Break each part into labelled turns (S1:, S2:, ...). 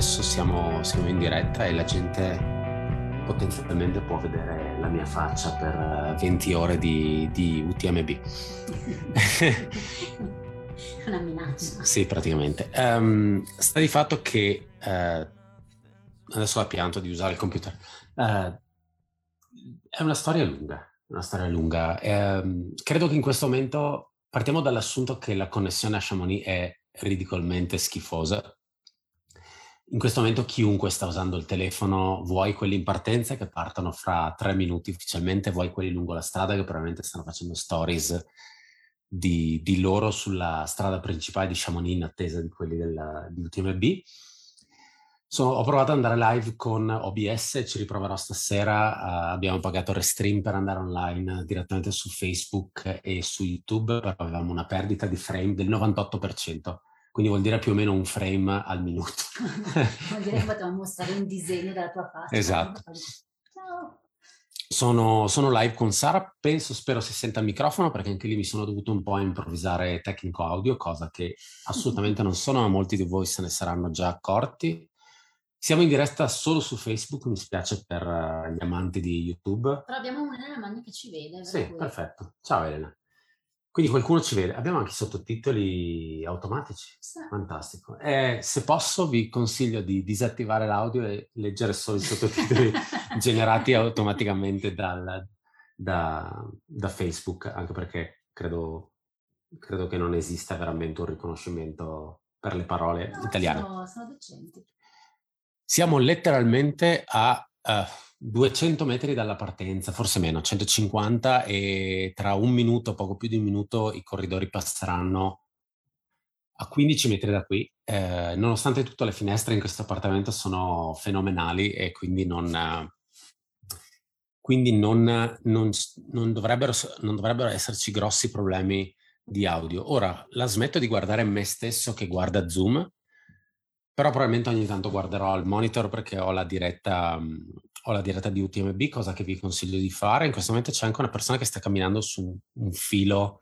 S1: adesso siamo, siamo in diretta e la gente potenzialmente può vedere la mia faccia per 20 ore di, di UTMB. Sì, praticamente. Um, sta di fatto che uh, adesso ho pianto di usare il computer. Uh, è una storia lunga, una storia lunga. Um, credo che in questo momento partiamo dall'assunto che la connessione a Chamonix è ridicolmente schifosa. In questo momento chiunque sta usando il telefono, vuoi quelli in partenza che partono fra tre minuti ufficialmente, vuoi quelli lungo la strada che probabilmente stanno facendo stories di, di loro sulla strada principale di Chamonix in attesa di quelli della, di UTMB. So, ho provato ad andare live con OBS, ci riproverò stasera. Uh, abbiamo pagato Restream per andare online direttamente su Facebook e su YouTube, però avevamo una perdita di frame del 98% quindi vuol dire più o meno un frame al minuto.
S2: vuol dire che potevamo mostrare un disegno della tua faccia.
S1: Esatto. Sono, sono, live con Sara, penso, spero si senta il microfono perché anche lì mi sono dovuto un po' improvvisare tecnico audio, cosa che assolutamente non sono, ma molti di voi se ne saranno già accorti. Siamo in diretta solo su Facebook, mi spiace per uh, gli amanti di YouTube.
S2: Però abbiamo un'Elena Magni che ci vede.
S1: Sì, cui... perfetto. Ciao Elena. Quindi qualcuno ci vede. Abbiamo anche sottotitoli automatici. Sì. Fantastico. E se posso vi consiglio di disattivare l'audio e leggere solo i sottotitoli generati automaticamente dal, da, da, Facebook, anche perché credo, credo, che non esista veramente un riconoscimento per le parole no, italiane.
S2: Sono, sono decenti.
S1: Siamo letteralmente a... Uh, 200 metri dalla partenza, forse meno, 150 e tra un minuto, poco più di un minuto, i corridori passeranno a 15 metri da qui. Eh, nonostante tutto, le finestre in questo appartamento sono fenomenali e quindi non, quindi non, non, non, dovrebbero, non dovrebbero esserci grossi problemi di audio. Ora, la smetto di guardare me stesso che guarda Zoom, però probabilmente ogni tanto guarderò il monitor perché ho la diretta ho la diretta di UTMB, cosa che vi consiglio di fare. In questo momento c'è anche una persona che sta camminando su un filo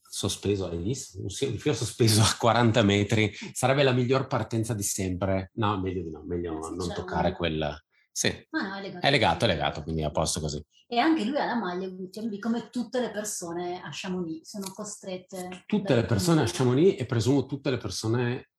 S1: sospeso? Un filo sospeso a 40 metri. Sarebbe la miglior partenza di sempre. No, meglio di no, meglio non toccare quella. Sì,
S2: ah, è, legato.
S1: è legato, è legato, quindi è a posto così.
S2: E anche lui ha la maglia UTMB, come tutte le persone a Chamonix, sono costrette.
S1: Tutte le persone a Chamonix e presumo tutte le persone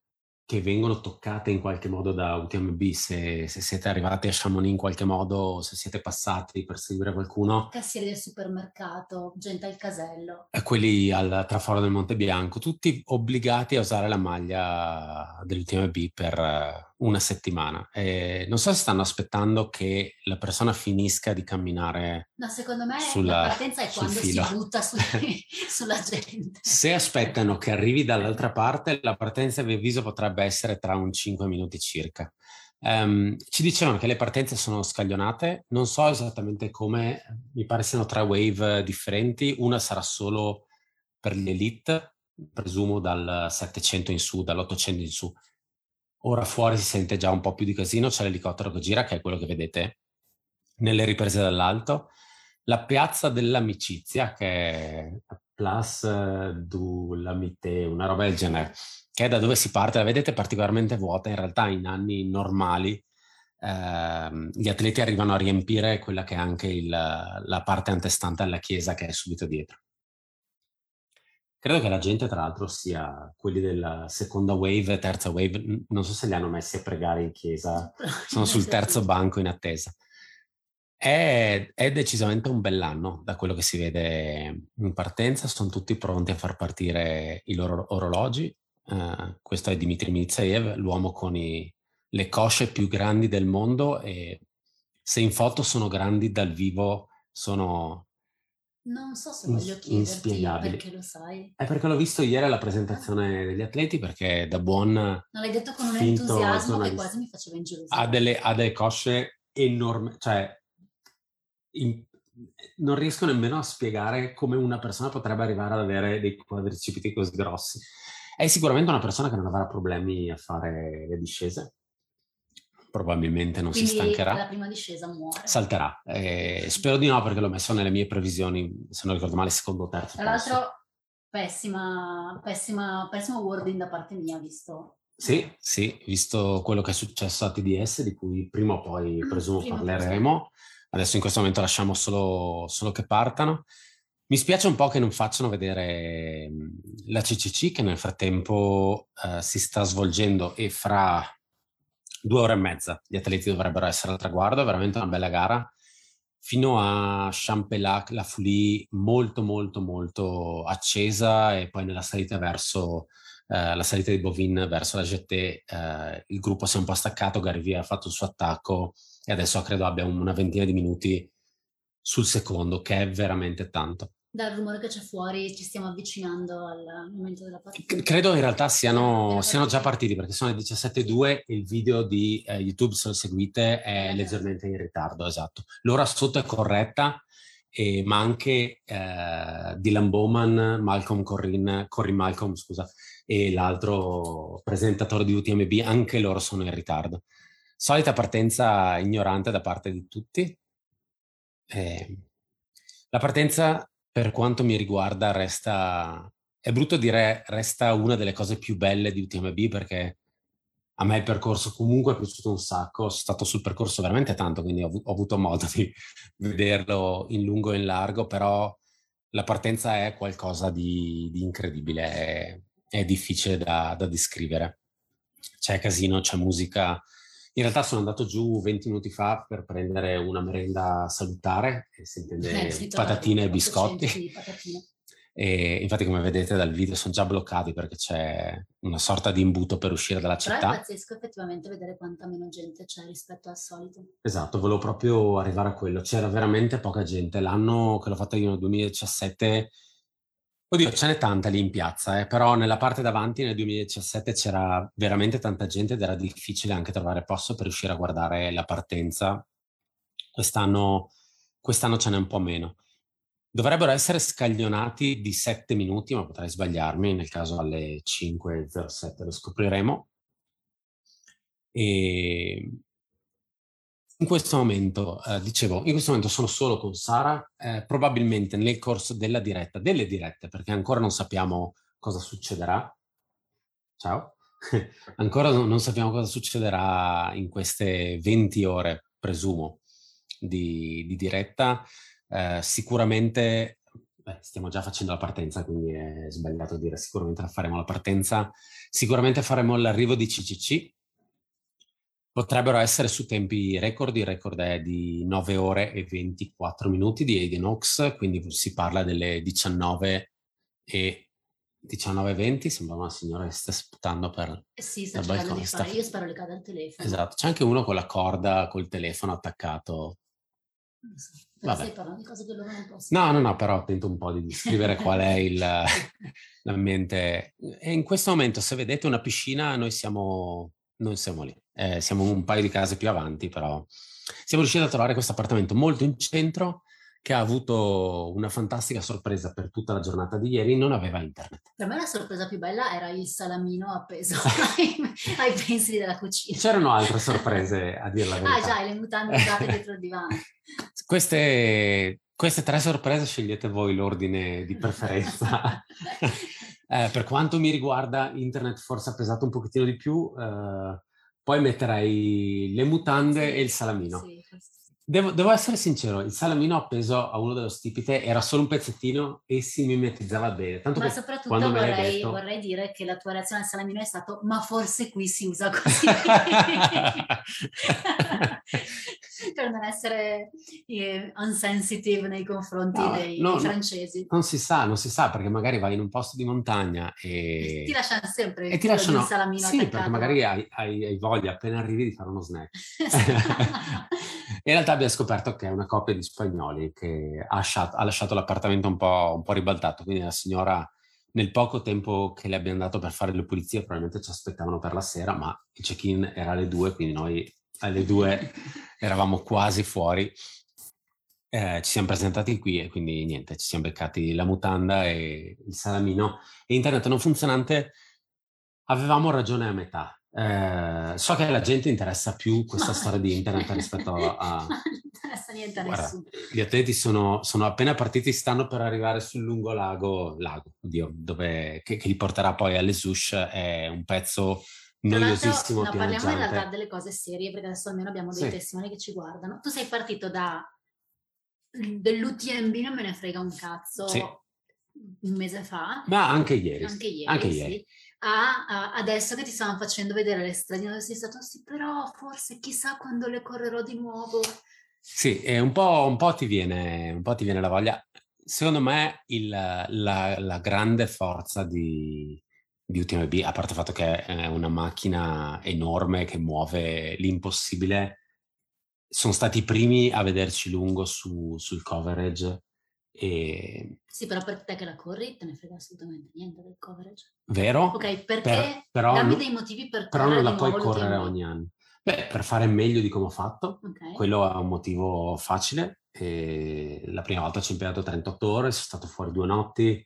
S1: che vengono toccate in qualche modo da UTMB, se, se, siete arrivati a Chamonix in qualche modo, se siete passati per seguire qualcuno.
S2: Cassieri del supermercato, gente al casello.
S1: E quelli al traforo del Monte Bianco, tutti obbligati a usare la maglia dell'UTMB per una settimana. E non so se stanno aspettando che la persona finisca di camminare.
S2: No, secondo me
S1: sulla,
S2: la partenza è quando
S1: filo.
S2: si butta su, sulla gente.
S1: Se aspettano che arrivi dall'altra parte, la partenza vi avviso potrebbe essere tra un 5 minuti circa. Um, ci dicevano che le partenze sono scaglionate, non so esattamente come, mi pare siano tre wave differenti, una sarà solo per gli elite, presumo dal 700 in su, dall'800 in su, Ora fuori si sente già un po' più di casino, c'è l'elicottero che gira, che è quello che vedete nelle riprese dall'alto. La piazza dell'amicizia, che è Place du l'Amité, una roba del genere, che è da dove si parte, la vedete particolarmente vuota, in realtà in anni normali eh, gli atleti arrivano a riempire quella che è anche il, la parte antestante alla chiesa che è subito dietro. Credo che la gente, tra l'altro, sia quelli della seconda wave, terza wave, non so se li hanno messi a pregare in chiesa, sono sul terzo banco in attesa. È, è, decisamente un bell'anno da quello che si vede in partenza, sono tutti pronti a far partire i loro orologi. Uh, questo è Dmitry Mitsaev, l'uomo con i, le cosce più grandi del mondo e se in foto sono grandi dal vivo sono
S2: non so se voglio chiederti perché lo sai.
S1: È perché l'ho visto ieri alla presentazione degli atleti, perché da buon... Non
S2: l'hai detto con un entusiasmo che quasi mi faceva ingelosire.
S1: Ha delle, ha delle cosce enormi, cioè in, non riesco nemmeno a spiegare come una persona potrebbe arrivare ad avere dei quadricipiti così grossi. È sicuramente una persona che non avrà problemi a fare le discese, probabilmente non
S2: Quindi
S1: si stancherà.
S2: la prima discesa muore.
S1: Salterà. Eh, spero di no perché l'ho messo nelle mie previsioni, se non ricordo male, secondo o terzo.
S2: Tra l'altro, pessima, pessima, pessimo wording da parte mia, visto.
S1: Sì, sì, visto quello che è successo a TDS, di cui prima o poi presumo
S2: Prima
S1: parleremo. Adesso in questo momento lasciamo solo, solo che partano. Mi spiace un po' che non facciano vedere mh, la CCC che nel frattempo eh, si sta svolgendo e fra due ore e mezza gli atleti dovrebbero essere al traguardo, è veramente una bella gara. Fino a Champelac la fu lì molto molto molto accesa e poi nella salita verso eh, la salita di Bovin verso la GT eh, il gruppo si è un po' staccato, Garivia ha fatto il suo attacco e adesso credo abbia una ventina di minuti sul secondo, che è veramente tanto.
S2: Dal rumore che c'è fuori ci stiamo avvicinando al momento della partita.
S1: Credo in realtà siano, siano già
S2: partiti.
S1: perché sono le 17.02 e il video di eh, YouTube, se lo seguite, è leggermente in ritardo, esatto. L'ora sotto è corretta, e- ma anche eh, Dylan Bowman, Malcolm Corrin, Corrin Malcolm, scusa, e l'altro presentatore di UTMB, anche loro sono in ritardo. Solita partenza ignorante da parte di tutti. Eh, la partenza, per quanto mi riguarda, resta, è brutto dire, resta una delle cose più belle di UTMB perché a me il percorso comunque è piaciuto un sacco, sono stato sul percorso veramente tanto, quindi ho, avu- ho avuto modo di vederlo in lungo e in largo, però la partenza è qualcosa di, di incredibile, è, è difficile da, da descrivere. C'è casino, c'è musica. In realtà sono andato giù 20 minuti fa per prendere una merenda salutare, che si intende
S2: Eh, sì,
S1: patatine e
S2: 800
S1: biscotti. E infatti, come vedete dal video, sono già bloccati perché c'è una sorta di imbuto per uscire dalla
S2: Però è
S1: città.
S2: pazzesco effettivamente vedere quanta meno gente c'è rispetto al solito.
S1: Esatto, volevo proprio arrivare a quello. C'era veramente poca gente. L'anno che l'ho fatta io nel 2017, oddio, ce n'è tanta lì in piazza, eh, però nella parte davanti nel 2017 c'era veramente tanta gente ed era difficile anche trovare posto per riuscire a guardare la partenza. Quest'anno, quest'anno ce n'è un po' meno. Dovrebbero essere scaglionati di 7 minuti, ma potrei sbagliarmi, nel caso alle 5.07 lo scopriremo. E in questo momento, eh, dicevo, in questo momento sono solo con Sara, eh, probabilmente nel corso della diretta, delle dirette, perché ancora non sappiamo cosa succederà. Ciao. ancora non, sappiamo cosa succederà in queste 20 ore, presumo, di, di diretta. Eh, sicuramente, beh, stiamo già facendo la partenza, quindi è sbagliato dire sicuramente la faremo la partenza. Sicuramente faremo l'arrivo di CCC, Potrebbero essere su tempi record, il record è di 9 ore e 24 minuti di Aiden Oaks, quindi si parla delle 19 e 19.20, sembra una signora che sta sputando per...
S2: Eh sì, sta cercando
S1: balcone,
S2: di
S1: sta-
S2: fare. Io spero le cada il telefono.
S1: Esatto, c'è anche uno con la corda col telefono attaccato.
S2: Però
S1: Vabbè.
S2: stai parlando di cose che loro non possono.
S1: No, no, no, però tento un po' di descrivere qual è il, l'ambiente. E in questo momento, se vedete una piscina, noi siamo, non siamo lì. Eh, siamo un paio di case più avanti, però siamo riusciti a trovare questo appartamento molto in centro che ha avuto una fantastica sorpresa per tutta la giornata di ieri, non aveva internet.
S2: Per me la sorpresa più bella era il salamino appeso ai, ai pensili della cucina.
S1: C'erano altre sorprese, a dire la verità.
S2: Ah già, le mutande usate dietro il divano.
S1: Queste, queste tre sorprese scegliete voi l'ordine di preferenza. Eh, per quanto mi riguarda, internet forse ha pesato un pochettino di più, eh, poi metterei le mutande
S2: Sì,
S1: e il salamino.
S2: sì.
S1: Devo, devo essere sincero, il salamino appeso a uno dello stipite era solo un pezzettino e si mimetizzava bene. Tanto
S2: Ma soprattutto vorrei,
S1: detto...
S2: vorrei dire che la tua reazione al salamino è stato ma forse qui si usa così. per non essere eh, unsensitive nei confronti
S1: No,
S2: dei,
S1: no,
S2: francesi.
S1: non si sa, non si sa, perché magari vai in un posto di montagna e...
S2: Ti lasciano sempre il
S1: E ti lasciano...
S2: un salamino
S1: Sì, perché
S2: attaccato.
S1: magari hai, hai- hai voglia appena arrivi di fare uno snack. In realtà abbiamo scoperto che è una coppia di spagnoli che ha lasciato, ha lasciato l'appartamento un po', un po' ribaltato, quindi la signora nel poco tempo che le abbiamo dato per fare le pulizie probabilmente ci aspettavano per la sera, ma il check-in era alle due, quindi noi alle due eravamo quasi fuori. eh, ci siamo presentati qui e quindi niente, ci siamo beccati la mutanda e il salamino. E internet non funzionante, avevamo ragione a metà. Eh, so che alla gente interessa più questa storia di internet rispetto a...
S2: Non interessa niente a
S1: Guarda,
S2: nessuno.
S1: gli atleti sono, sono appena partiti, stanno per arrivare sul lungo lago, lago, oddio, dove, che, che li porterà poi alle Sush, è un pezzo noiosissimo,
S2: no, parliamo in realtà delle cose serie, perché adesso almeno abbiamo dei
S1: Sì.
S2: testimoni che ci guardano. Tu sei partito da dell'UTMB, non me ne frega un cazzo,
S1: Sì.
S2: un mese fa,
S1: Ma anche ieri.
S2: anche ieri,
S1: anche
S2: sì,
S1: ieri.
S2: a, a- adesso che ti stanno facendo vedere le stradine dove sei stato, sì, però forse chissà quando le correrò di nuovo.
S1: Sì, e un po', un po' ti viene, un po' ti viene la voglia. Secondo me il- la, la grande forza di, di UTMB, a parte il fatto che è una macchina enorme che muove l'impossibile, sono stati i primi a vederci lungo su- sul coverage e
S2: Sì, però per te che la corri te ne frega assolutamente niente del coverage.
S1: vero?
S2: Ok, perché
S1: Per- però,
S2: dammi dei motivi per
S1: però non la puoi correre ogni anno. Beh, per fare meglio di come ho fatto,
S2: Ok.
S1: quello è un motivo facile. E la prima volta ci ho impiegato 38 ore, sono stato fuori due notti.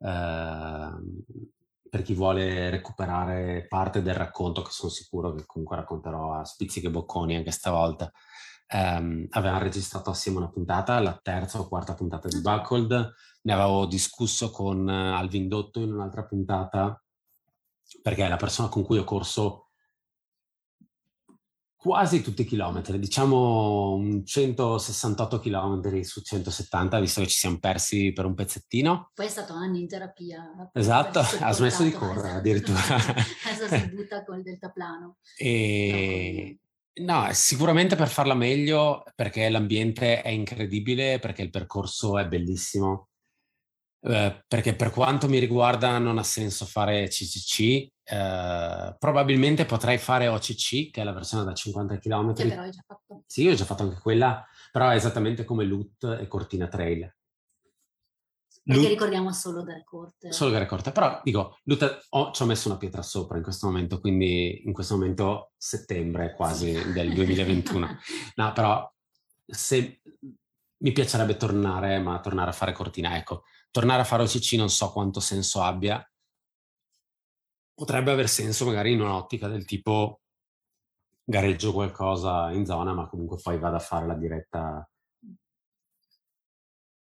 S1: Ehm, per chi vuole recuperare parte del racconto, che sono sicuro che comunque racconterò a spizzichi e bocconi anche stavolta, ehm, avevamo registrato assieme una puntata, la terza o quarta puntata di Buckled. Ne avevo discusso con eh, Alvin Dotto in un'altra puntata, perché è la persona con cui ho corso quasi tutti i chilometri, diciamo un 168 chilometri su 170, visto che ci siamo persi per un pezzettino.
S2: Poi è stato anni in terapia.
S1: Esatto, ha smesso di correre
S2: esatto.
S1: addirittura.
S2: Adesso si butta col deltaplano.
S1: E no, sicuramente per farla meglio, perché l'ambiente è incredibile, perché il percorso è bellissimo. Eh, perché per quanto mi riguarda non ha senso fare CCC, eh, probabilmente potrei fare OCC, che è la versione da 50 km.
S2: Che però hai già fatto.
S1: Sì, ho già fatto anche quella, però è esattamente come Loot e Cortina Trail.
S2: Perché
S1: Loot-
S2: ricordiamo solo delle corte.
S1: Solo gare corte, però dico, Loot ho- ci ho messo una pietra sopra in questo momento, quindi in questo momento settembre quasi del 2021. No, però se mi piacerebbe tornare, ma tornare a fare cortina, ecco, tornare a fare OCC non so quanto senso abbia. Potrebbe aver senso magari in un'ottica del tipo gareggio qualcosa in zona, ma comunque poi vado a fare la diretta.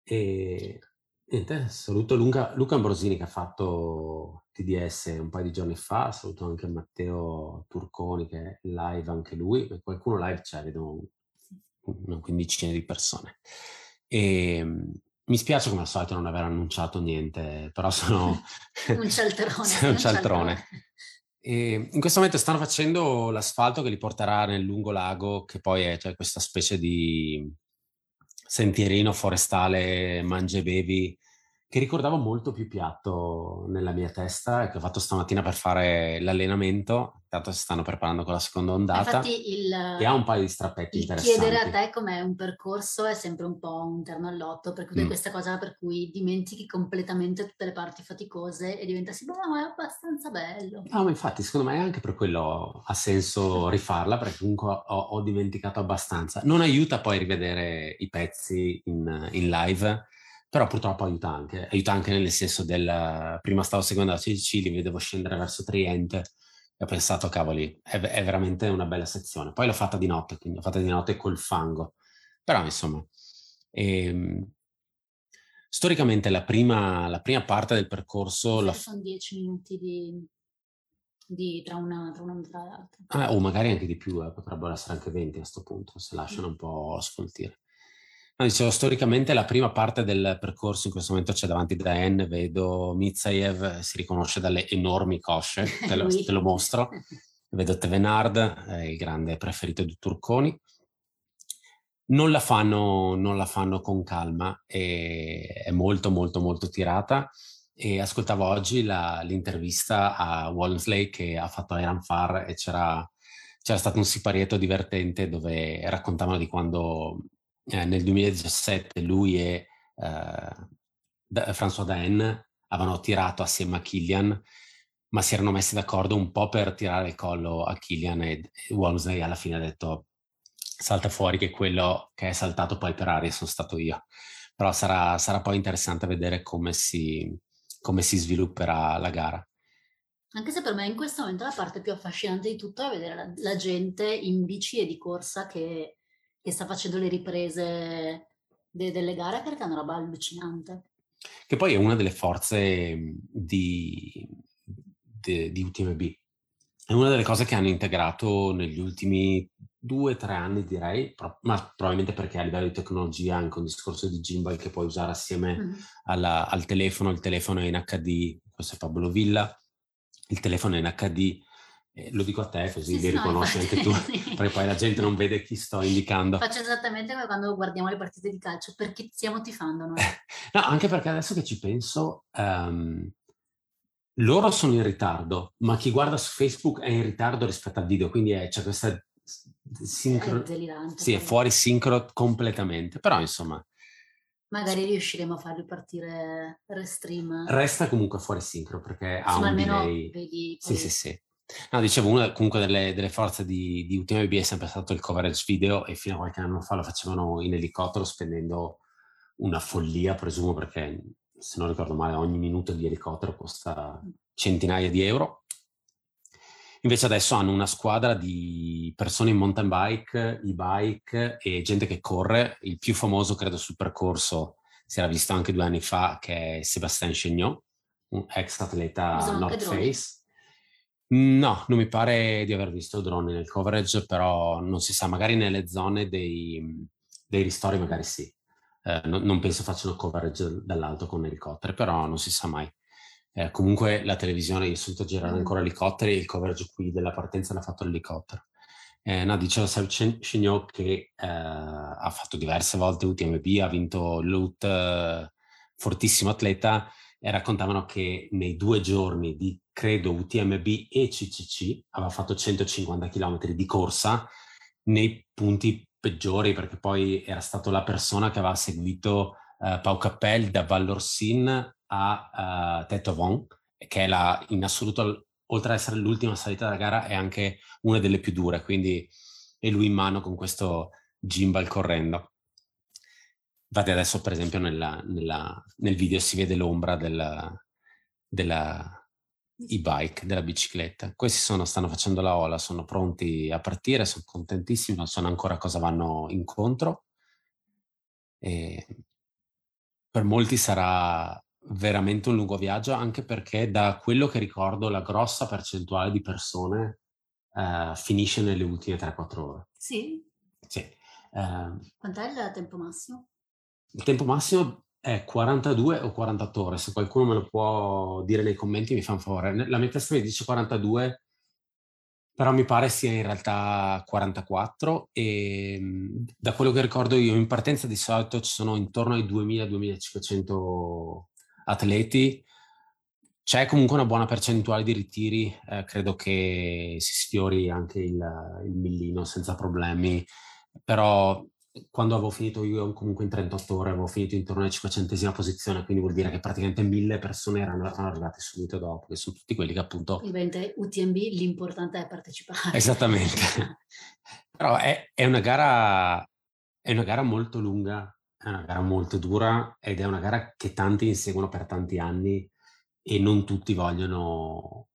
S1: E niente, saluto Luca, Luca Ambrosini che ha fatto TDS un paio di giorni fa, saluto anche Matteo Turconi che è live anche lui, qualcuno live c'è, vedo un- una quindicina di persone. E mm, mi spiace come al solito non aver annunciato niente, però sono
S2: Un cialtrone.
S1: Un cialtrone. E in questo momento stanno facendo l'asfalto che li porterà nel lungo lago, che poi è cioè, questa specie di sentierino forestale mangia e bevi, che ricordavo molto più piatto nella mia testa e che ho fatto stamattina per fare l'allenamento. Tanto si stanno preparando con la seconda ondata.
S2: Infatti il,
S1: e ha un paio di strappetti interessanti.
S2: chiedere a te com'è un percorso è sempre un po' un terno al lotto, per cui
S1: Mm.
S2: questa cosa per cui dimentichi completamente tutte le parti faticose e diventa sì, boh, ma è abbastanza bello.
S1: No, ma infatti, secondo me anche per quello ha senso rifarla, perché comunque ho, ho dimenticato abbastanza. Non aiuta poi a rivedere i pezzi in, in live, però purtroppo aiuta anche. Aiuta anche nel senso del... Prima stavo seguendo la CCC, li vedevo scendere verso Triente e ho pensato, cavoli, è, è veramente una bella sezione. Poi l'ho fatta di notte, quindi l'ho fatta di notte col fango. Però, insomma... ehm, storicamente la prima, la prima parte del percorso la,
S2: Sono dieci minuti di, di- tra una tra una e tra l'altra.
S1: Ah, o magari anche di più, eh, potrebbero essere anche 20 a questo punto, se lasciano un po' sfoltire. No, dicevo, storicamente la prima parte del percorso in questo momento c'è davanti Daen, vedo Mitsayev, si riconosce dalle enormi cosce, te lo, te lo mostro, vedo Tevenard, eh, il grande preferito di Turconi. Non la fanno, non la fanno con calma, e è molto molto molto tirata. E ascoltavo oggi la- l'intervista a Walmsley che ha fatto Iron Far e c'era, c'era stato un siparietto divertente dove raccontavano di quando eh, nel 2017 lui e eh, François Daen avevano tirato assieme a Killian ma si erano messi d'accordo un po' per tirare il collo a Killian e Walmsley alla fine ha detto salta fuori che quello che è saltato poi per aria sono stato io. Però sarà, sarà poi interessante vedere come si, come si svilupperà la gara.
S2: Anche se per me in questo momento la parte più affascinante di tutto è vedere la, la gente in bici e di corsa che, che sta facendo le riprese de, delle gare perché è una roba allucinante.
S1: Che poi è una delle forze di, di, di UTMB. È una delle cose che hanno integrato negli ultimi due o tre anni direi, pro- ma probabilmente perché a livello di tecnologia anche un discorso di gimbal che puoi usare assieme mm. alla, al telefono, il telefono è in HD, questo è Pablo Villa, il telefono è in HD, eh, lo dico a te così sì, li riconosci no, anche tu, perché poi la gente non vede chi sto indicando.
S2: Faccio esattamente come quando guardiamo le partite di calcio, perché stiamo tifando noi.
S1: no, anche perché adesso che ci penso, um, loro sono in ritardo, ma chi guarda su Facebook è in ritardo rispetto al video, quindi c'è questa sincro... È sì, è fuori sincro completamente, però insomma...
S2: Magari riusciremo a farli partire restream.
S1: Resta comunque fuori sincro perché ha un delay. Vedi. Sì, sì, sì. No, dicevo, una comunque delle, delle forze di, di UTMB è sempre stato il coverage video e fino a qualche anno fa lo facevano in elicottero spendendo una follia, presumo, perché se non ricordo male ogni minuto di elicottero costa centinaia di euro Invece adesso hanno una squadra di persone in mountain bike, e-bike e gente che corre. Il più famoso, credo, sul percorso si era visto anche due anni fa, che è Sébastien Chegnot, un ex atleta North Face. No, non mi pare di aver visto droni nel coverage, però non si sa, magari nelle zone dei, dei ristori magari sì. Eh, non, non penso facciano coverage dall'alto con elicotteri, però non si sa mai. Eh, comunque la televisione, io solito girare mm. ancora elicotteri e il coverage qui della partenza l'ha fatto l'elicottero. Eh, no, diceva Seb Chignot che eh, ha fatto diverse volte UTMB, ha vinto l'UT, eh, fortissimo atleta, e raccontavano che nei due giorni di, credo, UTMB e CCC aveva fatto 150 km di corsa nei punti peggiori, perché poi era stato la persona che aveva seguito uh, Pau Capel da Vallorsin a uh, Teto Von, che è la, in assoluto, oltre ad essere l'ultima salita della gara, è anche una delle più dure, quindi è lui in mano con questo gimbal correndo. Infatti adesso per esempio nella, nella, nel video si vede l'ombra della, della e-bike, della bicicletta. Questi sono, stanno facendo la ola, sono pronti a partire, sono contentissimi, non so ancora cosa vanno incontro. E per molti sarà veramente un lungo viaggio, anche perché da quello che ricordo la grossa percentuale di persone uh, finisce nelle ultime 3-4 ore.
S2: Sì?
S1: Sì.
S2: Uh, Quant'è il tempo massimo?
S1: Il tempo massimo è 42 o 48 ore, se qualcuno me lo può dire nei commenti mi fa un favore. La mia testa mi dice 42, però mi pare sia in realtà 44 e da quello che ricordo io in partenza di solito ci sono intorno ai 2000-2500 atleti. C'è comunque una buona percentuale di ritiri, eh, credo che si sfiori anche il, il millino senza problemi, però quando avevo finito io comunque in 38 ore avevo finito intorno alla 500esima posizione, quindi vuol dire che praticamente mille persone erano, arrivate subito dopo, che sono tutti quelli che appunto...
S2: Ovviamente UTMB l'importante è partecipare.
S1: Esattamente. Però è, è, una gara, è una gara molto lunga, è una gara molto dura ed è una gara che tanti inseguono per tanti anni e non tutti vogliono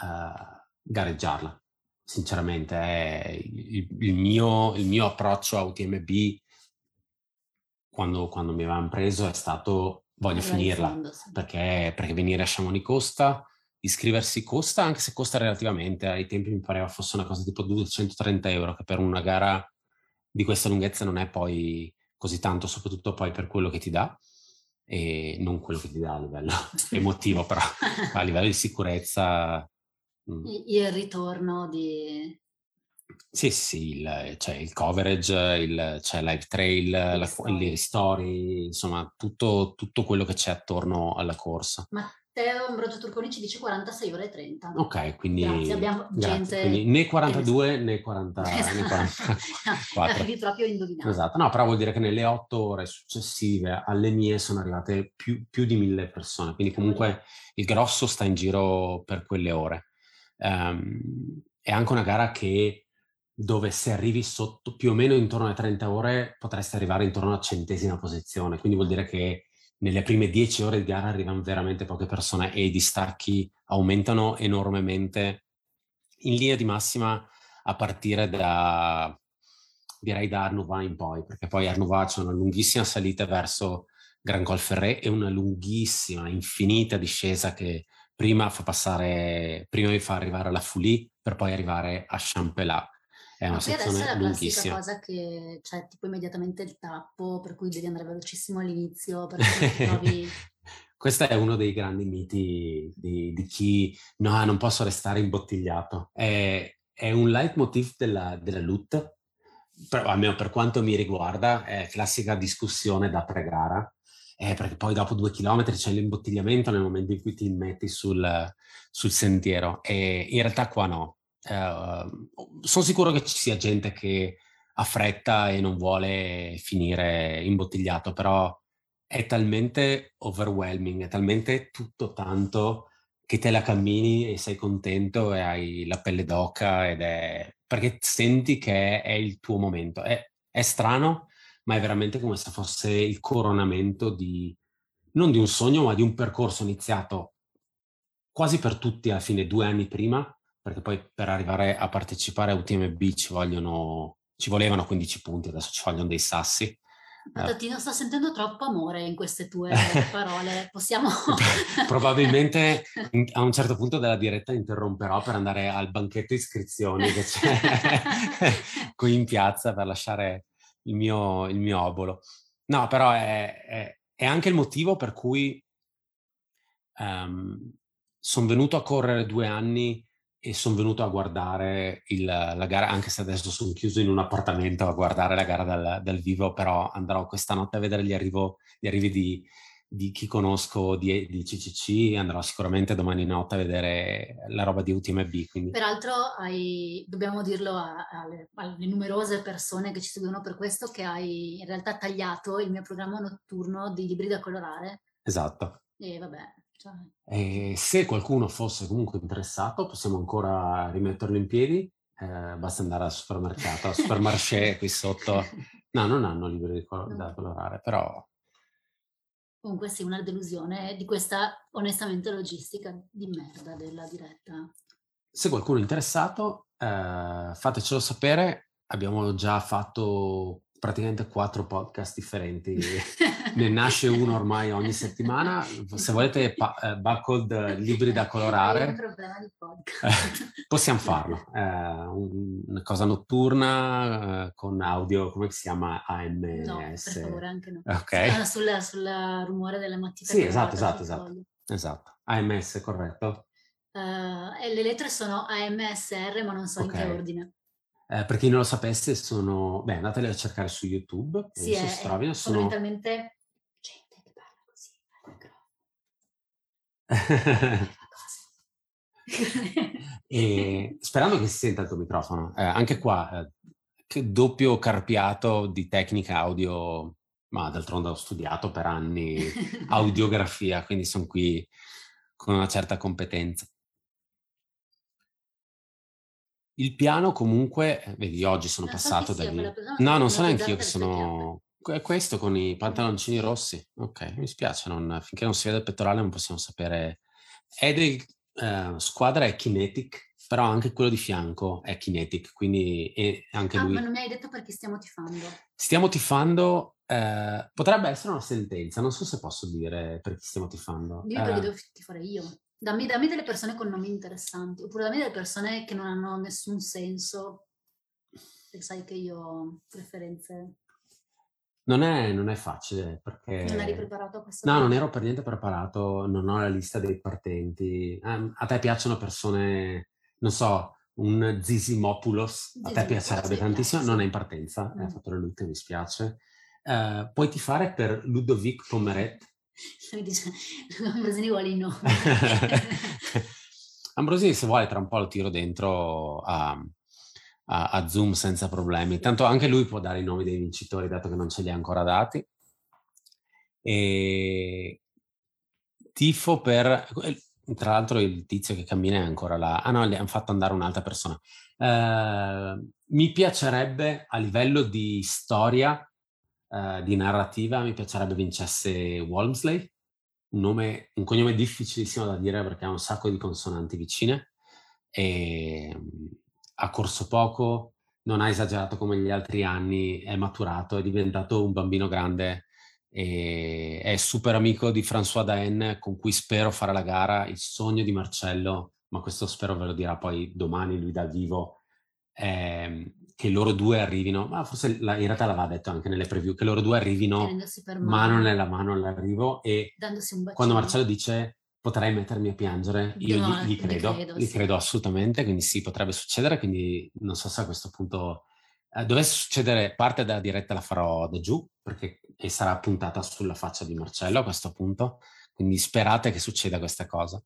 S1: uh, gareggiarla. Sinceramente, è il, il, mio, il, mio, approccio a UTMB quando, quando mi avevano preso è stato voglio finirla perché, perché venire a Chamonix costa, iscriversi costa, anche se costa relativamente. Ai tempi mi pareva fosse una cosa tipo 230 euro, che per una gara di questa lunghezza non è poi così tanto, soprattutto poi per quello che ti dà e non quello che ti dà a livello emotivo, però a livello di sicurezza.
S2: Mm. Il ritorno di...
S1: Sì, sì, il, cioè il coverage, il, cioè live trail, la, le story, insomma, tutto, tutto quello che c'è attorno alla corsa.
S2: Ma Teo Ambrogio Turconi ci dice 46 ore e 30.
S1: Ok, quindi,
S2: grazie, abbiamo grazie. gente...
S1: Né 42 né 40, esatto. né 44.
S2: Arrivi proprio indovinato.
S1: Esatto, no, però vuol dire che nelle otto ore successive alle mie sono arrivate più, più di mille persone, quindi comunque il grosso sta in giro per quelle ore. Um, è anche una gara che dove se arrivi sotto più o meno intorno alle 30 ore potresti arrivare intorno alla centesima posizione, quindi vuol dire che nelle prime 10 ore di gara arrivano veramente poche persone e i distacchi aumentano enormemente in linea di massima a partire da direi da Arnouva in poi, perché poi Arnouva c'è una lunghissima salita verso Gran Col Ferré e una lunghissima, infinita discesa che prima fa passare, prima vi fa arrivare alla Foulie per poi arrivare a Champelat. È una sezione
S2: adesso è la
S1: lunghissima.
S2: cosa che c'è tipo immediatamente il tappo, per cui devi andare velocissimo all'inizio, perché trovi...
S1: Questo è uno dei grandi miti di, di chi no, non posso restare imbottigliato. È, è un leitmotiv della, della LUT, per, almeno per quanto mi riguarda, è classica discussione da pre-gara, eh, perché poi dopo due chilometri c'è l'imbottigliamento nel momento in cui ti metti sul, sul sentiero e in realtà qua no. Eh, sono sicuro che ci sia gente che ha fretta e non vuole finire imbottigliato, però è talmente overwhelming, è talmente tutto tanto che te la cammini e sei contento e hai la pelle d'oca ed è perché senti che è il tuo momento. È, è strano, ma è veramente come se fosse il coronamento di non di un sogno, ma di un percorso iniziato quasi per tutti alla fine due anni prima, perché poi per arrivare a partecipare a UTMB ci vogliono ci volevano 15 punti, adesso ci vogliono dei sassi
S2: Tattino, sto sentendo troppo amore in queste tue parole. Possiamo...
S1: Probabilmente a un certo punto della diretta interromperò per andare al banchetto iscrizioni che c'è qui in piazza per lasciare il mio, il mio obolo. No, però è, è, è, anche il motivo per cui um, ehm, sono venuto a correre due anni e sono venuto a guardare il, la gara, anche se adesso sono chiuso in un appartamento a guardare la gara dal, dal vivo, però andrò questa notte a vedere gli, arrivo, gli arrivi di, di, chi conosco di, di, CCC, andrò sicuramente domani notte a vedere la roba di UTMB. Quindi.
S2: Peraltro hai, dobbiamo dirlo a, alle, alle, numerose persone che ci seguono per questo, che hai in realtà tagliato il mio programma notturno di libri da colorare.
S1: Esatto.
S2: E vabbè,
S1: e se qualcuno fosse comunque interessato, possiamo ancora rimetterlo in piedi. Eh, basta andare al supermercato, al supermarché qui sotto. No, non hanno libri da colorare, però...
S2: Comunque sì, una delusione di questa, onestamente, logistica di merda della diretta.
S1: Se qualcuno è interessato, eh, fatecelo sapere. Abbiamo già fatto praticamente quattro podcast differenti. ne nasce uno ormai ogni settimana. Se volete pa- eh, barcode libri da colorare, podcast. possiamo farlo. Eh, una cosa notturna eh, con audio, come si chiama? AMS?
S2: No, per favore, anche no.
S1: Ok.
S2: Ah, sul, sul, rumore delle matite.
S1: Sì, esatto, esatto, esatto. Esatto. AMS, corretto.
S2: Uh, le lettere sono AMSR, ma non so okay. in che ordine.
S1: Eh, per chi non lo sapesse, sono... Beh, andateli a cercare su YouTube.
S2: Sì, è,
S1: si trovino,
S2: sono... fondamentalmente gente che parla così
S1: e sperando che si senta il tuo microfono. Eh, anche qua, eh, che doppio carpiato di tecnica audio, ma d'altronde ho studiato per anni audiografia, quindi sono qui con una certa competenza. Il piano comunque, eh, vedi, oggi sono
S2: Non so
S1: passato da lì.
S2: persona,
S1: No, non so neanche io che sono... È questo con i pantaloncini rossi. Ok, mi spiace, non- finché non si vede il pettorale non possiamo sapere. È del eh, squadra è Kinetic, però anche quello di fianco è Kinetic, quindi è anche
S2: Ah, ma
S1: lui.
S2: non mi hai detto perché stiamo tifando.
S1: Stiamo tifando, eh, potrebbe essere una sentenza, non so se posso dire per chi stiamo tifando.
S2: Perché
S1: Eh,
S2: devo tifare io. Dammi, dammi delle persone con nomi interessanti, oppure dammi delle persone che non hanno nessun senso, se sai che io ho preferenze.
S1: Non è, non è facile
S2: Non eri
S1: perché...
S2: preparato a questa
S1: No, non
S2: cosa?
S1: ero per niente preparato, non ho la lista dei partenti. Ehm, a te piacciono persone, non so, un Zisimopoulos, a te piacerebbe tantissimo, non è in partenza,
S2: Mm.
S1: fatto le lutte, mi spiace. Eh, puoi tifare per Ludovic Pommeret.
S2: Ambrosini vuole i nomi.
S1: Ambrosini, se vuole, tra un po' lo tiro dentro a, a- a Zoom senza problemi. Tanto anche lui può dare i nomi dei vincitori, dato che non ce li ha ancora dati. E tifo per... Tra l'altro il tizio che cammina è ancora là. Ah no, gli hanno fatto andare un'altra persona. Uh, mi piacerebbe a livello di storia, uh, di narrativa, mi piacerebbe vincesse Walmsley, un, nome, un cognome difficilissimo da dire perché ha un sacco di consonanti vicine. E ha corso poco, non ha esagerato come gli altri anni, è maturato, è diventato un bambino grande e è super amico di François Daen con cui spero fare la gara, il sogno di Marcello, ma questo spero ve lo dirà poi domani lui dal vivo, è che loro due arrivino, ma forse la, in realtà l'aveva detto anche nelle preview, che loro due arrivino mano nella mano all'arrivo e quando Marcello dice potrei mettermi a piangere, io no, gli, gli, credo, gli credo, sì. credo assolutamente, quindi sì, potrebbe succedere, quindi non so se a questo punto eh, dovesse succedere, parte della diretta la farò da giù, perché sarà puntata sulla faccia di Marcello a questo punto, quindi sperate che succeda questa cosa.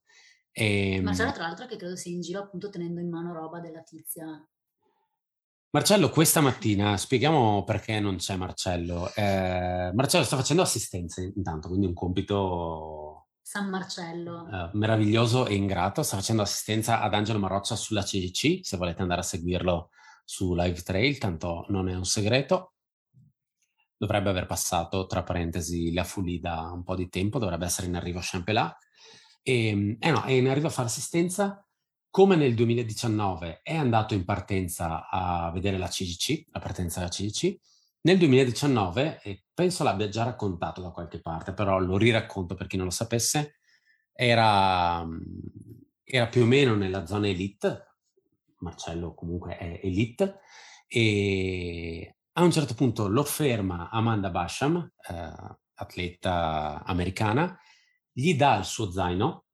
S2: E, ehm Marcello tra l'altro che credo sia in giro appunto tenendo in mano roba della tizia
S1: Marcello, questa mattina spieghiamo perché non c'è Marcello. Eh, Marcello sta facendo assistenza intanto, quindi un compito
S2: San Marcello.
S1: Eh, meraviglioso e ingrato. Sta facendo assistenza ad Angelo Maroccia sulla CGC, se volete andare a seguirlo su Live Trail, tanto non è un segreto. Dovrebbe aver passato, tra parentesi, la Fulì da un po' di tempo, dovrebbe essere in arrivo a Champelat. E, eh no, è in arrivo a fare assistenza come nel 2019 è andato in partenza a vedere la CGC, la partenza della CGC, nel 2019, e penso l'abbia già raccontato da qualche parte, però lo riracconto per chi non lo sapesse, era, era più o meno nella zona elite, Marcello comunque è elite, e a un certo punto lo ferma Amanda Basham, eh, atleta americana, gli dà il suo zaino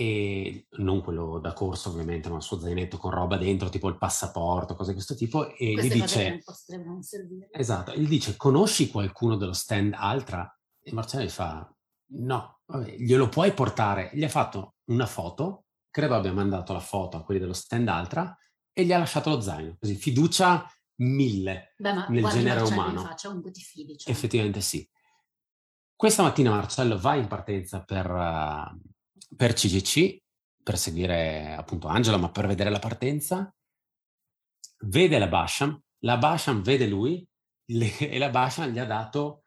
S1: e non quello da corso ovviamente, ma il suo zainetto con roba dentro, tipo il passaporto, cose di questo tipo, e Queste gli dice... Esatto, gli dice, conosci qualcuno dello stand Altra? E Marcello gli fa, no, vabbè, glielo puoi portare. Gli ha fatto una foto, credo abbia mandato la foto a quelli dello stand Altra, e gli ha lasciato lo zaino, così fiducia mille Beh, nel genere umano.
S2: Faccia, ti fidi,
S1: cioè. Effettivamente sì. Questa mattina Marcello va in partenza per... Uh, per CGC, per seguire appunto Angelo, ma per vedere la partenza, vede la Basham, la Basham vede lui le, e la Basham gli ha dato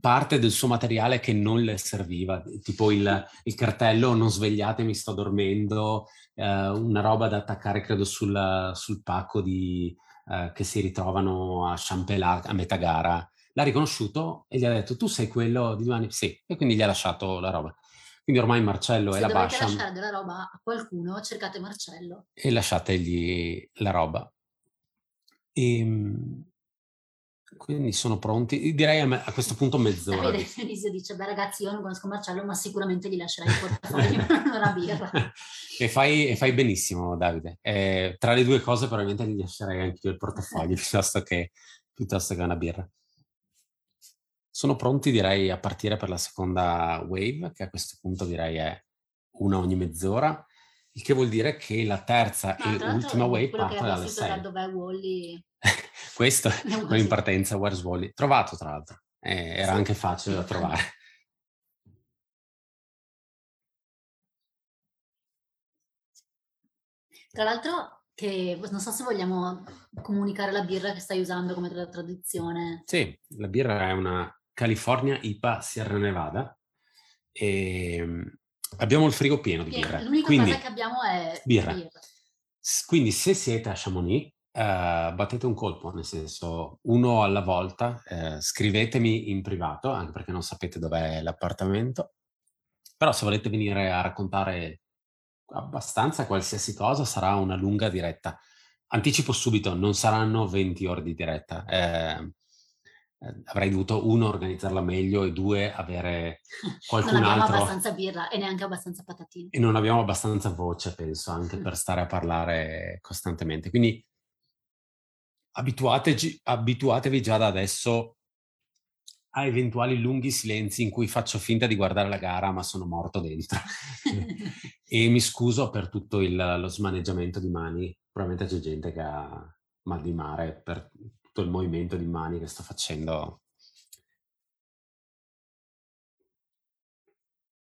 S1: parte del suo materiale che non le serviva, tipo il, il cartello non svegliatemi, sto dormendo, eh, una roba da attaccare credo sul, sul pacco di, eh, che si ritrovano a Champelat a metà gara. L'ha riconosciuto e gli ha detto tu sei quello di due anni? Sì, e quindi gli ha lasciato la roba. Quindi ormai Marcello
S2: Se
S1: è la Basham.
S2: Se dovete lasciare della roba a qualcuno, cercate Marcello.
S1: E lasciategli la roba. E, ehm, quindi sono pronti. Direi a, me, a questo punto mezz'ora.
S2: Vede, Elise dice, beh ragazzi, io non conosco Marcello, ma sicuramente gli lascerai il portafoglio per una birra.
S1: e, fai, e fai benissimo, Davide. Eh, tra le due cose probabilmente gli lascerei anche io il portafoglio piuttosto che, piuttosto che una birra. Sono pronti direi a partire per la seconda wave, che a questo punto direi è una ogni mezz'ora, il che vuol dire che la terza no, e ultima wave parte dalle 6.
S2: Dov'è Wally?
S1: questo è in partenza, Where's Wally? Trovato tra l'altro, eh, era sì. anche facile da trovare.
S2: Tra l'altro, che non so se vogliamo comunicare la birra che stai usando come tradizione.
S1: Sì, la birra è una California, IPA, Sierra Nevada. E ehm, abbiamo il frigo pieno di birra.
S2: L'unica Quindi, cosa che abbiamo è birra. birra.
S1: Quindi se siete a Chamonix, uh, battete un colpo, nel senso uno alla volta, uh, scrivetemi in privato, anche perché non sapete dov'è l'appartamento. Però se volete venire a raccontare abbastanza qualsiasi cosa, sarà una lunga diretta. Anticipo subito, non saranno 20 ore di diretta. Eh, eh, avrei dovuto uno organizzarla meglio e due avere qualcun altro. Non
S2: abbiamo abbastanza birra e neanche abbastanza patatine.
S1: E non abbiamo abbastanza voce, penso, anche per stare a parlare costantemente. Quindi abituatevi già da adesso a eventuali lunghi silenzi in cui faccio finta di guardare la gara ma sono morto dentro. e mi scuso per tutto il, lo smaneggiamento di mani. Probabilmente c'è gente che ha mal di mare per tutto il movimento di mani che sto facendo.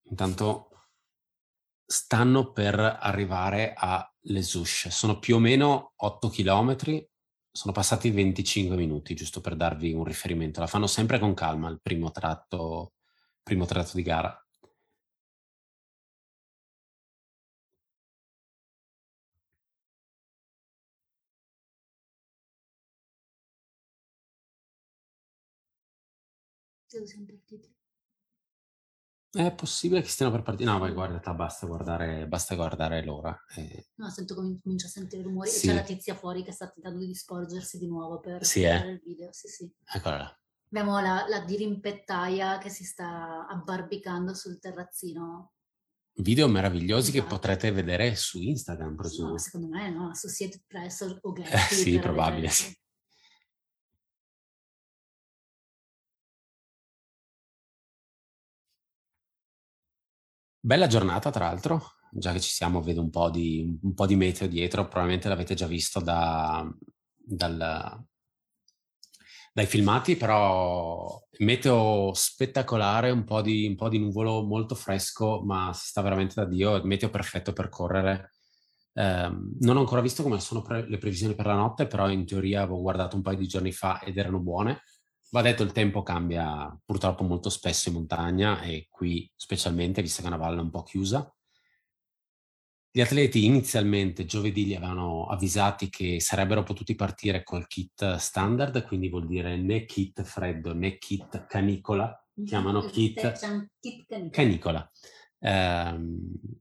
S1: Intanto stanno per arrivare a Les Houches. Sono più o meno 8 chilometri, sono passati 25 minuti, giusto per darvi un riferimento. La fanno sempre con calma il primo tratto, primo tratto di gara.
S2: Dove siamo partiti?
S1: È possibile che stiano per partire. No, vai, guarda, basta guardare, basta guardare l'ora.
S2: E... No, sento come comincio a sentire rumori
S1: Sì.
S2: e c'è la tizia fuori che sta tentando di sporgersi di nuovo per
S1: Sì, eh?
S2: il video. Sì, sì.
S1: Eccola là.
S2: Abbiamo la, la dirimpettaia che si sta abbarbicando sul terrazzino.
S1: Video meravigliosi che
S2: Esatto.
S1: potrete vedere su Instagram, presumo.
S2: No, secondo me no, Associated Press o o Getty.
S1: Eh, sì, probabile, sì. Bella giornata, tra l'altro, già che ci siamo, vedo un po' di, un po' di meteo dietro, probabilmente l'avete già visto da, dal- dai filmati, però meteo spettacolare, un po' di, un po' di nuvolo molto fresco, ma sta veramente da Dio, meteo perfetto per correre. Ehm, non ho ancora visto come sono pre- le previsioni per la notte, però in teoria avevo guardato un paio di giorni fa ed erano buone. Va detto, il tempo cambia purtroppo molto spesso in montagna e qui specialmente, visto che è una valle un po' chiusa. Gli atleti inizialmente giovedì li avevano avvisati che sarebbero potuti partire col kit standard, quindi vuol dire né kit freddo né kit canicola, chiamano kit
S2: kit canicola.
S1: canicola.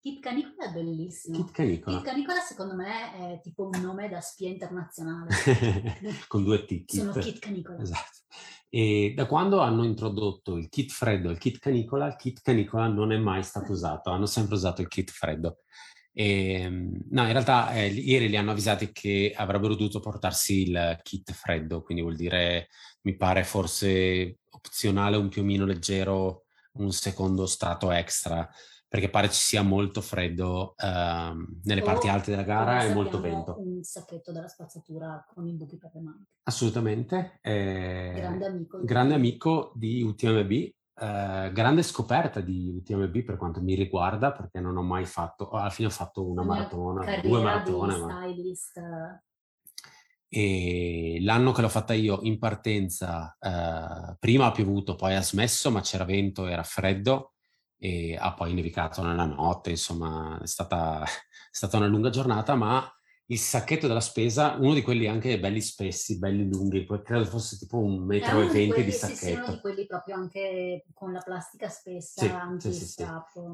S1: Ehm,
S2: Kit canicola è bellissimo.
S1: kit canicola.
S2: Kit canicola secondo me è tipo un nome da spia internazionale.
S1: con due T.
S2: Sono
S1: kit.
S2: kit canicola.
S1: Esatto. E da quando hanno introdotto il kit freddo e il kit canicola, il kit canicola non è mai stato usato, hanno sempre usato il kit freddo. E, no, in realtà eh, ieri li hanno avvisati che avrebbero dovuto portarsi il kit freddo, quindi vuol dire, mi pare forse opzionale, un piumino leggero, un secondo strato extra, perché pare ci sia molto freddo ehm, nelle
S2: O,
S1: parti alte della gara
S2: come
S1: e molto vento.
S2: Un sacchetto della spazzatura con i buchi per le maniche.
S1: Assolutamente. eh,
S2: Grande amico. di-
S1: grande amico di UTMB, eh, grande scoperta di UTMB per quanto mi riguarda, perché non ho mai fatto, oh, alla fine ho fatto una maratona, due maratone, ma... E l'anno che l'ho fatta io in partenza, eh, prima ha piovuto, poi ha smesso, ma c'era vento, era freddo e ha poi nevicato nella notte, insomma è stata, è stata una lunga giornata, ma il sacchetto della spesa, uno di quelli anche belli spessi, belli lunghi, credo fosse tipo un metro e
S2: di
S1: venti di
S2: sì, sì, uno
S1: sacchetto.
S2: di quelli proprio anche con la plastica spessa,
S1: Sì,
S2: anche
S1: sì, sì.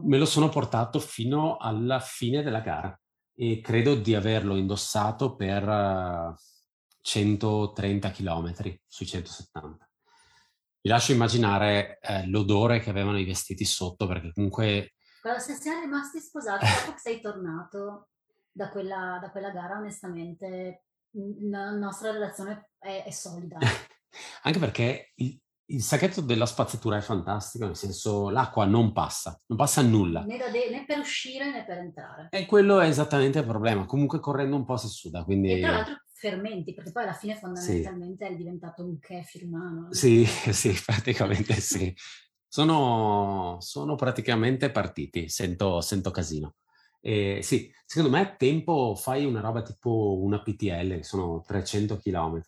S1: Me lo sono portato fino alla fine della gara e credo di averlo indossato per eh, 130 km sui 170. Vi lascio immaginare eh, l'odore che avevano i vestiti sotto perché comunque
S2: Guarda, se siamo rimasti sposati dopo che sei tornato da quella, da quella gara, onestamente, la nostra relazione è, è solida.
S1: anche perché il, il sacchetto della spazzatura è fantastico, nel senso l'acqua non passa, non passa nulla.
S2: Né, da de- né per uscire né per entrare.
S1: E quello è esattamente il problema. Comunque correndo un po' si suda, quindi...
S2: E tra l'altro fermenti, perché poi alla fine fondamentalmente è diventato un kefir umano.
S1: Sì, sì, praticamente sì. Sono, sono praticamente partiti, sento, sento casino. E sì, secondo me tempo fai una roba tipo una PTL, che sono 300 km,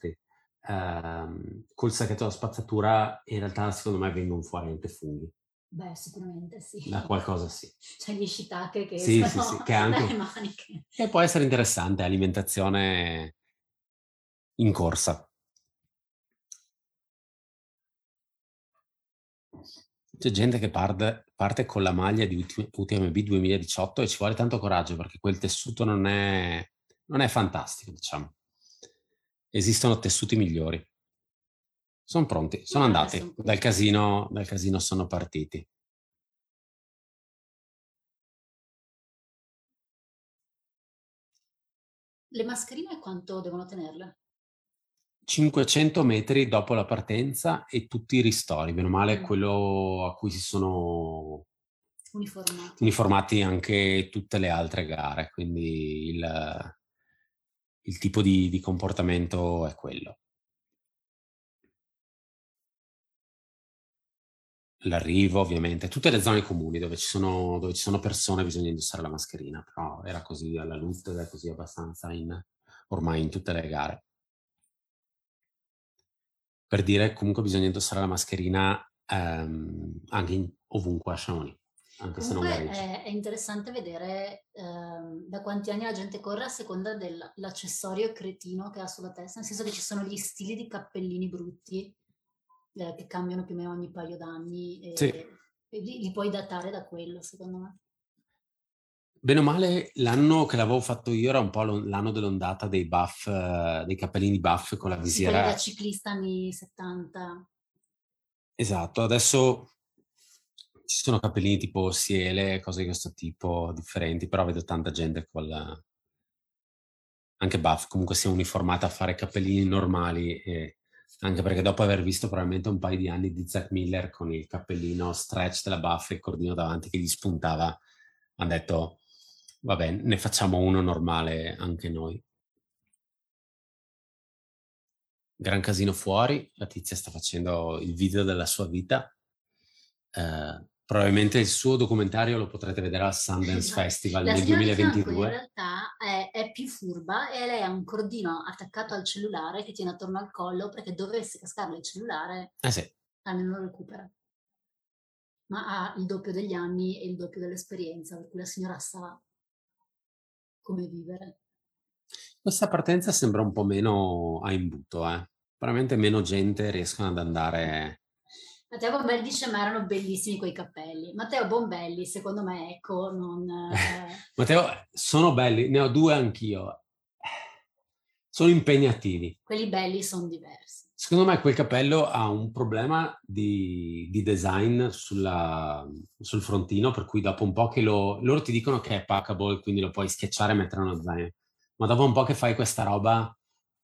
S1: ehm, col sacchetto da spazzatura, in realtà secondo me vengono fuori anche funghi.
S2: Beh, sicuramente sì.
S1: Da qualcosa sì.
S2: C'è gli shiitake che
S1: Sì, sì, sì, che anche-
S2: maniche.
S1: E può essere interessante, alimentazione in corsa. C'è gente che parte, parte con la maglia di UT- UTMB 2018 e ci vuole tanto coraggio perché quel tessuto non è, non è fantastico, diciamo. Esistono tessuti migliori. Sono pronti, sono andati. Dal casino, dal casino sono partiti.
S2: Le mascherine quanto devono tenerle?
S1: 500 metri dopo la partenza e tutti i ristori, meno male
S2: Mm.
S1: quello a cui si sono
S2: Uniformati.
S1: uniformati anche tutte le altre gare, quindi il, il tipo di, di comportamento è quello. l'arrivo ovviamente, tutte le zone comuni dove ci, sono, dove ci sono persone bisogna indossare la mascherina, però era così alla luce ed è così abbastanza in, ormai in tutte le gare. Per dire comunque bisogna indossare la mascherina ehm, anche in, ovunque a Chamonix. Anche
S2: Comunque se non è, è interessante vedere ehm, da quanti anni la gente corre a seconda dell'accessorio cretino che ha sulla testa, nel senso che ci sono gli stili di cappellini brutti eh, che cambiano più o meno ogni paio d'anni e, sì. e li, li, puoi datare da quello, secondo me.
S1: Bene o male, l'anno che l'avevo fatto io era un po' l'anno dell'ondata dei buff, uh, dei cappellini buff con la visiera.
S2: Sì, da ciclista anni 70.
S1: Esatto, adesso ci sono cappellini tipo Siele, cose di questo tipo differenti, però vedo tanta gente con la... anche buff, comunque si è uniformata a fare cappellini normali e anche perché dopo aver visto probabilmente un paio di anni di Zack Miller con il cappellino stretch della buff e il cordino davanti che gli spuntava, hanno detto, vabbè, ne facciamo uno normale anche noi. Gran casino fuori, la tizia sta facendo il video della sua vita. Eh, Probabilmente il suo documentario lo potrete vedere al Sundance Festival
S2: la
S1: nel 2022.
S2: in realtà è, è, più furba e lei ha un cordino attaccato al cellulare che tiene attorno al collo perché dovesse cascarle il cellulare
S1: eh sì.
S2: almeno lo recupera. Ma ha il doppio degli anni e il doppio dell'esperienza, per cui la signora sa come vivere.
S1: Questa partenza sembra un po' meno a imbuto, eh. Probabilmente meno gente riescono ad andare
S2: Matteo Bombelli dice ma erano bellissimi quei capelli. Matteo Bombelli, secondo me, ecco, non...
S1: Eh... Matteo, sono belli, ne ho due anch'io. Sono impegnativi.
S2: Quelli belli sono diversi.
S1: Secondo me quel capello ha un problema di, di design sulla, sul frontino, per cui dopo un po' che lo... Loro ti dicono che è packable, quindi lo puoi schiacciare e mettere nello zaino. Ma dopo un po' che fai questa roba,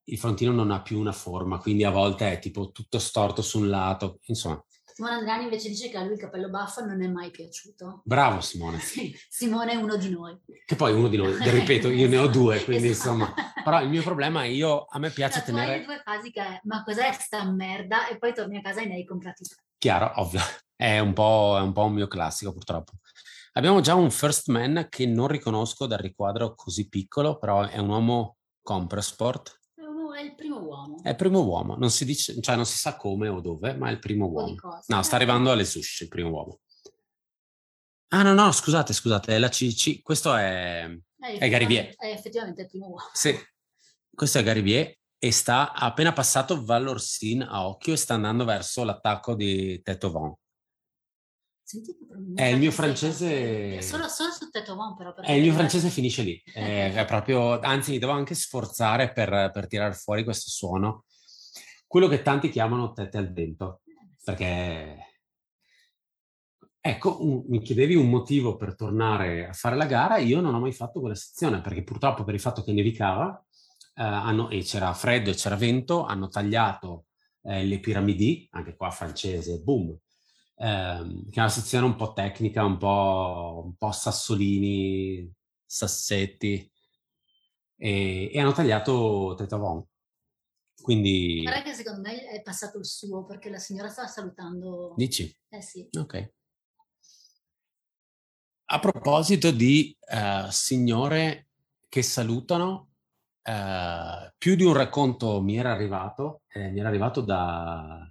S1: il frontino non ha più una forma, quindi a volte è tipo tutto storto su un lato. Insomma,
S2: Simone Andriani invece dice che a lui il capello baffo non è mai piaciuto.
S1: Bravo Simone.
S2: Sì, Simone è uno di noi.
S1: Che poi uno di noi, ripeto, io ne ho due, quindi esatto. insomma. Però il mio problema è io, a me piace
S2: cioè,
S1: tenere...
S2: Hai due fasi che è, ma cos'è sta merda? E poi torni a casa e ne hai comprati tre.
S1: Chiaro, ovvio. È un, po', è un po' un mio classico purtroppo. Abbiamo già un first man che non riconosco dal riquadro così piccolo, però è un uomo Compressport
S2: è il primo uomo.
S1: È il primo uomo, non si dice, cioè non si sa come o dove, ma è il primo uomo. No, sta arrivando alle sushi, il primo uomo. Ah no, no, scusate, scusate, è la CC, questo è, è, è Garivier.
S2: È effettivamente il primo uomo.
S1: Sì, questo è Garivier e sta appena passato Valorsin a occhio e sta andando verso l'attacco di Tetovon. È il mio francese...
S2: Solo, solo su Tetovon però.
S1: È il mio francese finisce lì. È, è proprio... Anzi, mi devo anche sforzare per, per tirare fuori questo suono. Quello che tanti chiamano tette al vento. Perché... Ecco, un, mi chiedevi un motivo per tornare a fare la gara, io non ho mai fatto quella sezione, perché purtroppo per il fatto che nevicava eh, hanno, e c'era freddo e c'era vento, hanno tagliato eh, le piramidi, anche qua francese, boom, ehm, che è una sezione un po' tecnica, un po', un po Sassolini, Sassetti, e, e hanno tagliato Tetavon. Quindi...
S2: Guarda che secondo me è passato il suo, perché la signora stava salutando...
S1: Dici?
S2: Eh sì.
S1: Ok. A proposito di uh, signore che salutano, uh, più di un racconto mi era arrivato, eh, mi era arrivato da,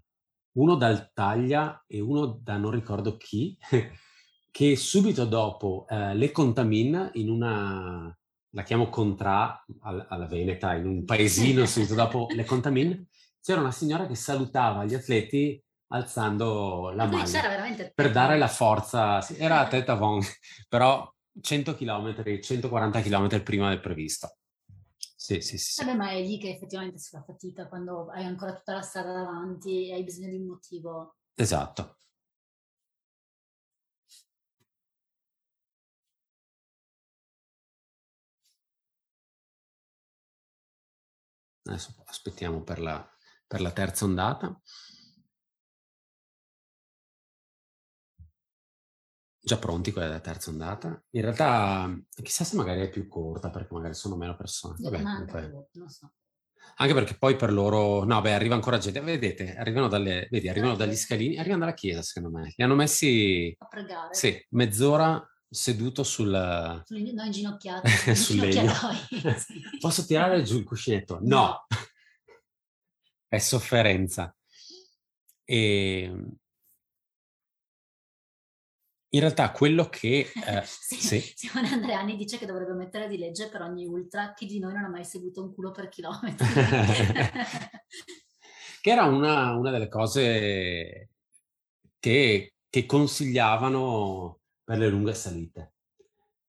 S1: uno dal Taglia e uno da non ricordo chi, che subito dopo eh, le contamina in una, la chiamo Contra al, alla Veneta, in un paesino subito dopo le contamina, c'era una signora che salutava gli atleti alzando la maglia per dare la forza, sì, era a Teta Von, però 100 km, 140 km prima del previsto. Sì, sì, sì.
S2: Vabbè, ma è lì che effettivamente si fa fatica quando hai ancora tutta la strada davanti e hai bisogno di un motivo.
S1: Esatto. Adesso aspettiamo per la, per la terza ondata. Già pronti quella della terza ondata. In realtà, chissà se magari è più corta perché magari sono meno persone.
S2: Vabbè, comunque... non so.
S1: Anche perché poi per loro, no, beh, arriva ancora gente, vedete, arrivano, dalle, vedi, arrivano dagli scalini, arrivano dalla chiesa, secondo me. Li hanno messi,
S2: a pregare.
S1: sì, mezz'ora seduto sul,
S2: No, inginocchiati.
S1: sul legno.
S2: sì.
S1: Posso tirare giù il cuscinetto? No,
S2: No.
S1: è sofferenza. E in realtà quello che... eh,
S2: Sì,
S1: sì,
S2: Simone Andreani dice che dovrebbe mettere di legge per ogni ultra chi di noi non ha mai seguito un culo per chilometri.
S1: che era una, una delle cose che, che consigliavano per le lunghe salite.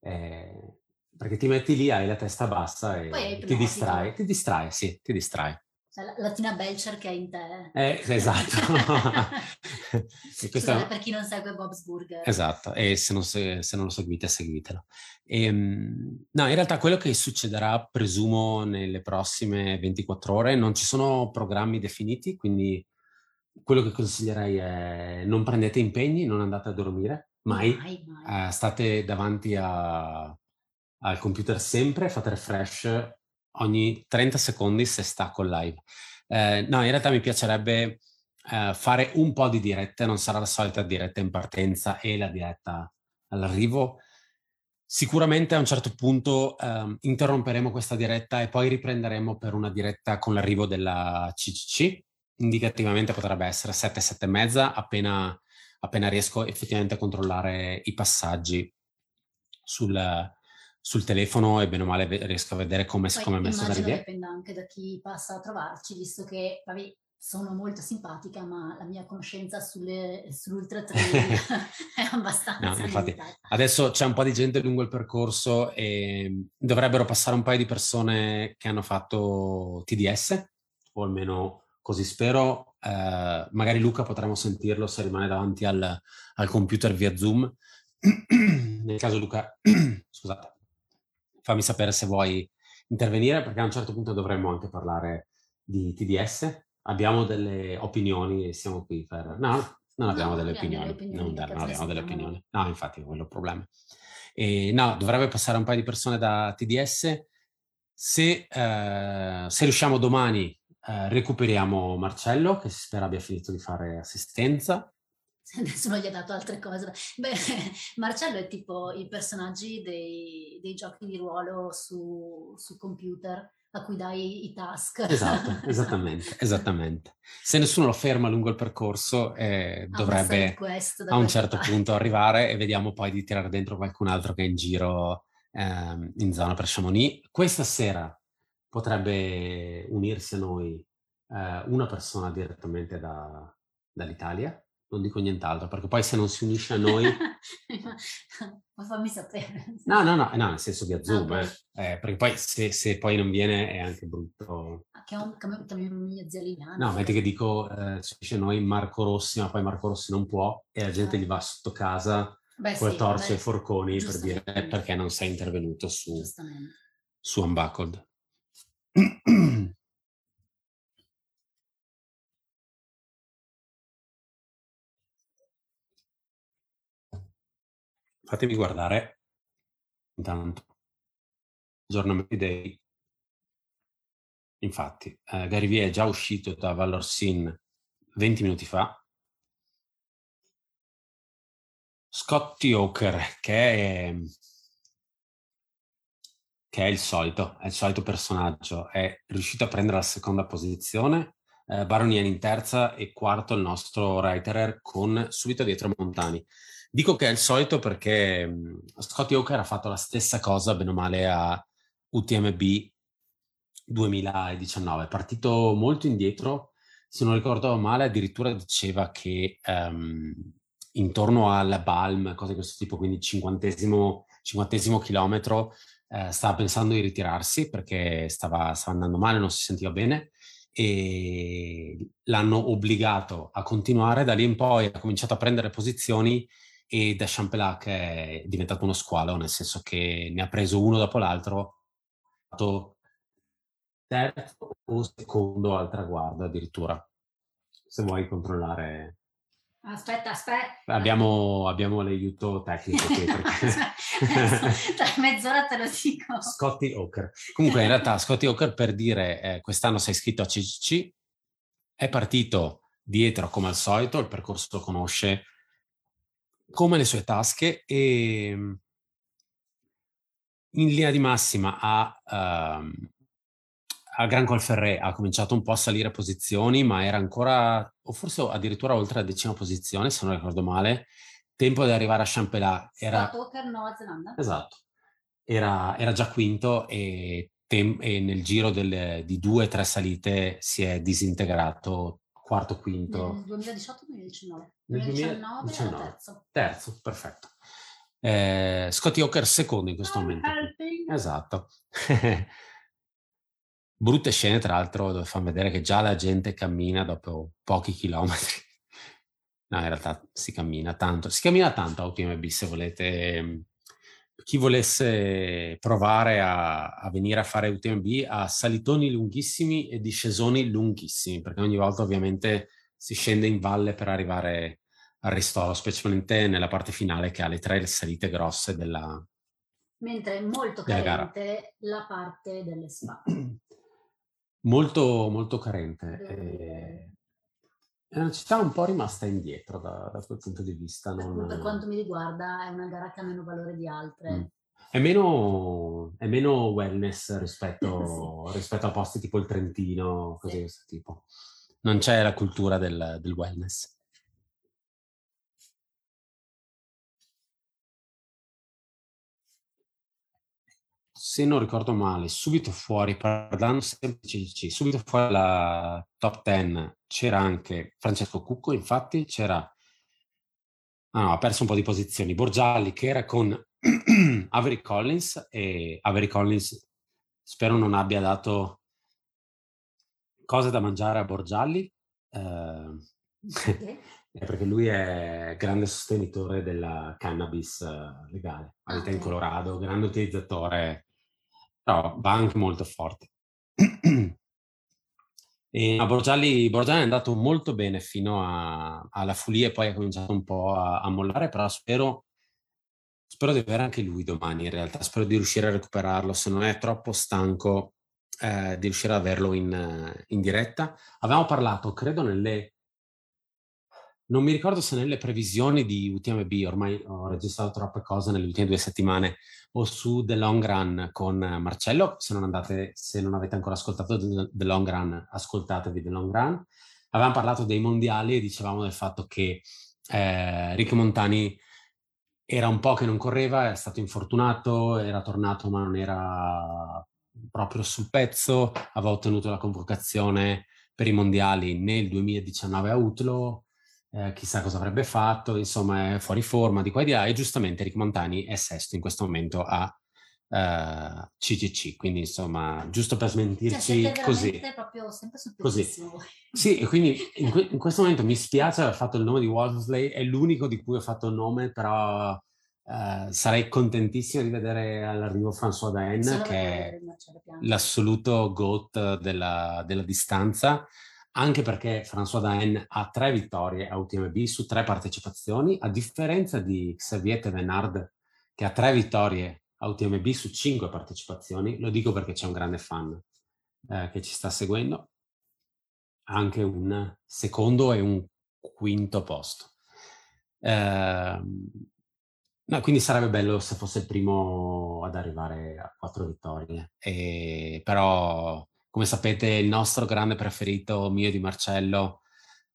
S1: Eh, perché ti metti lì, hai la testa bassa e ti distrai, ti distrai, sì, ti distrai.
S2: Cioè, la, Tina Belcher che è in te.
S1: Eh, esatto. E questa-
S2: Scusate, per chi non segue Bob's Burger.
S1: Esatto, e se non, se- se non lo seguite, seguitelo. Ehm, no, in realtà quello che succederà, presumo, nelle prossime 24 ore, non ci sono programmi definiti, quindi quello che consiglierei è non prendete impegni, non andate a dormire, mai.
S2: Mai, mai.
S1: Eh, state davanti a- al computer sempre, fate refresh ogni 30 secondi se sta col live. Eh, no, in realtà mi piacerebbe eh, fare un po' di dirette, non sarà la solita diretta in partenza e la diretta all'arrivo. Sicuramente a un certo punto ehm, interromperemo questa diretta e poi riprenderemo per una diretta con l'arrivo della CCC. Indicativamente potrebbe essere 7, 7 e mezza, appena, appena riesco effettivamente a controllare i passaggi sul, sul telefono e bene o male riesco a vedere come,
S2: Poi
S1: come è messo da ridere.
S2: dipenda anche da chi passa a trovarci, visto che vabbè, sono molto simpatica, ma la mia conoscenza sulle, sull'ultra trail è abbastanza
S1: No, infatti. Adesso c'è un po' di gente lungo il percorso e dovrebbero passare un paio di persone che hanno fatto TDS, o almeno così spero. Eh, magari Luca potremo sentirlo se rimane davanti al, al computer via Zoom. Nel caso Luca, scusate, fammi sapere se vuoi intervenire perché a un certo punto dovremmo anche parlare di TDS. Abbiamo delle opinioni e siamo qui per... No, non abbiamo
S2: No,
S1: delle
S2: abbiamo
S1: opinioni.
S2: delle opinioni,
S1: non, non abbiamo delle opinioni. No, infatti, quello è il problema. E, no, dovrebbe passare un paio di persone da TDS. Se, eh, se riusciamo domani, eh, recuperiamo Marcello, che si spera abbia finito di fare assistenza.
S2: Nessuno gli ha dato altre cose. Beh, Marcello è tipo i personaggi dei, dei giochi di ruolo su, su computer a cui dai i task.
S1: Esatto, esattamente, esattamente. Se nessuno lo ferma lungo il percorso, eh, dovrebbe a un certo
S2: parte.
S1: punto arrivare e vediamo poi di tirare dentro qualcun altro che è in giro ehm, in zona per Chamonix. Questa sera potrebbe unirsi a noi eh, una persona direttamente da- dall'Italia, non dico nient'altro, perché poi se non si unisce a noi...
S2: Ma fammi sapere.
S1: No, no, no, no, nel senso via Zoom,
S2: Ok.
S1: eh. Eh, perché poi se, se poi non viene è anche brutto.
S2: Ah, Che è un cam- chiamiamo mia zia Liliana.
S1: No, metti che dico, eh, si dice noi Marco Rossi, ma poi Marco Rossi non può e la gente
S2: Ah.
S1: gli va sotto casa
S2: Beh,
S1: col
S2: sì, vabbè,
S1: e forconi per dire perché non sei intervenuto su, su Unbuckled. Fatemi guardare intanto. Aggiornamenti dei infatti eh, Gary Vee è già uscito da Vallorsin 20 minuti fa. Scotty Hawker che è che è il solito, è il solito personaggio, è riuscito a prendere la seconda posizione, eh, Baronian in terza e quarto il nostro Reiterer con subito dietro Montani. Dico che è il solito perché mh, Scotty Hawker ha fatto la stessa cosa, bene o male, a UTMB 2019, è partito molto indietro, se non ricordo male addirittura diceva che ehm, intorno alla Balm, cose di questo tipo, quindi cinquantesimo, cinquantesimo chilometro, eh, stava pensando di ritirarsi perché stava, stava andando male, non si sentiva bene e l'hanno obbligato a continuare. Da lì in poi ha cominciato a prendere posizioni e da Champelac è diventato uno squalo, nel senso che ne ha preso uno dopo l'altro, è stato terzo o secondo al traguardo addirittura, se vuoi controllare
S2: Aspetta, aspetta.
S1: Abbiamo, abbiamo l'aiuto tecnico qui. Perché...
S2: Tra mezz'ora te lo dico.
S1: Scotty Hawker. Comunque, in realtà, Scotty Hawker per dire eh, quest'anno sei iscritto a CCC, è partito dietro come al solito, il percorso lo conosce come le sue tasche e in linea di massima ha, um, a Gran Colferré ha cominciato un po' a salire posizioni, ma era ancora, o forse addirittura oltre la decima posizione, se non ricordo male. Tempo di arrivare a Champelà era...
S2: Poker Nuova Zelanda.
S1: Esatto. Era, era già quinto e, tem- e nel giro delle, di due o tre salite si è disintegrato quarto, quinto.
S2: Nel 2018 2019?
S1: Nel
S2: 2019
S1: 2019.
S2: terzo.
S1: Terzo, perfetto. Eh, Scotty Hawker secondo in questo
S2: I'm
S1: momento.
S2: helping.
S1: Esatto. Brutte scene, tra l'altro, dove fanno vedere che già la gente cammina dopo pochi chilometri. No, in realtà si cammina tanto. Si cammina tanto a UTMB, se volete. Chi volesse provare a, a venire a fare UTMB ha salitoni lunghissimi e discesoni lunghissimi, perché ogni volta ovviamente si scende in valle per arrivare al ristoro, specialmente nella parte finale che ha le tre salite grosse della,
S2: Mentre è molto carente la parte delle spa.
S1: molto, molto carente. E-
S2: dire.
S1: È una città un po' rimasta indietro da, da quel punto di vista. Non-
S2: per quanto mi riguarda è una gara che ha meno valore di altre.
S1: Mm. È meno, è meno wellness rispetto, rispetto a posti tipo il Trentino, così
S2: Sì.
S1: di questo tipo. Non c'è la cultura del, del wellness. Se non ricordo male, subito fuori, parlando sempre di CCC, subito fuori la top 10 c'era anche Francesco Cucco, infatti c'era Ah no, ha perso un po' di posizioni. Borgialli che era con Avery Collins e Avery Collins spero non abbia dato cose da mangiare a Borgialli, eh,
S2: Perché?
S1: eh, perché lui è grande sostenitore della cannabis eh, legale, abita in
S2: ok.
S1: Colorado, grande utilizzatore, però va anche molto forte. E no, Borgialli, Borgialli è andato molto bene fino a- alla follia e poi ha cominciato un po' a, a mollare, però spero, spero di avere anche lui domani in realtà, spero di riuscire a recuperarlo, se non è troppo stanco, eh, di riuscire ad averlo in, in diretta. Avevamo parlato, credo, nelle... Non mi ricordo se nelle previsioni di UTMB, ormai ho registrato troppe cose nelle ultime due settimane, o su The Long Run con Marcello. Se non, andate, se non avete ancora ascoltato The The Long Run, ascoltatevi The Long Run. Avevamo parlato dei mondiali e dicevamo del fatto che eh, Rick Montani era un po' che non correva, è stato infortunato, era tornato ma non era proprio sul pezzo, aveva ottenuto la convocazione per i mondiali nel 2019 a Utlo, eh, chissà cosa avrebbe fatto, insomma è fuori forma di qua e di là e giustamente Rick Montani è sesto in questo momento a eh, CCC, quindi insomma giusto per
S2: Cioè,
S1: smentirci
S2: siete
S1: così.
S2: proprio sempre
S1: Così. Sì, e quindi in, que- in questo momento mi spiace aver fatto il nome di Wolseley, è l'unico di cui ho fatto il nome, però eh, sarei contentissimo di vedere all'arrivo François Daen, che è l'assoluto GOAT della, della distanza, anche perché François Daen ha tre vittorie a UTMB su tre partecipazioni, a differenza di Xavier Tevenard, che ha tre vittorie a UTMB su cinque partecipazioni. Lo dico perché c'è un grande fan eh, che ci sta seguendo anche un secondo e un quinto posto. Ehm, no, quindi sarebbe bello se fosse il primo ad arrivare a quattro vittorie. E, però, come sapete, il nostro grande preferito, mio di Marcello,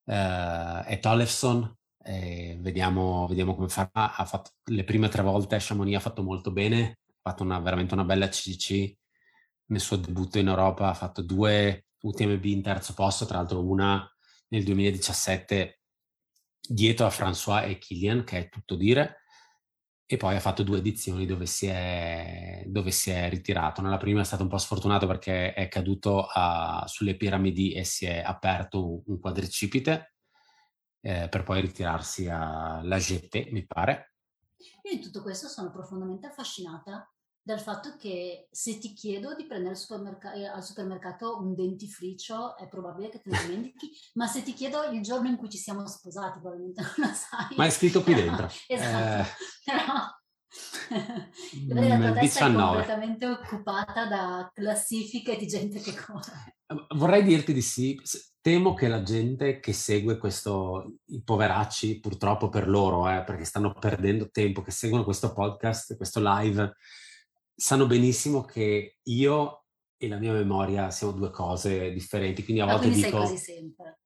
S1: eh, è Tollefson. Vediamo, vediamo come farà. Ha fatto le prime tre volte a Chamonix, ha fatto molto bene, ha fatto una, veramente una bella CCC nel suo debutto in Europa, ha fatto due UTMB in terzo posto, tra l'altro una nel 2017 dietro a François e Kilian, che è tutto dire, e poi ha fatto due edizioni dove si è, dove si è ritirato. Nella prima è stato un po' sfortunato perché è caduto a- sulle piramidi e si è aperto un, quadricipite eh, per poi ritirarsi alla GT, mi pare.
S2: Io in tutto questo sono profondamente affascinata dal fatto che se ti chiedo di prendere al, supermerc- eh, al supermercato un dentifricio è probabile che te ne dimentichi, ma se ti chiedo il giorno in cui ci siamo sposati probabilmente non lo sai.
S1: Ma è scritto qui dentro.
S2: esatto, eh... però... la tua testa è completamente occupata da classifiche di gente che corre.
S1: Vorrei dirti di sì, temo che la gente che segue questo, i poveracci, purtroppo per loro, eh, perché stanno perdendo tempo, che seguono questo podcast, questo live, sanno benissimo che io e la mia memoria siamo due cose differenti, quindi a volte
S2: quindi
S1: dico...
S2: sei così sempre.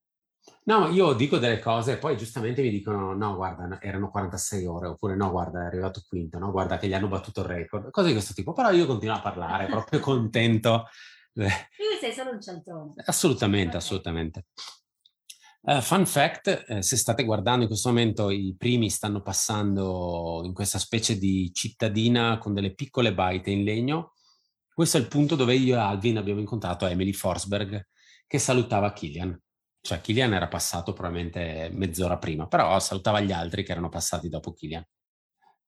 S1: No, io dico delle cose e poi giustamente mi dicono no, guarda, erano 46 ore, oppure no, guarda, è arrivato quinto, no, guarda che gli hanno battuto il record, cose di questo tipo. Però io continuo a parlare, proprio contento.
S2: Quindi sei solo un centrone.
S1: Assolutamente, okay. assolutamente. Uh, fun fact, eh, se state guardando in questo momento i primi stanno passando in questa specie di cittadina con delle piccole baite in legno. Questo è il punto dove io e Alvin abbiamo incontrato Emily Forsberg che salutava Killian. Cioè Killian era passato probabilmente mezz'ora prima, però salutava gli altri che erano passati dopo Killian.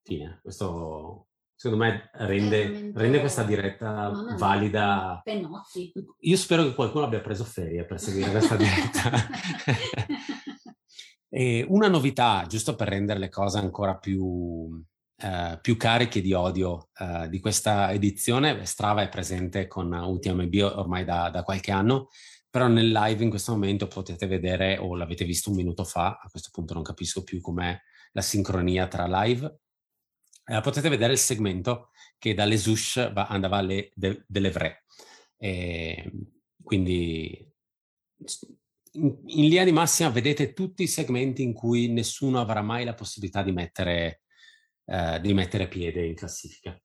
S1: Fine. Questo secondo me rende, rende questa diretta no, valida.
S2: Penotti.
S1: Io spero che qualcuno abbia preso ferie per seguire questa diretta. e una novità, giusto per rendere le cose ancora più, eh, più cariche di odio eh, di questa edizione, Strava è presente con UTMB ormai da, da qualche anno, però nel live in questo momento potete vedere, o l'avete visto un minuto fa, a questo punto non capisco più com'è la sincronia tra live, eh, potete vedere il segmento che dalle Zush andava alle de, delle Vre. E quindi in, in, linea di massima vedete tutti i segmenti in cui nessuno avrà mai la possibilità di mettere, eh, di mettere piede in classifica.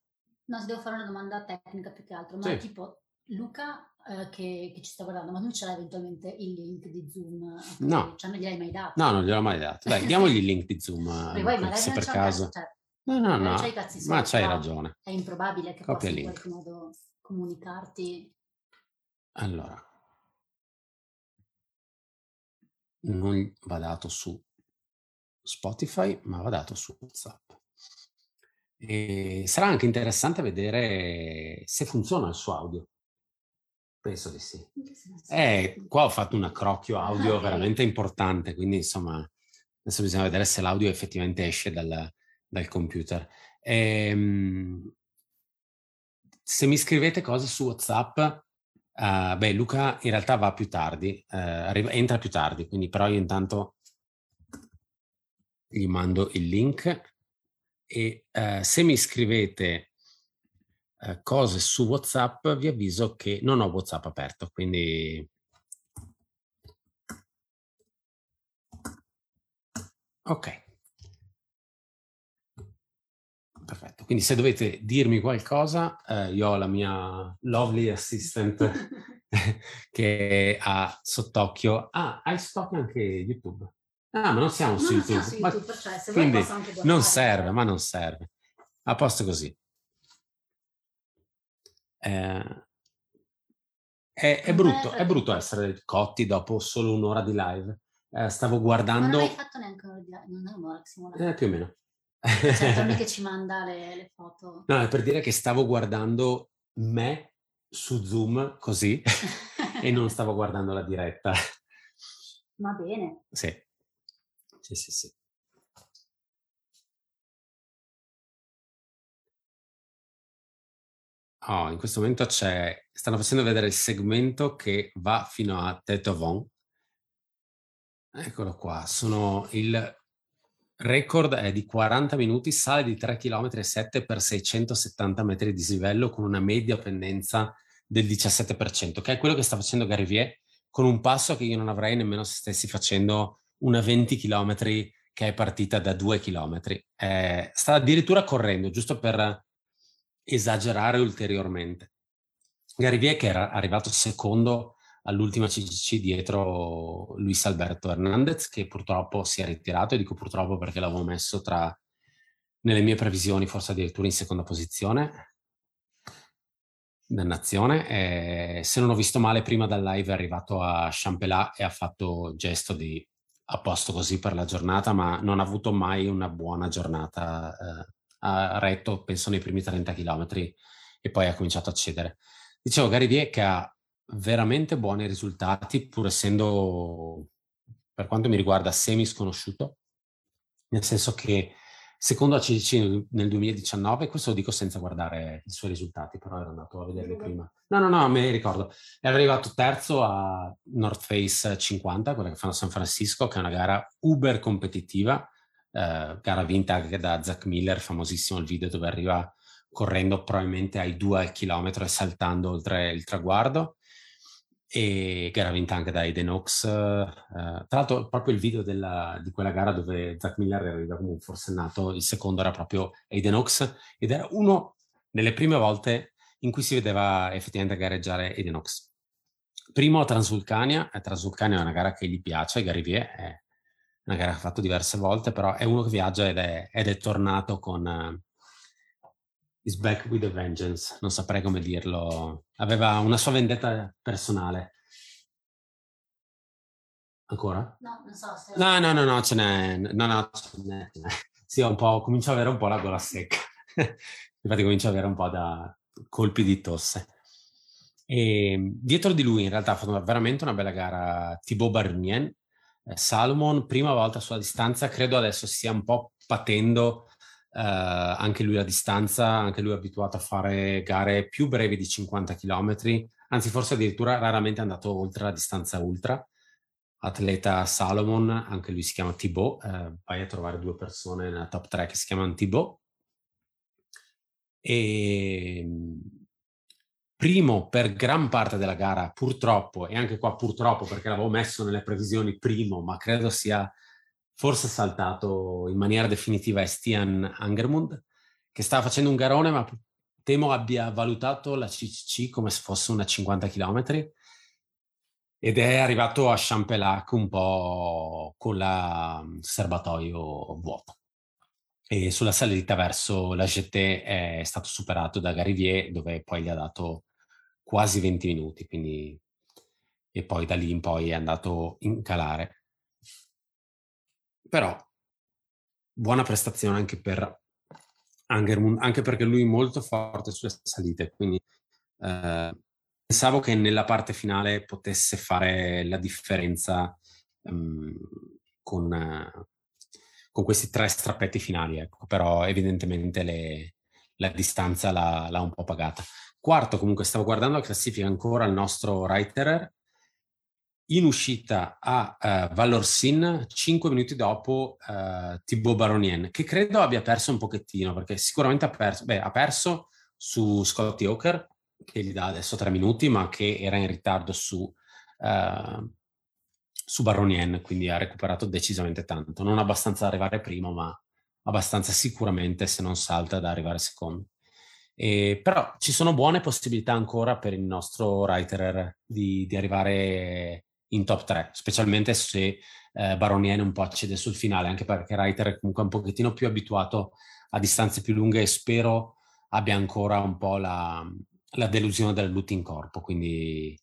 S2: No, se devo fare una domanda tecnica più che altro, ma sì. tipo Luca eh, che, che, ci sta guardando, ma non c'era eventualmente il link di Zoom?
S1: No.
S2: Cioè non gliel'hai mai dato?
S1: No, non gliel'ho mai dato. Dai, diamogli il link di Zoom. se per caso... Cioè, No, no, no, ma c'hai ragione.
S2: È improbabile che Copia possa in qualche modo comunicarti.
S1: Allora, non va dato su Spotify, ma va dato su WhatsApp. E sarà anche interessante vedere se funziona il suo audio. Penso di sì. Eh, qua ho fatto un accrocchio audio veramente importante, quindi insomma, adesso bisogna vedere se l'audio effettivamente esce dal, dal computer. Ehm, se mi scrivete cose su WhatsApp, uh, beh, Luca in realtà va più tardi, uh, arriva, entra più tardi, quindi però io intanto gli mando il link e uh, se mi scrivete cose su WhatsApp vi avviso che non ho WhatsApp aperto, quindi ok. Perfetto, quindi se dovete dirmi qualcosa, eh, io ho la mia lovely assistant che ha sott'occhio. Ah, hai sott'occhio anche YouTube? Ah, ma non siamo
S2: su
S1: YouTube.
S2: Siamo su YouTube ma, cioè, se
S1: quindi non serve, ma non serve. A posto così. Eh, è, è, brutto, è brutto essere cotti dopo solo un'ora di live. Eh, stavo guardando... Ma non
S2: hai fatto neanche un'ora di live, non è un'ora che siamo
S1: live. Eh, più o meno.
S2: Tommy che ci manda le, le, foto.
S1: No, è per dire che stavo guardando me su Zoom così e non stavo guardando la diretta.
S2: Va bene.
S1: Sì, sì, sì, sì. Oh, in questo momento c'è, stanno facendo vedere il segmento che va fino a Tetovon. Eccolo qua, sono il record è di 40 minuti, sale di 3 km 7 per 670 metri di dislivello con una media pendenza del 17%, che è quello che sta facendo Garivier con un passo che io non avrei nemmeno se stessi facendo una 20 km che è partita da 2 km. Eh, sta addirittura correndo, giusto per esagerare ulteriormente. Garivier che era arrivato secondo all'ultima CCC dietro Luis Alberto Hernandez che purtroppo si è ritirato e dico purtroppo perché l'avevo messo tra nelle mie previsioni forse addirittura in seconda posizione dannazione e se non ho visto male prima dal live è arrivato a Champelat e ha fatto gesto di a posto così per la giornata ma non ha avuto mai una buona giornata eh, ha retto, penso, nei primi 30 km e poi ha cominciato a cedere. Dicevo, Gary Vie che ha veramente buoni risultati, pur essendo, per quanto mi riguarda, semi sconosciuto, nel senso che secondo ACDC nel 2019, questo lo dico senza guardare i suoi risultati, però ero andato a vederli prima. No, no, no, me li ricordo. È arrivato terzo a North Face 50, quella che fanno a San Francisco, che è una gara uber competitiva, eh, gara vinta anche da Zach Miller, famosissimo il video dove arriva correndo probabilmente ai due al chilometro e saltando oltre il traguardo e gara vinta anche da Eden Oaks. Eh, tra l'altro, proprio il video della, di quella gara dove Zach Miller arriva come un forsennato, il secondo era proprio Eden Oaks ed era uno delle prime volte in cui si vedeva effettivamente gareggiare Eden Oaks. Primo eh, Transvulcania è una gara che gli piace, Garivier è una gara che ha fatto diverse volte, però è uno che viaggia ed è, ed è tornato con... Is back with a vengeance, non saprei come dirlo. Aveva una sua vendetta personale. Ancora?
S2: No, non so se...
S1: No, no, no, no, ce n'è. No, no, ce n'è. Ce n'è. Sì, un po', comincio ad avere un po' la gola secca. Infatti comincio ad avere un po' da colpi di tosse. E dietro di lui in realtà ha fatto veramente una bella gara Thibaut Barnien. Eh, Salomon, prima volta sulla distanza, credo adesso stia un po' patendo anche lui a distanza, anche lui è abituato a fare gare più brevi di 50 km, anzi forse addirittura raramente è andato oltre la distanza ultra. Atleta Salomon, anche lui si chiama Thibaut, uh, vai a trovare due persone nella top 3 che si chiamano Thibaut. E ehm, primo per gran parte della gara, purtroppo, e anche qua purtroppo perché l'avevo messo nelle previsioni primo, ma credo sia forse saltato in maniera definitiva è Stian Angermund, che stava facendo un garone, ma temo abbia valutato la CCC come se fosse una 50 km ed è arrivato a Champelac un po' con la mm, serbatoio vuoto. E sulla salita verso la GT è stato superato da Garivier, dove poi gli ha dato quasi 20 minuti, quindi... e poi da lì in poi è andato in calare. Però buona prestazione anche per Angermund, anche perché lui è molto forte sulle salite, quindi eh, pensavo che nella parte finale potesse fare la differenza um, con, uh, con, questi tre strappetti finali, ecco. però evidentemente le, la distanza l'ha, l'ha, un po' pagata. Quarto, comunque, stavo guardando la classifica ancora il nostro Reiterer, in uscita a uh, Vallorsin 5 minuti dopo uh, Thibaut Baronien, che credo abbia perso un pochettino, perché sicuramente ha perso, beh, ha perso su Scotty Hawker, che gli dà adesso 3 minuti, ma che era in ritardo su, uh, su Baronien, quindi ha recuperato decisamente tanto. Non abbastanza da arrivare primo, ma abbastanza sicuramente, se non salta, da arrivare secondo. E, però ci sono buone possibilità ancora per il nostro writer di, di arrivare in top 3, specialmente se eh, Baroniene un po' accede sul finale, anche perché Reiter è comunque un pochettino più abituato a distanze più lunghe e spero abbia ancora un po' la, la delusione del loot in corpo, quindi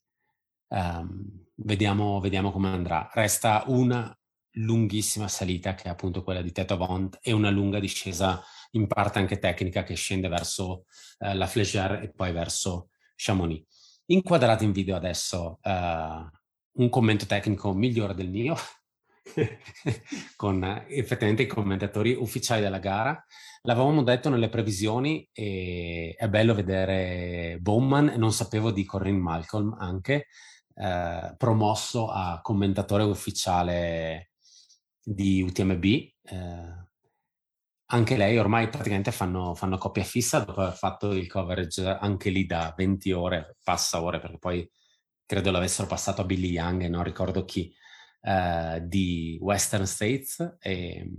S1: um, vediamo, vediamo come andrà. Resta una lunghissima salita che è appunto quella di Teto Vont e una lunga discesa in parte anche tecnica che scende verso uh, la Flégère e poi verso Chamonix. Inquadrato in video adesso uh, un commento tecnico migliore del mio, con effettivamente i commentatori ufficiali della gara. L'avevamo detto nelle previsioni e è bello vedere Bowman, non sapevo di Corinne Malcolm anche, eh, promosso a commentatore ufficiale di UTMB. Eh, anche lei ormai praticamente fanno, fanno coppia fissa dopo aver fatto il coverage anche lì da 20 ore, passa ore perché poi credo l'avessero passato a Billy Young e non ricordo chi, eh, di Western States. E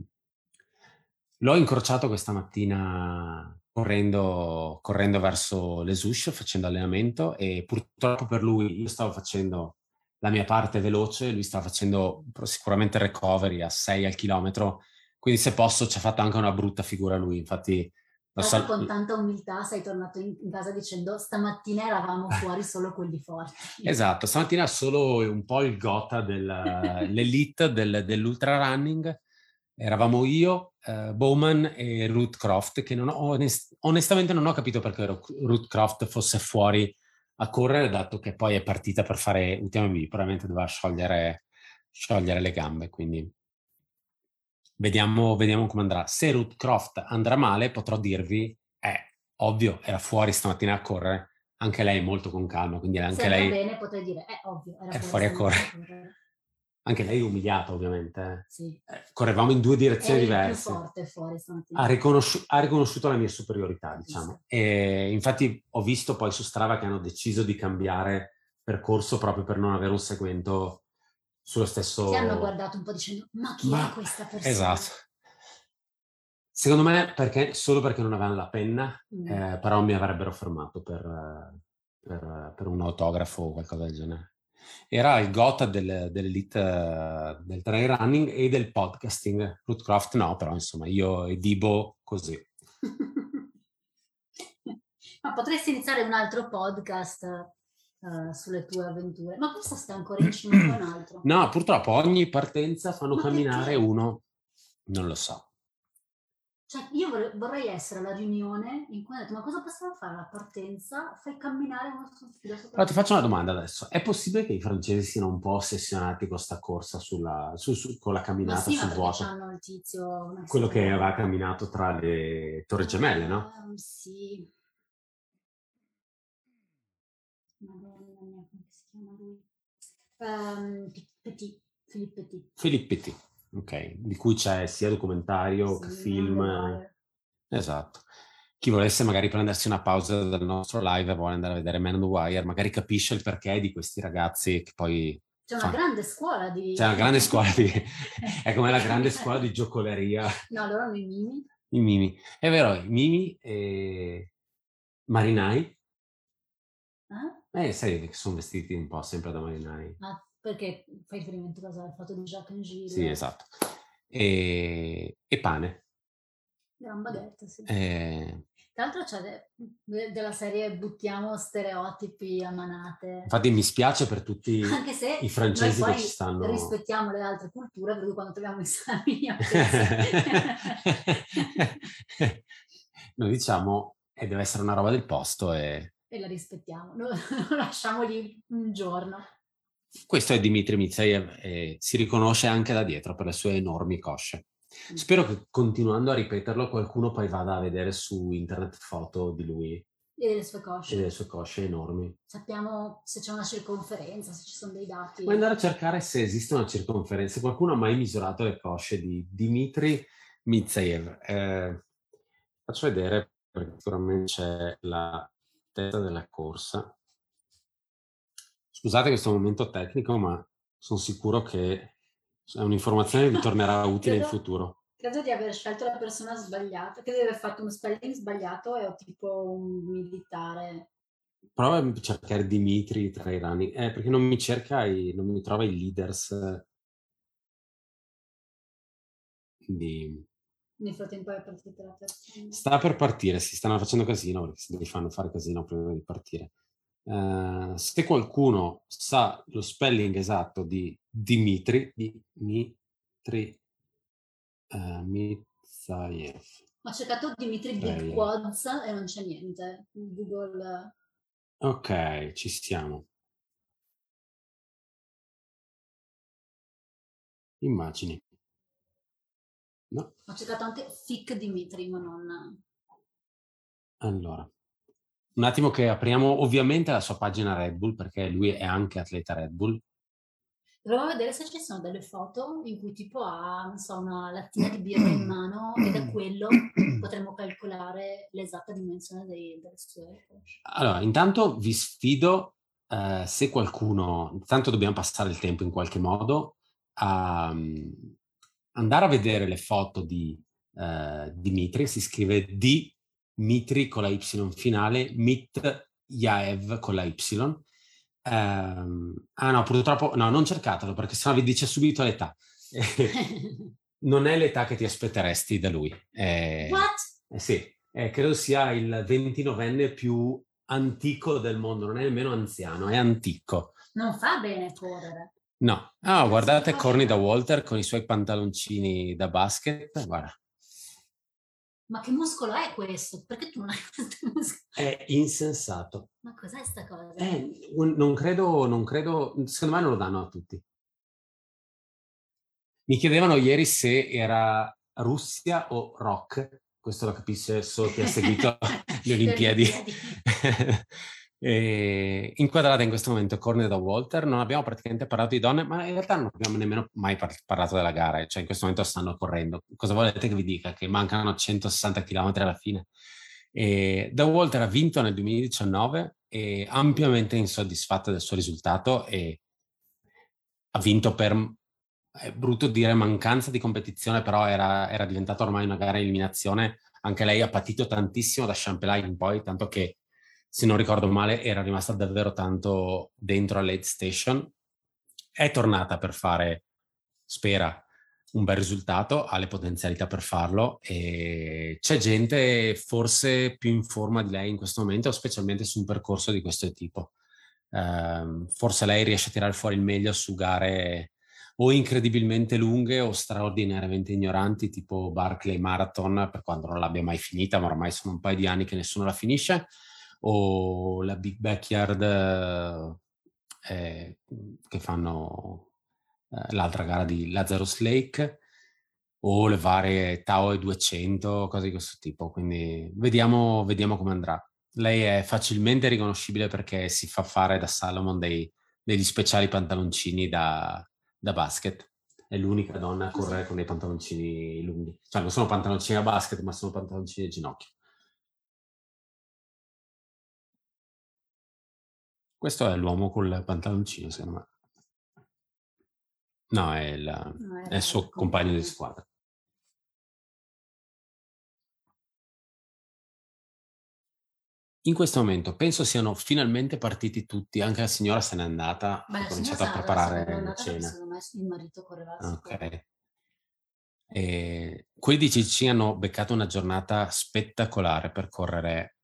S1: l'ho incrociato questa mattina correndo, correndo verso l'Esush, facendo allenamento e purtroppo per lui io stavo facendo la mia parte veloce, lui stava facendo sicuramente recovery a 6 al chilometro, quindi se posso ci ha fatto anche una brutta figura lui, infatti
S2: Sal- con tanta umiltà sei tornato in, in, casa dicendo stamattina eravamo fuori solo quelli forti.
S1: Esatto, stamattina solo un po' il gota dell'elite del, dell'ultra running, eravamo io, uh, Bowman e Ruth Croft, che non ho, onest- onestamente non ho capito perché Ruth Croft fosse fuori a correre, dato che poi è partita per fare UTMB, probabilmente doveva sciogliere, sciogliere le gambe, quindi vediamo, vediamo come andrà. Se Ruth Croft andrà male, potrò dirvi, eh, ovvio, era fuori stamattina a correre, anche lei molto con calma, quindi anche
S2: Se
S1: lei...
S2: bene potrei dire, è ovvio, era
S1: è fuori a correre. correre. Anche lei umiliata, ovviamente.
S2: Eh. Sì.
S1: Eh, correvamo in due direzioni diverse.
S2: Forte, fuori,
S1: ha, riconosci- ha, riconosciuto la mia superiorità, diciamo. Sì. E infatti ho visto poi su Strava che hanno deciso di cambiare percorso proprio per non avere un segmento sullo stesso...
S2: Ti hanno guardato un po' dicendo, ma chi ma... è questa persona?
S1: Esatto. Secondo me perché, solo perché non avevano la penna, mm. eh, però mi avrebbero fermato per, per, per un autografo o qualcosa del genere era il gota del, dell'elite uh, del trail running e del podcasting. Rootcraft no, però insomma io e Dibo così.
S2: Ma potresti iniziare un altro podcast uh, sulle tue avventure. Ma questo sta ancora in cima a un altro?
S1: No, purtroppo ogni partenza fanno Ma camminare perché? uno, non lo so.
S2: Cioè, io vorrei, vorrei essere alla riunione in cui ho detto, ma cosa possiamo fare alla partenza? Fai camminare uno sul filo
S1: Però ti faccio una domanda adesso. È possibile che i francesi siano un po' ossessionati con questa corsa sulla, su, su, con la camminata
S2: sì,
S1: sul vuoto?
S2: hanno il tizio...
S1: Quello che aveva camminato tra le torri gemelle, no?
S2: Um, sì. Madonna mia, come si chiama lui? Um, Petit, Philippe Petit.
S1: Philippe Petit ok, di cui c'è sia documentario sì, che film. Esatto. Chi volesse magari prendersi una pausa dal nostro live e vuole andare a vedere Man on the Wire, magari capisce il perché di questi ragazzi che poi...
S2: C'è una grande scuola di...
S1: C'è una grande scuola di... è come la grande scuola di giocoleria.
S2: No, loro hanno i mimi.
S1: I mimi. È vero, i mimi e marinai.
S2: Eh?
S1: Eh, sai che sono vestiti un po' sempre da marinai.
S2: Ah, perché fai riferimento alla foto di Jacques Angile.
S1: Sì, esatto. E, e pane.
S2: Gran baguette, sì.
S1: E...
S2: Tra l'altro c'è de- della serie buttiamo stereotipi a manate.
S1: Infatti mi spiace per tutti
S2: Anche se
S1: i francesi che ci stanno.
S2: rispettiamo le altre culture, perché quando troviamo i sami
S1: Noi diciamo, e deve essere una roba del posto e...
S2: E la rispettiamo, lo, lo lasciamo lì un giorno.
S1: Questo è Dimitri Mitsaev e si riconosce anche da dietro per le sue enormi cosce. Mm. Spero che continuando a ripeterlo qualcuno poi vada a vedere su internet foto di lui.
S2: E delle sue cosce.
S1: E delle sue cosce enormi.
S2: Sappiamo se c'è una circonferenza, se ci sono dei dati.
S1: Puoi andare a cercare se esiste una circonferenza. Qualcuno ha mai misurato le cosce di Dimitri Mitsaev. Eh, faccio vedere perché sicuramente c'è la testa della corsa. Scusate questo momento tecnico, ma sono sicuro che è un'informazione che vi tornerà utile credo, in futuro.
S2: Credo di aver scelto la persona sbagliata, credo di aver fatto uno spelling sbagliato e ho tipo un militare.
S1: Prova a cercare Dimitri tra i rani, eh, perché non mi cerca, i, non mi trova i leaders.
S2: Quindi... Nel frattempo è partita la persona.
S1: Sta per partire, si stanno facendo casino perché si fanno fare casino prima di partire. Uh, se qualcuno sa lo spelling esatto di Dimitri, Dimitri uh, Mitsayev.
S2: Ho cercato Dimitri Big Quads e non c'è niente. Google.
S1: Ok, ci siamo. Immagini. No.
S2: Ho cercato anche Fic Dimitri, ma non...
S1: Allora. Un attimo che apriamo ovviamente la sua pagina Red Bull, perché lui è anche atleta Red Bull.
S2: Proviamo a vedere se ci sono delle foto in cui tipo ha, non so, una lattina di birra in mano e da quello potremmo calcolare l'esatta dimensione dei, delle sue cosce.
S1: Allora, intanto vi sfido, eh, se qualcuno, intanto dobbiamo passare il tempo in qualche modo, a um, andare a vedere le foto di uh, Dimitri, si scrive D Mitri con la Y finale, Mit Yaev con la Y. Um, ah no, purtroppo, no, non cercatelo perché sennò vi dice subito l'età. non è l'età che ti aspetteresti da lui.
S2: Eh, What?
S1: Eh sì, eh, credo sia il 29enne più antico del mondo, non è nemmeno anziano, è antico.
S2: Non fa bene correre.
S1: No, ah, guardate Corny da Walter con i suoi pantaloncini da basket, guarda.
S2: Ma che muscolo è questo? Perché tu non hai questo muscolo?
S1: È insensato.
S2: Ma cos'è sta cosa?
S1: Eh, non credo, non credo, secondo me non lo danno a tutti. Mi chiedevano ieri se era Russia o rock, questo lo capisce solo chi ha seguito le Olimpiadi. inquadrata in questo momento Corne da Walter, non abbiamo praticamente parlato di donne, ma in realtà non abbiamo nemmeno mai par- parlato della gara, cioè in questo momento stanno correndo. Cosa volete che vi dica? Che mancano 160 km alla fine. E da Walter ha vinto nel 2019 e ampiamente insoddisfatta del suo risultato e ha vinto per è brutto dire mancanza di competizione, però era, era diventata ormai una gara eliminazione. Anche lei ha patito tantissimo da Champelay in poi, tanto che, se non ricordo male, era rimasta davvero tanto dentro all'aid station. È tornata per fare, spera, un bel risultato, ha le potenzialità per farlo e c'è gente forse più in forma di lei in questo momento, specialmente su un percorso di questo tipo. Uh, forse lei riesce a tirare fuori il meglio su gare o incredibilmente lunghe o straordinariamente ignoranti, tipo Barclay Marathon, per quando non l'abbia mai finita, ma ormai sono un paio di anni che nessuno la finisce, o la Big Backyard eh, che fanno eh, l'altra gara di Lazarus Lake, o le varie Tao e 200, cose di questo tipo. Quindi vediamo, vediamo come andrà. Lei è facilmente riconoscibile perché si fa fare da Salomon dei, degli speciali pantaloncini da, da basket. È l'unica donna a correre con dei pantaloncini lunghi. Cioè, non sono pantaloncini a basket, ma sono pantaloncini a ginocchio. Questo è l'uomo col pantaloncino, secondo me. No, è, la, no, è il suo compagno di squadra. In questo momento penso siano finalmente partiti tutti, anche la signora se n'è andata, Beh, ha cominciato a preparare la cena.
S2: Secondo me il marito correva Ok.
S1: E quelli di CC hanno beccato una giornata spettacolare per correre,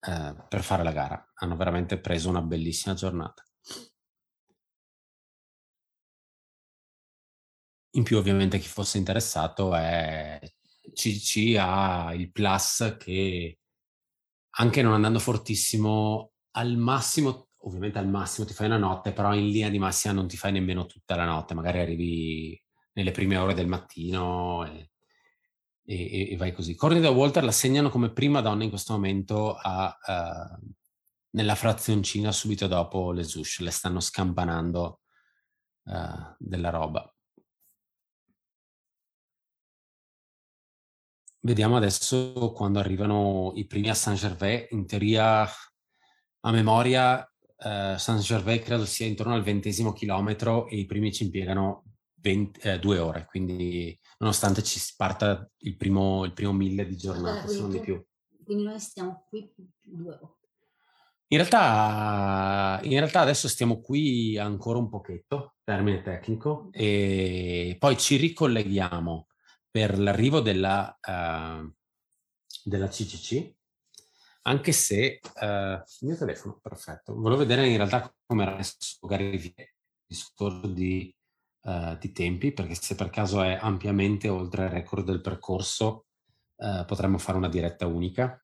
S1: eh, per fare la gara. Hanno veramente preso una bellissima giornata. In più, ovviamente, chi fosse interessato è CC ha il plus che anche non andando fortissimo, al massimo, ovviamente al massimo ti fai una notte, però in linea di massima non ti fai nemmeno tutta la notte, magari arrivi nelle prime ore del mattino e, e, e vai così. Courtney da Walter la segnano come prima donna in questo momento a, uh, nella frazioncina subito dopo le Zush, le stanno scampanando uh, della roba. Vediamo adesso quando arrivano i primi a Saint-Gervais. In teoria, a memoria, eh, Saint-Gervais credo sia intorno al ventesimo chilometro e i primi ci impiegano 20, eh, due ore, quindi nonostante ci parta il primo, il primo mille di giornata, se non di più.
S2: Quindi noi stiamo qui due ore.
S1: In realtà, in realtà adesso stiamo qui ancora un pochetto, termine tecnico, e poi ci ricolleghiamo per l'arrivo della, uh, della CCC, anche se uh, il mio telefono, perfetto, volevo vedere in realtà come era messo magari il discorso di, uh, di, tempi, perché se per caso è ampiamente oltre il record del percorso, potremmo fare una diretta unica.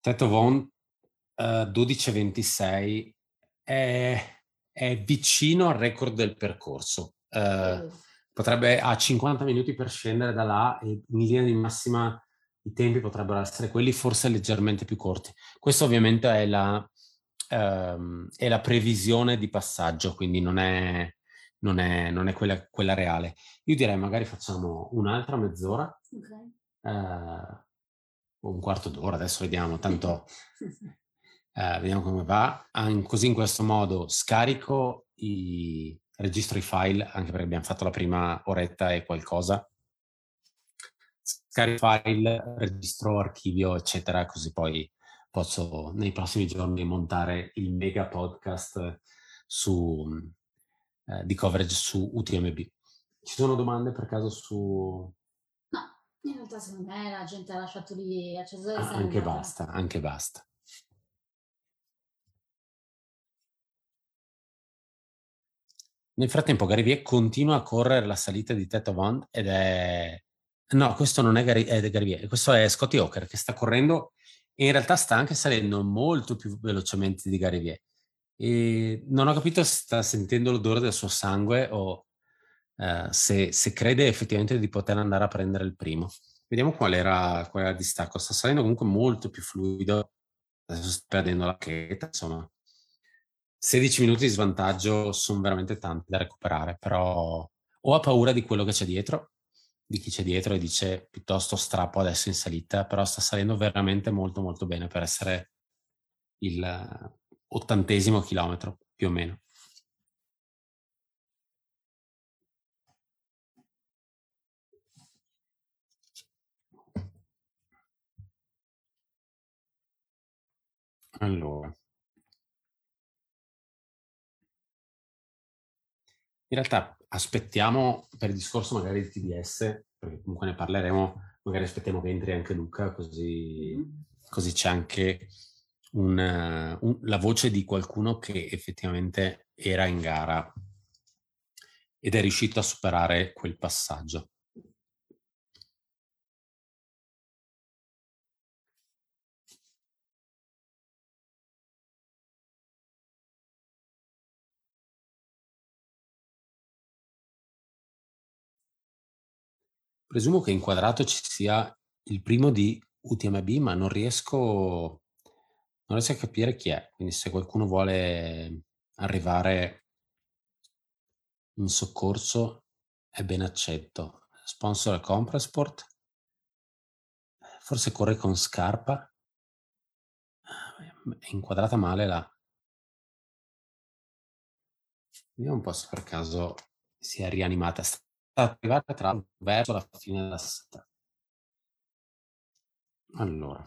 S1: Tetto Von 12.26 è, è vicino al record del percorso eh, potrebbe a 50 minuti per scendere da là e in linea di massima i tempi potrebbero essere quelli forse leggermente più corti. Questo ovviamente è la, ehm, è la previsione di passaggio, quindi non è, non è, non è quella, quella, reale. Io direi magari facciamo un'altra mezz'ora, okay. eh, un quarto d'ora, adesso vediamo, tanto eh, vediamo come va. così in questo modo scarico i, registro i file, anche perché abbiamo fatto la prima oretta e qualcosa. Scarico file, registro archivio, eccetera, così poi posso nei prossimi giorni montare il mega podcast su, eh, di coverage su UTMB. Ci sono domande per caso su...
S2: No, in realtà secondo me la gente ha lasciato lì acceso
S1: ah, Anche basta, anche basta. Nel frattempo Garivier continua a correre la salita di Teto Bond ed è... No, questo non è, Gary, è Garivier, questo è Scotty Hawker che sta correndo e in realtà sta anche salendo molto più velocemente di Garivier. E non ho capito se sta sentendo l'odore del suo sangue o uh, se, se, crede effettivamente di poter andare a prendere il primo. Vediamo qual era, qual era il distacco. Sta salendo comunque molto più fluido. Adesso sta perdendo la cheta, insomma. 16 minuti di svantaggio sono veramente tanti da recuperare, però o ha paura di quello che c'è dietro, di chi c'è dietro e dice piuttosto strappo adesso in salita, però sta salendo veramente molto molto bene per essere il ottantesimo chilometro più o meno. Allora, In realtà aspettiamo per il discorso magari di TDS, perché comunque ne parleremo, magari aspettiamo che entri anche Luca, così, mm-hmm. così c'è anche un, un, la voce di qualcuno che effettivamente era in gara ed è riuscito a superare quel passaggio. Presumo che inquadrato ci sia il primo di UTMB, ma non riesco, non riesco a capire chi è. Quindi se qualcuno vuole arrivare in soccorso è ben accetto. Sponsor è Compressport. Forse corre con scarpa. È inquadrata male la... Vediamo un po' se per caso si è rianimata arrivata tra verso la fine della strada. Allora.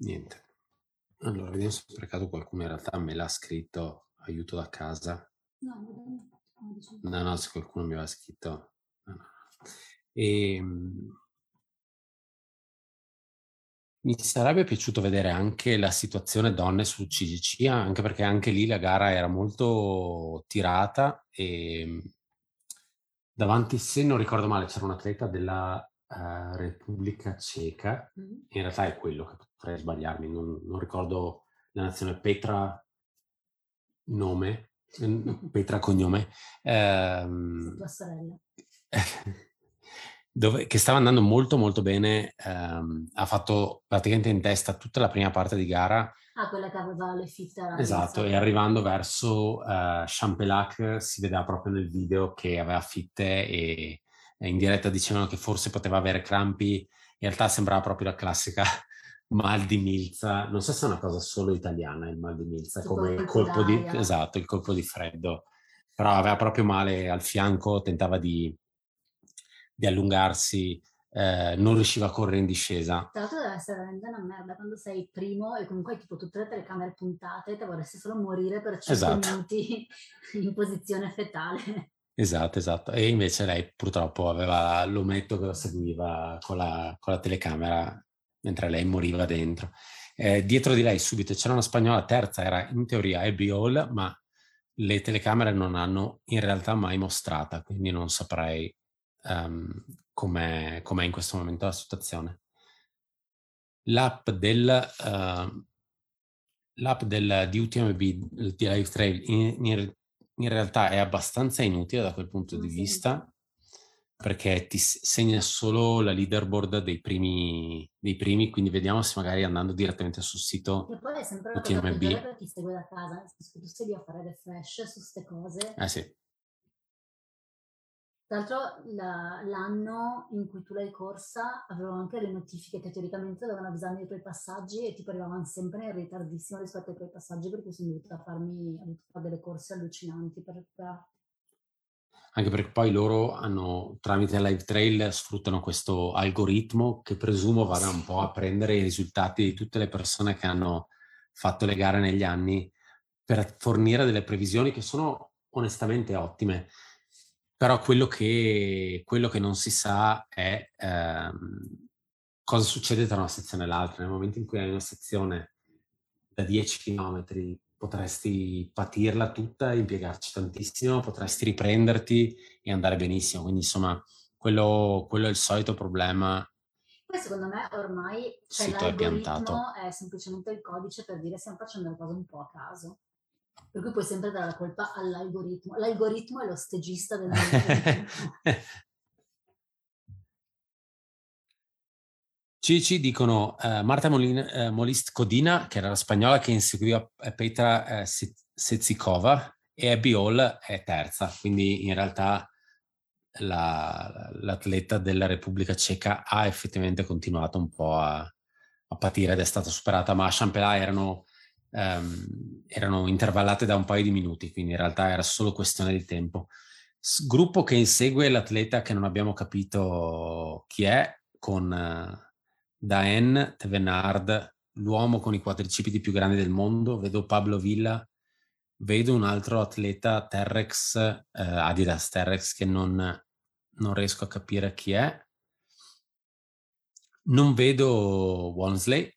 S1: Niente. Allora, vediamo se per caso qualcuno in realtà me l'ha scritto aiuto da casa. No, no, no, se qualcuno mi aveva scritto. No, no. E, ehm, mi sarebbe piaciuto vedere anche la situazione donne sul CGC, anche perché anche lì la gara era molto tirata e ehm, davanti, se non ricordo male, c'era un atleta della uh, Repubblica Ceca, mm-hmm. in realtà è quello che potrei sbagliarmi, non, non ricordo la nazione Petra nome, Petra cognome. Ehm,
S2: Tua sorella.
S1: dove, che stava andando molto molto bene, ehm, ha fatto praticamente in testa tutta la prima parte di gara.
S2: Ah, quella che aveva le fitte.
S1: Esatto, e arrivando verso uh, Champelac si vedeva proprio nel video che aveva fitte e, in diretta dicevano che forse poteva avere crampi, in realtà sembrava proprio la classica mal di milza, non so se è una cosa solo italiana il mal di milza, tipo come il colpo di, esatto, il colpo di freddo, però aveva proprio male al fianco, tentava di, di allungarsi, eh, non riusciva a correre in discesa.
S2: Tra l'altro deve essere veramente una merda quando sei primo e comunque hai tipo tutte le telecamere puntate e te vorresti solo morire per 5 esatto. minuti in posizione fetale.
S1: Esatto, esatto. E invece lei purtroppo aveva l'ometto che lo seguiva con la, con la telecamera mentre lei moriva dentro. Eh, dietro di lei subito c'era una spagnola terza, era in teoria Abby Hall, ma le telecamere non hanno in realtà mai mostrata, quindi non saprei um, com'è, com'è, in questo momento la situazione. L'app del, uh, l'app del, di UTMB, di Live Trail, in, in, in, realtà è abbastanza inutile da quel punto di vista perché ti segna solo la leaderboard dei primi, dei primi, quindi vediamo se magari andando direttamente sul sito
S2: e poi è sempre una cosa per chi segue da casa, nel senso che tu stai lì a fare refresh su queste cose.
S1: Eh sì.
S2: Tra l'altro la, l'anno in cui tu l'hai corsa avevo anche le notifiche che teoricamente dovevano avvisarmi dei tuoi passaggi e tipo arrivavano sempre in ritardissimo rispetto ai tuoi passaggi perché sono dovuta farmi, fare delle corse allucinanti per recuperare
S1: anche perché poi loro hanno, tramite Live Trail, sfruttano questo algoritmo che presumo vada un po' a prendere i risultati di tutte le persone che hanno fatto le gare negli anni per fornire delle previsioni che sono onestamente ottime. Però quello che, quello che non si sa è ehm, cosa succede tra una sezione e l'altra. Nel momento in cui hai una sezione da 10 km potresti patirla tutta, impiegarci tantissimo, potresti riprenderti e andare benissimo. Quindi insomma, quello, quello è il solito problema.
S2: Poi secondo me ormai cioè, l'algoritmo è, è semplicemente il codice per dire stiamo facendo le cose un po' a caso. Per cui puoi sempre dare la colpa all'algoritmo. L'algoritmo è lo stagista del
S1: Cici dicono uh, Marta Molin, uh, Molist Codina, che era la spagnola che inseguiva eh, Petra uh, Sezikova, e Abby Hall è terza, quindi in realtà la, l'atleta della Repubblica Ceca ha effettivamente continuato un po' a, a patire ed è stata superata, ma a Champelà erano, um, erano intervallate da un paio di minuti, quindi in realtà era solo questione di tempo. Gruppo che insegue l'atleta che non abbiamo capito chi è, con Daen Tevenard, l'uomo con i quadricipiti più grandi del mondo, vedo Pablo Villa, vedo un altro atleta Terrex, eh, Adidas Terrex, che non, non, riesco a capire chi è. Non vedo Walmsley, eh,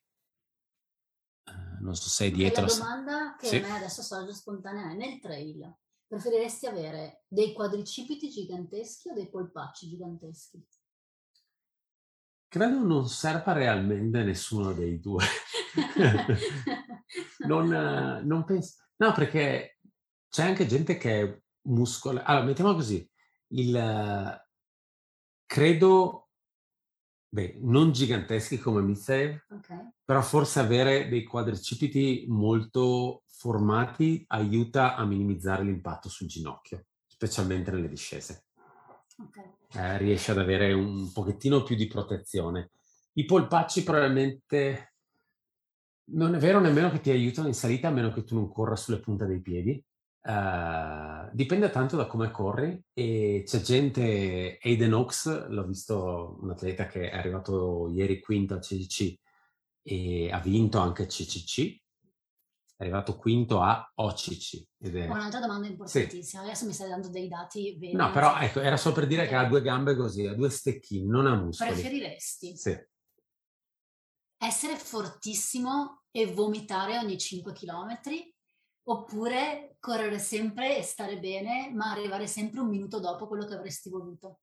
S1: non so se è dietro.
S2: La domanda che sì. a me adesso sorge spontanea è nel trail. Preferiresti avere dei quadricipiti giganteschi o dei polpacci giganteschi?
S1: Credo non serva realmente nessuno dei due. non, non penso... No, perché c'è anche gente che è muscolare. Allora, mettiamo così. Il... Credo... Beh, non giganteschi come Mitsev, okay. però forse avere dei quadricipiti molto formati aiuta a minimizzare l'impatto sul ginocchio, specialmente nelle discese. Okay eh, riesce ad avere un pochettino più di protezione. I polpacci probabilmente non è vero nemmeno che ti aiutano in salita a meno che tu non corra sulle punte dei piedi. Uh, dipende tanto da come corri e c'è gente, Aiden Oaks, l'ho visto un atleta che è arrivato ieri quinto al CCC e ha vinto anche CCC è arrivato quinto a OCC.
S2: Ed è... Un'altra domanda importantissima, sì. adesso mi stai dando dei dati veri.
S1: No, però ecco, era solo per dire che ha due gambe così, ha due stecchini, non ha muscoli.
S2: Preferiresti
S1: sì.
S2: essere fortissimo e vomitare ogni 5 km oppure correre sempre e stare bene, ma arrivare sempre un minuto dopo quello che avresti voluto?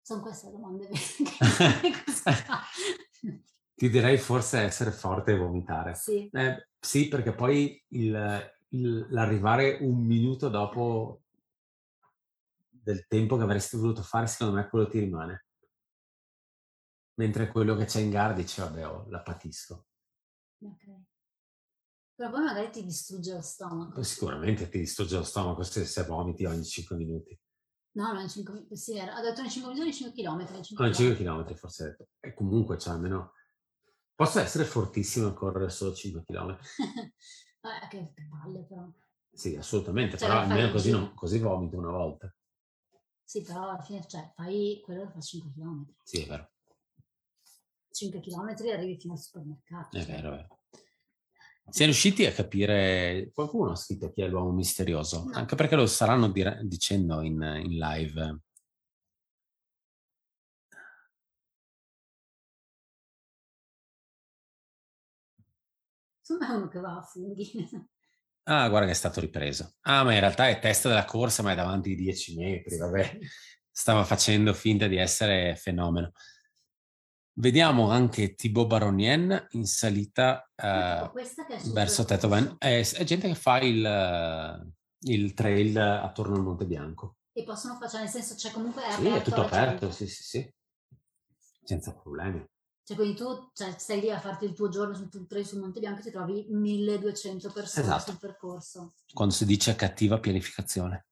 S2: Sono queste domande.
S1: Ti direi forse essere forte e vomitare.
S2: Sì.
S1: Eh, sì, perché poi il, il, l'arrivare un minuto dopo del tempo che avresti voluto fare, secondo me quello ti rimane. Mentre quello che c'è in gara dice, vabbè, oh, la patisco.
S2: Ok. Però poi magari ti distrugge lo stomaco.
S1: Sicuramente ti distrugge lo stomaco se, se vomiti ogni 5 minuti.
S2: No, no, in 5 sì, ha detto in 5 minuti, in 5 km.
S1: In 5 no, in 5 km forse ha detto. E comunque, cioè, almeno Posso essere fortissimo a correre solo 5 km.
S2: eh, che palle però.
S1: Sì, assolutamente, cioè, però almeno così, non, così vomito una volta.
S2: Sì, però alla fine, cioè, fai quello che fa 5 km.
S1: Sì, è vero.
S2: 5 km arrivi fino al supermercato.
S1: È cioè. vero, è vero. Siamo riusciti a capire, qualcuno ha scritto chi è l'uomo misterioso, no. anche perché lo staranno dire, dicendo in, in live
S2: è uno che va a funghi.
S1: Ah, guarda che è stato ripreso. Ah, ma in realtà è testa della corsa, ma è davanti di 10 metri, vabbè. Stava facendo finta di essere fenomeno. Vediamo anche Thibaut Baronien in salita uh, verso Tetoven. È, è, gente che fa il, il, trail attorno al Monte Bianco.
S2: E possono fare, cioè nel senso, c'è comunque
S1: è Sì, è tutto aperto, sì, sì, sì. Senza problemi.
S2: Cioè, quindi tu cioè, stai lì a farti il tuo giorno sul trail sul Monte Bianco e ti trovi 1200 persone esatto. sul percorso.
S1: Quando si dice cattiva pianificazione.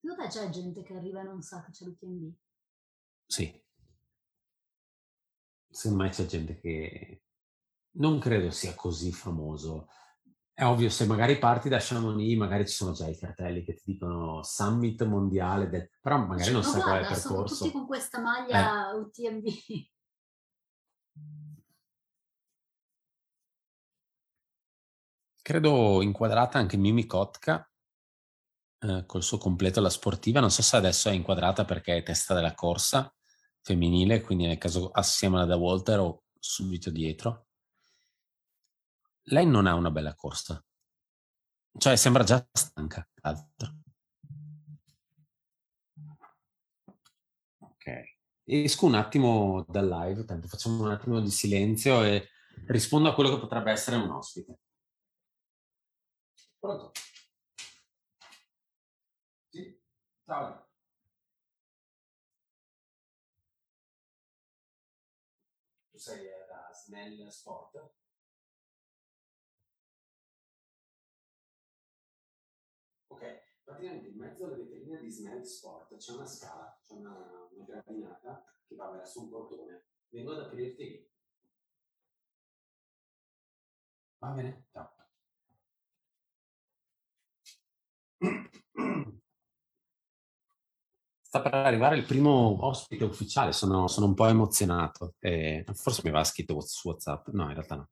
S2: Secondo te c'è gente che arriva e non sa che c'è l'UTMB?
S1: Sì. Me c'è gente che non credo sia così famoso. È ovvio, se magari parti da Chamonix, magari ci sono già i cartelli che ti dicono Summit Mondiale, del... però magari
S2: Cioè,
S1: non
S2: ma
S1: sai qual è il
S2: guarda, sono
S1: percorso.
S2: tutti con questa
S1: Eh.
S2: maglia UTMB.
S1: Credo inquadrata anche Mimi Kotka eh, col suo completo alla sportiva. Non so se adesso è inquadrata perché è testa della corsa femminile, quindi nel caso assieme alla da Walter o subito dietro. Lei non ha una bella corsa. Cioè, sembra già stanca, tra l'altro. Ok. Esco un attimo dal live, tanto facciamo un attimo di silenzio e rispondo a quello che potrebbe essere un ospite. Pronto? Sì, ciao. Snell Sport? Ok, praticamente in mezzo alle vetrine di Snell Sport c'è una scala, c'è una, una gradinata che va verso un portone. Vengo ad aprirti lì. Va bene? Ciao. Sta per arrivare il primo ospite ufficiale, sono, sono un po' emozionato. Eh, forse mi va scritto su WhatsApp, no, in realtà no.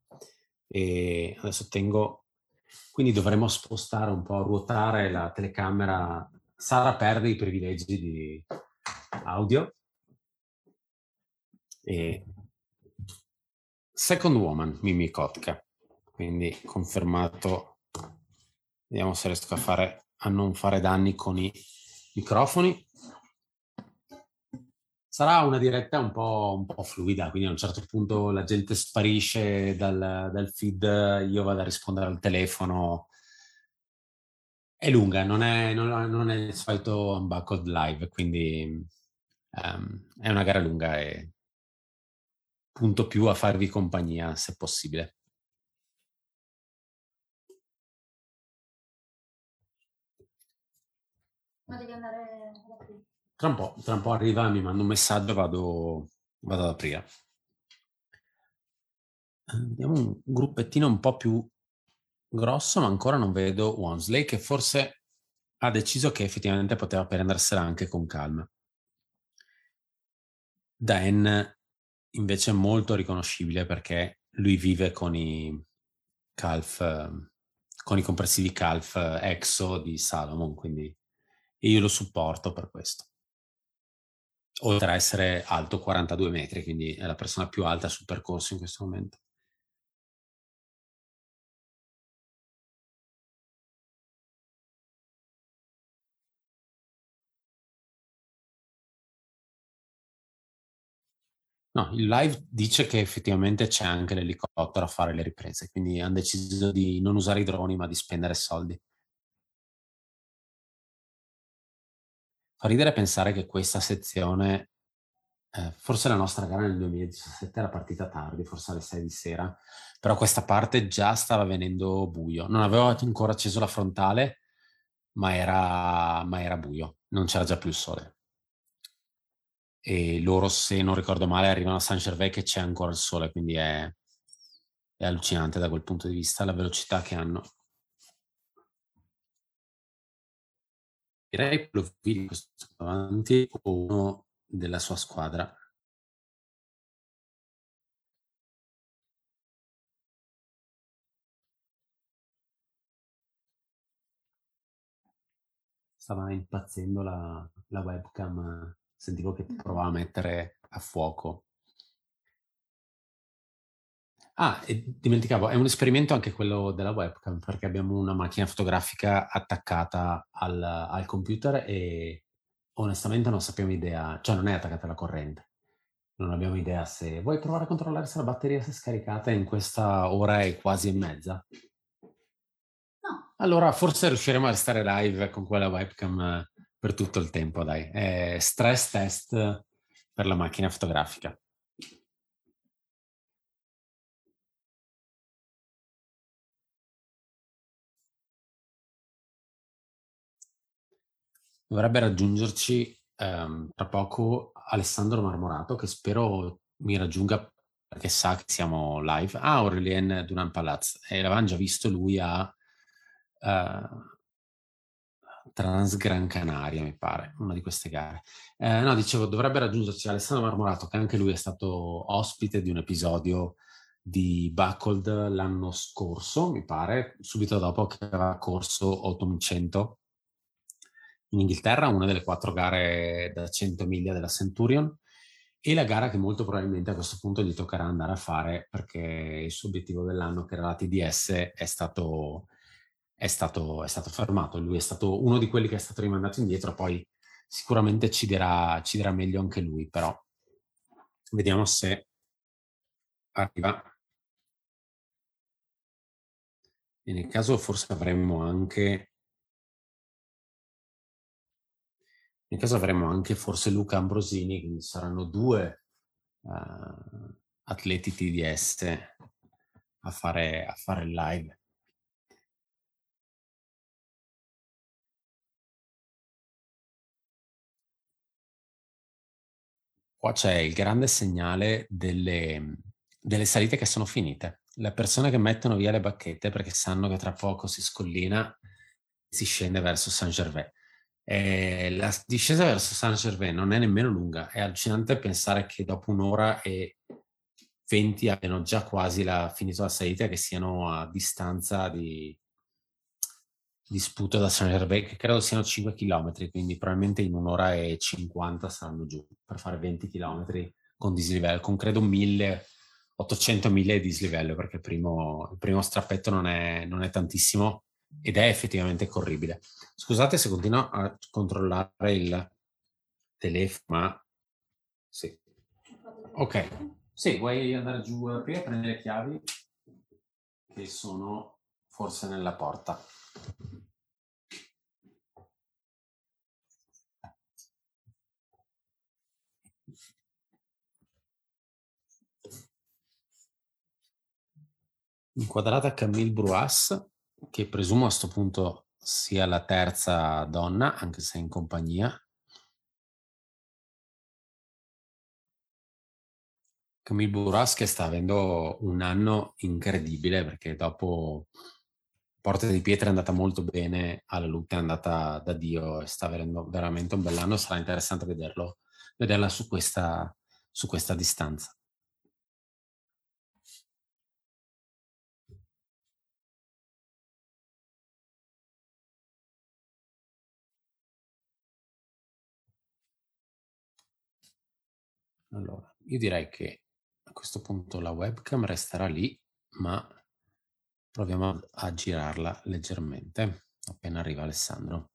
S1: E adesso tengo, quindi dovremo spostare un po', ruotare la telecamera. Sara perde i privilegi di audio. E Second Woman, Mimi Kotka. Quindi confermato. Vediamo se riesco a, fare, a non fare danni con i microfoni. Sarà una diretta un po', un po', fluida, quindi a un certo punto la gente sparisce dal, dal, feed, io vado a rispondere al telefono. È lunga, non è, non, non è il solito Unbuckled Live, quindi um, è una gara lunga e punto più a farvi compagnia se possibile.
S2: Ma devi andare.
S1: Tra un po', tra un po' arriva, mi manda un messaggio, vado, vado ad aprire. Vediamo un gruppettino un po' più grosso, ma ancora non vedo Wansley, che forse ha deciso che effettivamente poteva prendersela anche con calma. Dan invece è molto riconoscibile perché lui vive con i calf, con i compressivi calf EXO di Salomon, quindi io lo supporto per questo oltre a essere alto 42 metri, quindi è la persona più alta sul percorso in questo momento. No, il live dice che effettivamente c'è anche l'elicottero a fare le riprese, quindi hanno deciso di non usare i droni ma di spendere soldi. Fa ridere pensare che questa sezione, eh, forse la nostra gara nel 2017 era partita tardi, forse alle 6 di sera, però questa parte già stava venendo buio. Non avevo ancora acceso la frontale, ma era, ma era buio, non c'era già più il sole. E loro, se non ricordo male, arrivano a Saint-Gervais che c'è ancora il sole, quindi è, è allucinante da quel punto di vista la velocità che hanno. Direi profili questo avanti o uno della sua squadra. Stava impazzendo la, la webcam, sentivo che provava a mettere a fuoco. Ah, e dimenticavo, è un esperimento anche quello della webcam, perché abbiamo una macchina fotografica attaccata al, al computer e onestamente non sappiamo idea, cioè non è attaccata alla corrente. Non abbiamo idea se vuoi provare a controllare se la batteria si è scaricata in questa ora e quasi e mezza.
S2: No.
S1: Allora forse riusciremo a restare live con quella webcam per tutto il tempo, dai. È stress test per la macchina fotografica. Dovrebbe raggiungerci ehm, tra poco Alessandro Marmorato, che spero mi raggiunga perché sa che siamo live. Ah, Aurelien Dunan Palaz. E l'avevamo già visto lui a uh, Trans Gran Canaria, mi pare, una di queste gare. Eh, no, dicevo, dovrebbe raggiungerci Alessandro Marmorato, che anche lui è stato ospite di un episodio di Buckled l'anno scorso, mi pare, subito dopo che aveva corso 8100 in Inghilterra, una delle quattro gare da 100 miglia della Centurion e la gara che molto probabilmente a questo punto gli toccherà andare a fare perché il suo obiettivo dell'anno, che era la TDS, è stato, è stato, è stato fermato. Lui è stato uno di quelli che è stato rimandato indietro, poi sicuramente ci dirà, ci dirà meglio anche lui, però vediamo se arriva. E nel caso forse avremmo anche Nel caso avremo anche forse Luca Ambrosini, quindi saranno due uh, atleti TDS a fare, a fare live. Qua c'è il grande segnale delle, delle salite che sono finite. Le persone che mettono via le bacchette perché sanno che tra poco si scollina e si scende verso Saint-Gervais eh, la discesa verso San Gervais non è nemmeno lunga, è allucinante pensare che dopo un'ora e 20 abbiano già quasi la, finito la salita, che siano a distanza di, di sputo da San Gervais, che credo siano 5 km, quindi probabilmente in un'ora e 50 saranno giù per fare 20 km con dislivello, con credo 1800 miglia di dislivello, perché il primo, il primo strappetto non è, non è tantissimo ed è effettivamente corribile. Scusate se continuo a controllare il telefono, ma sì. Ok, sì, vuoi andare giù a prendere le chiavi che sono forse nella porta. Inquadrata Camille Bruas che presumo a questo punto sia la terza donna, anche se in compagnia. Camille Burras che sta avendo un anno incredibile perché dopo Porta di Pietra è andata molto bene, alla Lutta è andata da Dio e sta avendo veramente un bell'anno, sarà interessante vederlo, vederla su questa, su questa distanza. Allora, io direi che a questo punto la webcam resterà lì, ma proviamo a girarla leggermente appena arriva Alessandro.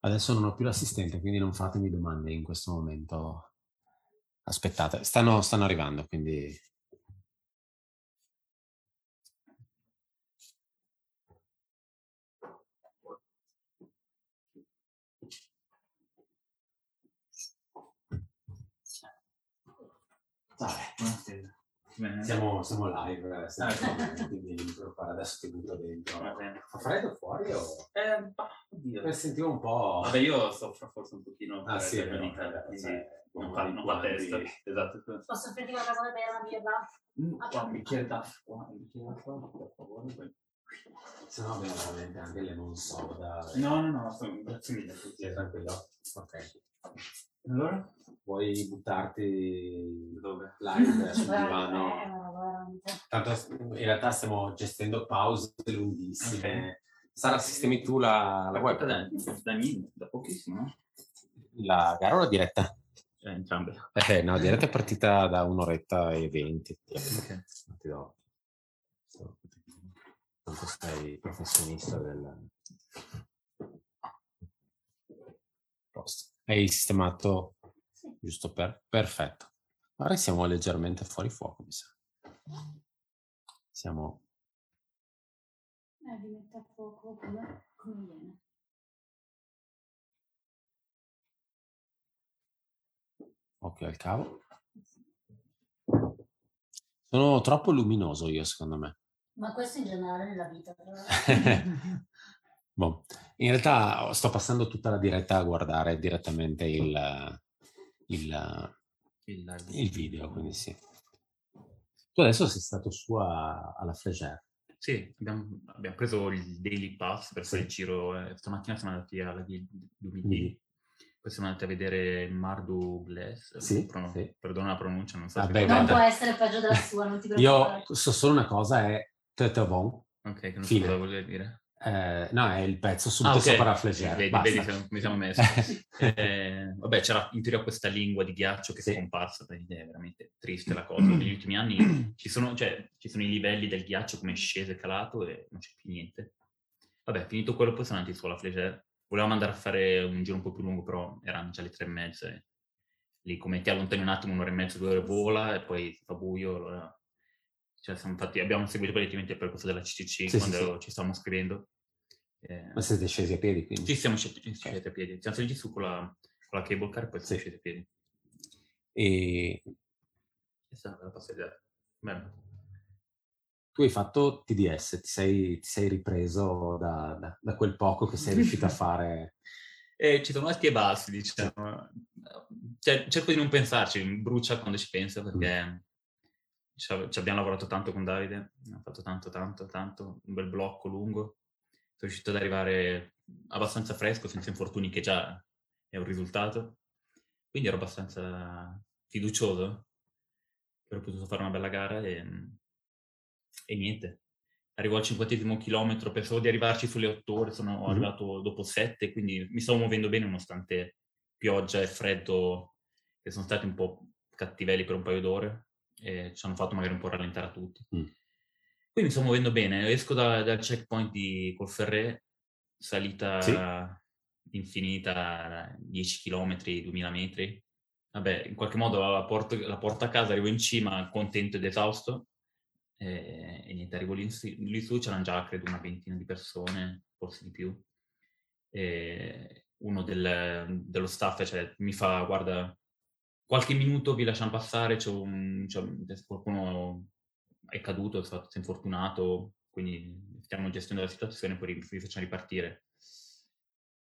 S1: Adesso non ho più l'assistente, quindi non fatemi domande in questo momento. Aspettate, stanno, stanno arrivando, quindi Vabbè, siamo, siamo live, eh, stiamo ah, quindi adesso ti butto dentro. Fa freddo fuori o?
S3: Eh, oddio.
S1: Per sentire un po'...
S3: Vabbè, io soffro forse un pochino
S1: ah, sì,
S3: per
S1: no, quindi
S3: cioè, non, fa, non fa testa. Esatto.
S2: Posso offrirti qualcosa da bere, una birra?
S3: Mm, ah, un bicchiere d'acqua, un bicchiere d'acqua, per favore.
S1: Se no abbiamo veramente anche lemon soda.
S3: No, no, no, grazie mille.
S1: Sì, tranquillo. Ok.
S3: Allora?
S1: Vuoi buttarti
S3: dove?
S1: Live sul divano? Tanto in realtà stiamo gestendo pause lunghissime. Okay. Sara, sistemi tu la, la web?
S3: Da, da, da pochissimo.
S1: La gara o la diretta?
S3: Eh, entrambe.
S1: Eh, no, diretta è partita da un'oretta e venti.
S3: Ok.
S1: Ti do. Tanto sei professionista del... Posto. Hai sistemato giusto per... Perfetto. Ora siamo leggermente fuori fuoco, mi sa. Siamo...
S2: Eh, li mette a fuoco come, come viene.
S1: Occhio al cavo. Sono troppo luminoso io, secondo me.
S2: Ma questo in generale nella vita.
S1: Boh. In realtà sto passando tutta la diretta a guardare direttamente il, il, il, il video, quindi sì. Tu adesso sei stato su a, alla Flagère.
S4: Sì, abbiamo, abbiamo, preso il Daily Pass per fare il giro. Eh, stamattina siamo andati alla Lumini. Poi siamo andati a vedere Mardu Bless.
S1: Sì, Pro- sì.
S4: Perdona la pronuncia, non so.
S2: Vabbè, non può essere peggio della sua, non ti
S1: Io so solo una cosa, è Tetavon.
S4: Ok, che non so cosa vuol dire.
S1: Eh, no, è il pezzo subito ah, okay. sopra la flagella.
S4: Vedi, vedi come siamo messi. eh, vabbè, c'era in teoria questa lingua di ghiaccio che sì. è scomparsa, è veramente triste la cosa. Negli ultimi anni ci sono, cioè, ci sono, i livelli del ghiaccio come sceso e calato e non c'è più niente. Vabbè, finito quello, poi siamo andati sulla flagella. Volevamo andare a fare un giro un po' più lungo, però erano già le tre e mezza. Lì come ti allontani un attimo, un'ora e mezza, due ore vola e poi fa buio, allora cioè, infatti, abbiamo seguito praticamente il percorso della CCC sì, quando sì, ci stavamo scrivendo.
S1: Eh, Ma siete scesi a piedi quindi?
S4: Sì, siamo scesi, okay. a piedi. Siamo saliti su con la, con la cable car e poi siamo scesi a piedi.
S1: E...
S4: Questa è la passeggiata. Bene.
S1: Tu hai fatto TDS, ti sei, ti sei ripreso da, da, da, quel poco che sei riuscito a fare.
S4: Eh, ci sono alti e bassi, diciamo. Cioè, cerco di non pensarci, brucia quando ci penso perché mm ci abbiamo lavorato tanto con Davide, abbiamo fatto tanto, tanto, tanto, un bel blocco lungo. Sono riuscito ad arrivare abbastanza fresco, senza infortuni, che già è un risultato. Quindi ero abbastanza fiducioso che ho potuto fare una bella gara e, e niente. Arrivo al cinquantesimo chilometro, pensavo di arrivarci sulle otto ore, sono mm-hmm. arrivato dopo sette, quindi mi stavo muovendo bene nonostante pioggia e freddo che sono stati un po' cattivelli per un paio d'ore e ci hanno fatto magari un po' rallentare a tutti. Mm. Quindi mi sto muovendo bene, esco da, dal checkpoint di Colferré, salita sì. infinita, 10 km, 2000 metri. Vabbè, in qualche modo la porto, la porto a casa, arrivo in cima contento ed esausto e, e niente, arrivo lì, lì su, c'erano già credo una ventina di persone, forse di più. E uno del, dello staff cioè, mi fa, guarda, qualche minuto vi lasciamo passare, c'è un, c'è, qualcuno è caduto, è stato infortunato, quindi stiamo gestendo la situazione e poi vi facciamo ripartire.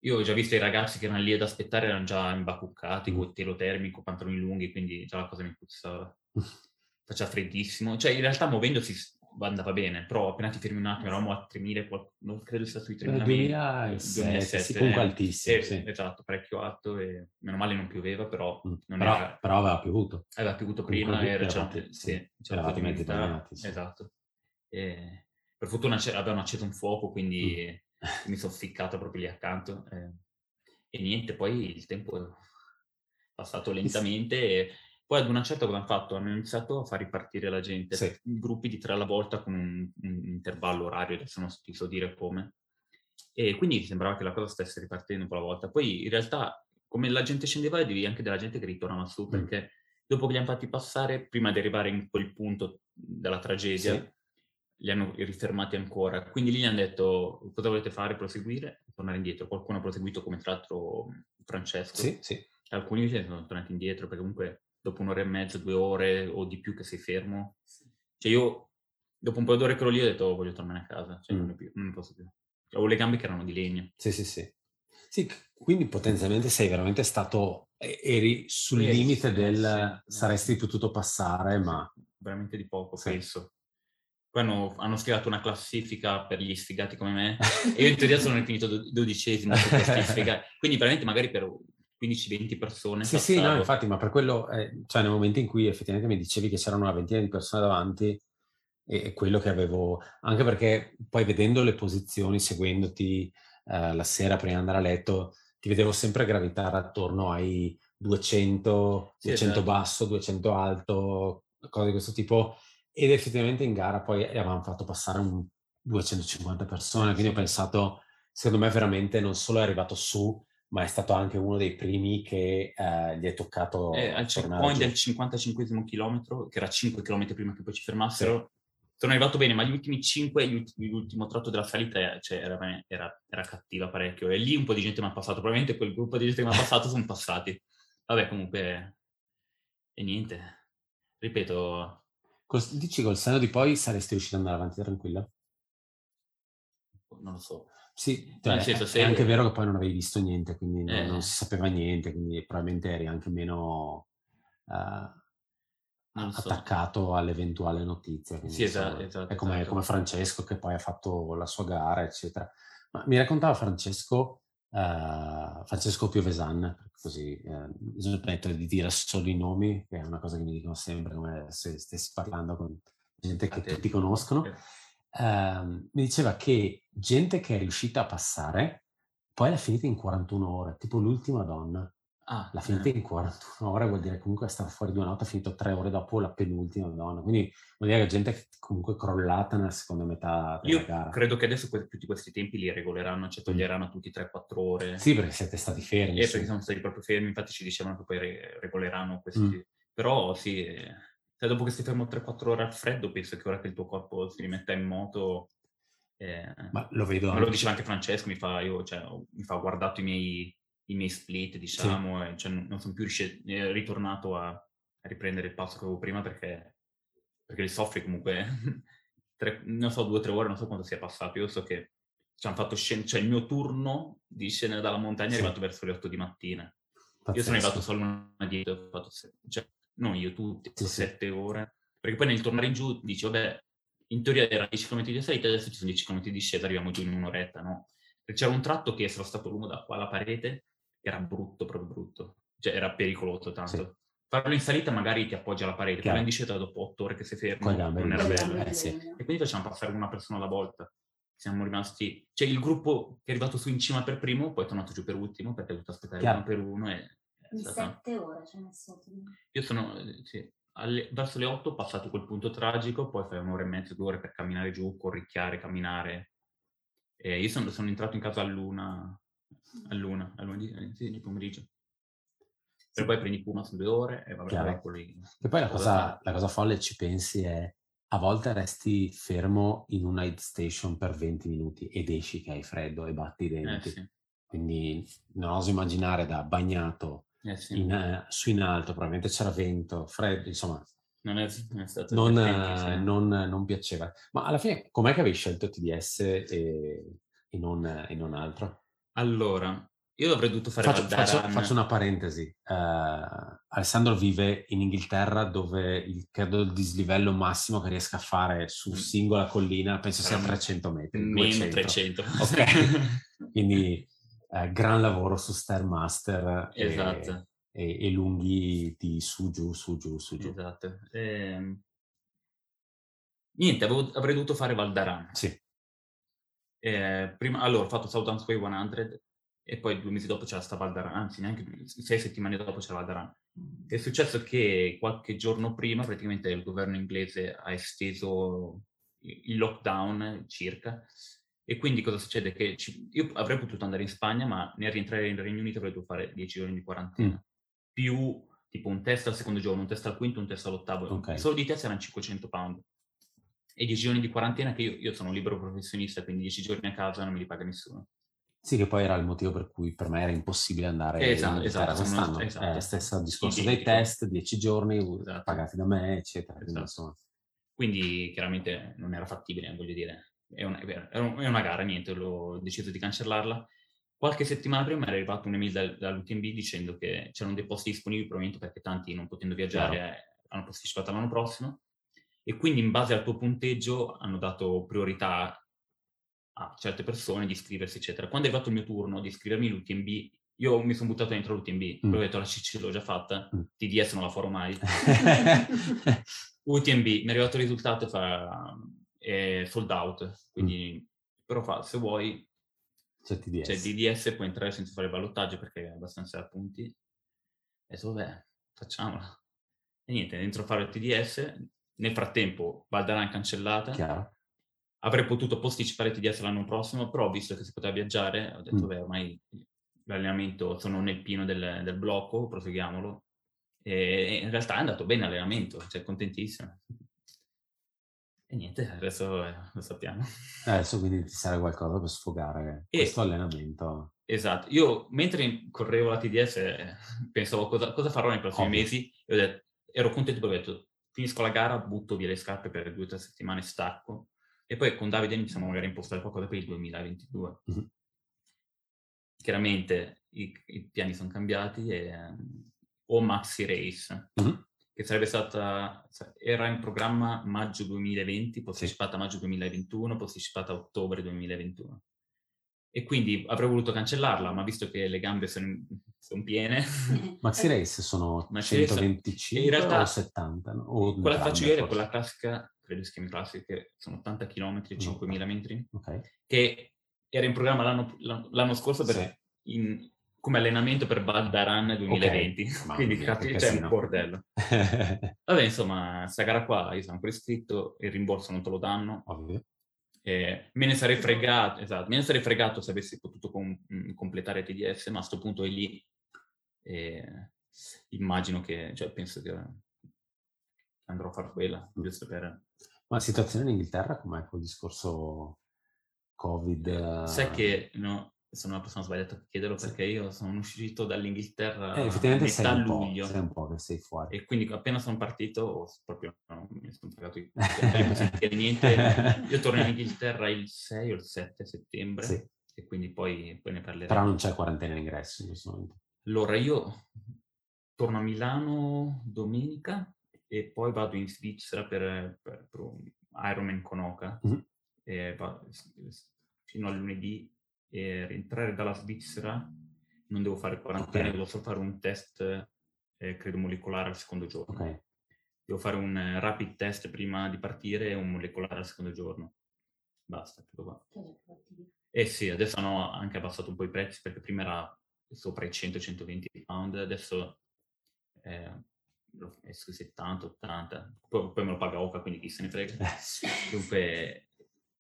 S4: Io ho già visto i ragazzi che erano lì ad aspettare, erano già imbacuccati, mm. con telo termico, pantaloni lunghi, quindi già la cosa mi puzzava. Faceva freddissimo. Cioè, in realtà muovendosi andava bene, però appena ti fermi un attimo, eravamo a 3.000, non credo sia sui 3.000.
S1: 2007, sì, comunque altissimo. Eh,
S4: sì. Esatto, parecchio alto e meno male non pioveva, però...
S1: Mm. però,
S4: era...
S1: però, aveva piovuto.
S4: Aveva piovuto prima, era,
S1: eravate, sì, eravate mezzi bagnati.
S4: Sì. Esatto. E per fortuna avevano acceso un fuoco, quindi mm. mi sono ficcato proprio lì accanto. E, e niente, poi il tempo è passato lentamente poi ad una certa cosa hanno fatto? Hanno iniziato a far ripartire la gente, sì. gruppi di tre alla volta con un, un intervallo orario, adesso non ti so dire come. E quindi sembrava che la cosa stesse ripartendo un po' alla volta. Poi in realtà, come la gente scendeva, vedevi anche della gente che ritornava su, mm. perché dopo che li hanno fatti passare, prima di arrivare in quel punto della tragedia, sì. li hanno rifermati ancora. Quindi lì gli hanno detto cosa volete fare, proseguire, tornare indietro. Qualcuno ha proseguito come tra l'altro Francesco.
S1: Sì, sì.
S4: Alcuni sono tornati indietro perché comunque dopo un'ora e mezza, due ore o di più che sei fermo. Cioè io, dopo un po' d'ore che ero lì, ho detto oh, voglio tornare a casa, cioè mm. non, più, non posso più. Avevo le gambe che erano di legno.
S1: Sì, sì, sì. Sì, quindi potenzialmente sei veramente stato, eri sul sì, limite sì, del sì, saresti potuto passare, ma...
S4: Veramente di poco, penso. Poi hanno, hanno scritto una classifica per gli sfigati come me e io in teoria sono finito dodicesimo quindi veramente magari per 15-20 persone.
S1: Sì, sì, no, infatti, ma per quello, eh, cioè nel momento in cui effettivamente mi dicevi che c'erano una ventina di persone davanti, è quello che avevo, anche perché poi vedendo le posizioni, seguendoti eh, la sera prima di andare a letto, ti vedevo sempre gravitare attorno ai 200, sì, 200 esatto. basso, 200 alto, cose di questo tipo, ed effettivamente in gara poi avevamo fatto passare un 250 persone, quindi ho pensato, secondo me veramente non solo è arrivato su, ma è stato anche uno dei primi che eh, gli è toccato...
S4: Eh, al checkpoint del 55 chilometro, che era 5 km prima che poi ci fermassero, sì. sono arrivato bene, ma gli ultimi 5, l'ultimo tratto della salita cioè, era, era, era, cattiva parecchio. E lì un po' di gente mi ha passato, probabilmente quel gruppo di gente che mi ha passato sono passati. Vabbè, comunque... E niente. Ripeto...
S1: Dici col senno di poi saresti riuscito ad andare avanti tranquilla?
S4: Non lo so.
S1: Sì,
S4: Nel
S1: cioè,
S4: senso,
S1: è
S4: se-
S1: anche vero che poi non avevi visto niente, quindi non,
S4: Eh.
S1: non si sapeva niente, quindi probabilmente eri anche meno
S4: Non so.
S1: attaccato all'eventuale notizia.
S4: Sì, esatto, esatto,
S1: È come,
S4: esatto.
S1: come Francesco che poi ha fatto la sua gara, eccetera. Ma mi raccontava Francesco, eh, Francesco Piovesan, così eh, bisogna smettere di dire solo i nomi, che è una cosa che mi dicono sempre, come se stessi parlando con gente che tutti conoscono.
S4: Eh.
S1: Ehm, mi diceva che gente che è riuscita a passare, poi l'ha finita in 41 ore, tipo l'ultima donna.
S4: Ah,
S1: L'ha finita
S4: eh.
S1: in 41 ore, vuol dire comunque stava fuori due notti, ha finito tre ore dopo la penultima donna. Quindi vuol dire che gente comunque crollata nella seconda metà della
S4: Io
S1: gara.
S4: credo che adesso que- tutti questi tempi li regoleranno, cioè toglieranno tutti 3-4 ore.
S1: Sì, perché siete stati fermi.
S4: Eh,
S1: sì.
S4: perché sono stati proprio fermi, infatti ci dicevano che poi re- regoleranno questi.
S1: Mm.
S4: Però sì, eh, se dopo che stai fermo 3-4 ore al freddo, penso che ora che il tuo corpo si rimetta in moto... eh,
S1: Ma lo vedo anche.
S4: lo diceva anche Francesco, mi fa, io, cioè, mi fa guardato i miei, i miei split, diciamo, e cioè, non sono più riusci- eh, ritornato a, a riprendere il passo che avevo prima perché, perché li soffri comunque, tre- non so, due o tre ore, non so quanto sia passato. Io so che ci hanno fatto scendere, cioè il mio turno di scendere dalla montagna
S1: Sì.
S4: è arrivato verso le 8 di mattina. Io
S1: Pazzesco.
S4: sono arrivato solo una dieta, ho fatto cioè, non io, tutti,
S1: Sì, sì.
S4: sette ore. Perché poi nel tornare giù dici, vabbè, in teoria erano 10 km di salita, adesso ci sono 10 km di discesa, arriviamo giù in un'oretta, no? C'era un tratto che essere stato lungo da qua alla parete era brutto, proprio brutto. Cioè era pericoloso tanto.
S1: Sì.
S4: Farlo in salita magari ti appoggia alla parete, farlo in discesa dopo 8 ore che sei fermo non era bello.
S1: eh, sì.
S4: E quindi facciamo passare una persona alla volta. Siamo rimasti... Cioè il gruppo che è arrivato su in cima per primo, poi è tornato giù per ultimo, perché ha dovuto aspettare
S1: Chiaro.
S4: uno per uno e...
S2: In sette ore ci messo. prima.
S4: Io sono... eh, sì, alle- verso le 8 ho passato quel punto tragico, poi fai un'ora e mezza, due ore per camminare giù, corricchiare, camminare. E io sono, sono entrato in casa all'una, all'una, all'una di, eh, sì, di pomeriggio. E poi prendi Puma, sono due ore e vabbè, ecco lì.
S1: E poi la
S4: Cosa
S1: la cosa folle, ci pensi, è a volte resti fermo in un aid station per 20 minuti ed esci che hai freddo e batti i
S4: Eh
S1: denti.
S4: sì,
S1: Quindi non oso immaginare da bagnato
S4: eh sì.
S1: in, eh, su in alto, probabilmente c'era vento, freddo, insomma,
S4: Non è, non è stato
S1: non,
S4: divertente,
S1: eh, non, non piaceva. Ma alla fine, com'è che avevi scelto TDS e, e non, e non altro?
S4: Allora, io avrei dovuto fare
S1: Faccio, faccio- faccio una parentesi. Eh, Alessandro vive in Inghilterra dove il, credo il dislivello massimo che riesca a fare su
S4: Mm.
S1: singola collina penso sia
S4: Saranno
S1: 300 metri.
S4: Meno
S1: 200.
S4: 300.
S1: Ok. Quindi eh, gran lavoro su Stairmaster e,
S4: Esatto.
S1: e- e lunghi di su giù, su giù, su giù.
S4: Esatto. Ehm, Niente, avevo- avrei dovuto fare Val d'Aran.
S1: Sì,
S4: Eh, prima, allora, ho fatto Southern Way 100 e poi due mesi dopo c'era sta Val d'Aran, anzi neanche sei settimane dopo c'era Val d'Aran. È successo che qualche giorno prima praticamente il governo inglese ha esteso il lockdown circa e quindi cosa succede? Che ci- io avrei potuto andare in Spagna ma nel rientrare in Regno Unito avrei dovuto fare 10 giorni di quarantena
S1: Mm.
S4: più tipo un test al secondo giorno, un test al quinto, un test all'ottavo.
S1: Ok.
S4: Solo di test erano 500 pound. E 10 giorni di quarantena che io, io sono un libero professionista, quindi 10 giorni a casa non me li paga nessuno.
S1: Sì, che poi era il motivo per cui per me era impossibile andare
S4: Esatto,
S1: in Inghilterra
S4: esatto,
S1: quest'anno.
S4: esatto.
S1: È lo stesso discorso dei
S4: Identico.
S1: test, 10 giorni
S4: Esatto.
S1: pagati da me, eccetera. Quindi,
S4: Esatto. Quindi chiaramente non era fattibile, voglio dire. È, un- è un- una gara, niente, l'ho deciso di cancellarla. Qualche settimana prima era arrivata un'email dal- dall'UTMB dicendo che c'erano dei posti disponibili, probabilmente perché tanti non potendo viaggiare
S1: Chiaro.
S4: eh, hanno posticipato l'anno prossimo. E quindi in base al tuo punteggio hanno dato priorità a certe persone di iscriversi, eccetera. Quando è arrivato il mio turno di iscrivermi all'UTMB, io mi sono buttato dentro l'UTMB,
S1: Mm.
S4: ho detto la CC l'ho già fatta,
S1: Mm.
S4: TDS non la farò mai. UTMB, mi è arrivato il risultato e fa è sold out, quindi però fa, se vuoi,
S1: C'è TDS.
S4: cioè DDS puoi entrare senza fare ballottaggio perché è abbastanza punti. E detto, vabbè, facciamola. E niente, dentro fare il TDS, nel frattempo Valdaran cancellata,
S1: Chiaro?
S4: avrei potuto posticipare il TDS l'anno prossimo, però visto che si poteva viaggiare, ho detto,
S1: Mm.
S4: vabbè, ormai l'allenamento sono nel pieno del, del blocco, proseguiamolo. E, e in realtà è andato bene l'allenamento, cioè contentissimo. E niente, adesso eh, lo sappiamo.
S1: Adesso quindi ti serve qualcosa per sfogare
S4: E-
S1: questo allenamento.
S4: Esatto, io mentre correvo la TDS eh, pensavo cosa, cosa farò nei prossimi
S1: Ovvio.
S4: mesi e ho detto, ero contento perché ho detto finisco la gara, butto via le scarpe per due o tre settimane, stacco E poi con Davide iniziamo magari a impostare qualcosa per il 2022.
S1: Mhm.
S4: Chiaramente i, i piani sono cambiati e, ehm, o Maxi Race,
S1: Mhm.
S4: Che sarebbe stata, era in programma maggio 2020, posticipata a maggio 2021, posticipata a ottobre 2021. E quindi avrei voluto cancellarla, ma visto che le gambe sono, sono piene,
S1: Maxi Race sono
S4: Maxi Race-
S1: 125
S4: in realtà-
S1: o 70? no? O
S4: quella che
S1: entrambe,
S4: faccio
S1: forse.
S4: quella classica, credo si chiami classica, che sono 80 km, 5.000 metri,
S1: Ok.
S4: che era in programma l'anno, l'anno scorso per-
S1: Sì.
S4: in- come allenamento per Valdaran 2020.
S1: Mamma
S4: Quindi
S1: mia,
S4: c'è un bordello. Vabbè, insomma, sta gara qua io sono ancora iscritto, il rimborso non te lo danno. Eh, me ne sarei fregato, esatto, me ne sarei fregato se avessi potuto com- mh, completare TDS, ma a sto punto è lì. E immagino che, cioè, penso che andrò a fare quella, giusto per...
S1: Ma la situazione in Inghilterra com'è col discorso Covid? eh,
S4: Sai che no, sono una persona sbagliata a chiederlo perché io sono uscito dall'Inghilterra
S1: Eh,
S4: a
S1: effettivamente sei
S4: metà
S1: po',
S4: luglio
S1: sei un po' che sei fuori.
S4: e quindi appena sono partito proprio no, mi sono fregato di non sentire niente. Io torno in Inghilterra il 6 o il 7 settembre
S1: Sì,
S4: e quindi poi, poi ne parleremo.
S1: però non c'è quarantena in ingresso in questo momento.
S4: Allora, io torno a Milano domenica e poi vado in Svizzera per, per, per Ironman con Oka
S1: Mhm.
S4: e va- fino al lunedì e rientrare dalla Svizzera non devo fare quarantena,
S1: Ok.
S4: devo solo fare un test, eh, credo molecolare al secondo giorno.
S1: Ok.
S4: Devo fare un eh, rapid test prima di partire e un molecolare al secondo giorno. Basta, tutto qua. Eh sì, adesso hanno anche abbassato un po' i prezzi perché prima era sopra i 100-120 pound, adesso eh, lo- è sui 70-80, poi, poi me lo paga Oca, quindi chi se ne frega. Dunque,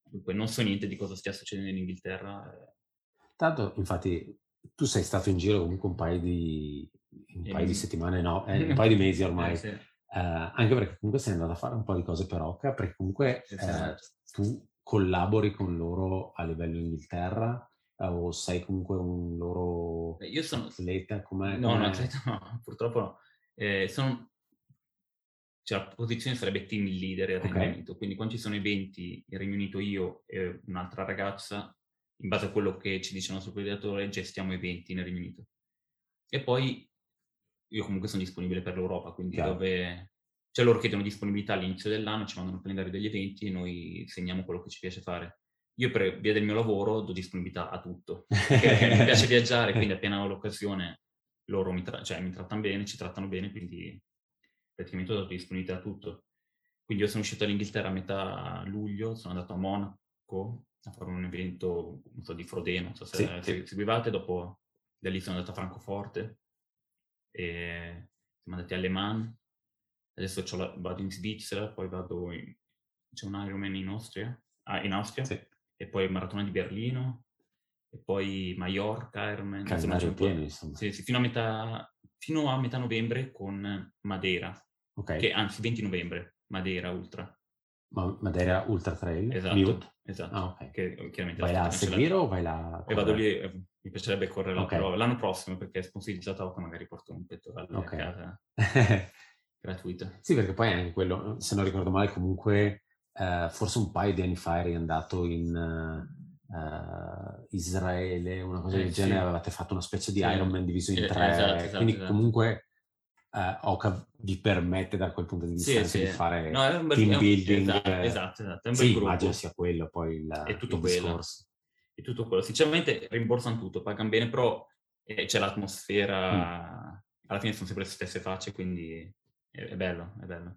S4: dunque non so niente di cosa stia succedendo in Inghilterra. eh,
S1: Tanto, infatti, tu sei stato in giro comunque un paio di, un paio di settimane, no, eh, un paio di mesi ormai.
S4: eh, sì.
S1: Eh, anche perché comunque sei andato a fare un po' di cose per Oca, perché comunque eh,
S4: esatto.
S1: tu collabori con loro a livello Inghilterra eh, o sei comunque un loro
S4: Beh, Io sono...
S1: atleta? Com'è,
S4: No, no,
S1: com'è?
S4: atleta no, purtroppo no. Eh, sono... Cioè, la posizione sarebbe team leader in. Regno Unito, quindi quando ci sono eventi in Regno Unito io e un'altra ragazza, in base a quello che ci dice il nostro coordinatore, gestiamo eventi nel Regno Unito. E poi io comunque sono disponibile per l'Europa, quindi
S1: Chiaro.
S4: dove... Cioè loro chiedono disponibilità all'inizio dell'anno, ci mandano il calendario degli eventi e noi segniamo quello che ci piace fare. Io per via del mio lavoro do disponibilità a tutto, perché mi piace viaggiare, quindi appena ho l'occasione loro mi, tra- cioè, mi trattano bene, ci trattano bene, quindi praticamente ho dato disponibilità a tutto. Quindi io sono uscito dall'Inghilterra a metà luglio, sono andato a Monaco a fare un evento, non so, di Frodeno, non so se
S1: Sì,
S4: se
S1: sì.
S4: seguivate, dopo da lì sono andato a Francoforte e siamo andati a Le Mans, adesso c'ho la- vado in Svizzera, poi vado in... c'è un Ironman in Austria, ah, in Austria
S1: Sì,
S4: e poi Maratona di Berlino, e poi Mallorca, Ironman.
S1: calendario pieno, insomma.
S4: sì, sì, fino, a metà, fino a metà novembre con Madeira,
S1: Ok,
S4: che anzi 20 novembre, Madeira Ultra.
S1: Ma Madeira Ultra Trail?
S4: Esatto,
S1: Mute?
S4: esatto.
S1: Ah, ok.
S4: Che chiaramente
S1: Vai là a seguire o vai là
S4: E vado lì, eh, mi piacerebbe correre la
S1: Ok.
S4: prova l'anno prossimo perché è sponsorizzata Oca, magari porto un pettorale
S1: Ok.
S4: a casa gratuito.
S1: Sì, perché poi anche quello, se non ricordo male, comunque eh, forse un paio di anni fa eri andato in eh, Israele, una cosa
S4: Eh,
S1: del
S4: sì.
S1: genere, avevate fatto una specie di
S4: Sì.
S1: Ironman diviso in
S4: Eh,
S1: tre,
S4: esatto, esatto,
S1: quindi
S4: esatto.
S1: comunque eh, Oca vi permette da quel punto di vista
S4: Sì, sì.
S1: di fare
S4: No, è un bel
S1: team
S4: è
S1: building.
S4: Esatto, esatto, esatto, è un bel
S1: Sì,
S4: gruppo.
S1: immagino sia quello poi il,
S4: È tutto
S1: il
S4: quello.
S1: discorso.
S4: E tutto quello. Sinceramente rimborsano tutto, pagano bene, però eh, c'è l'atmosfera, alla fine sono sempre le stesse facce, quindi è, è bello, è bello.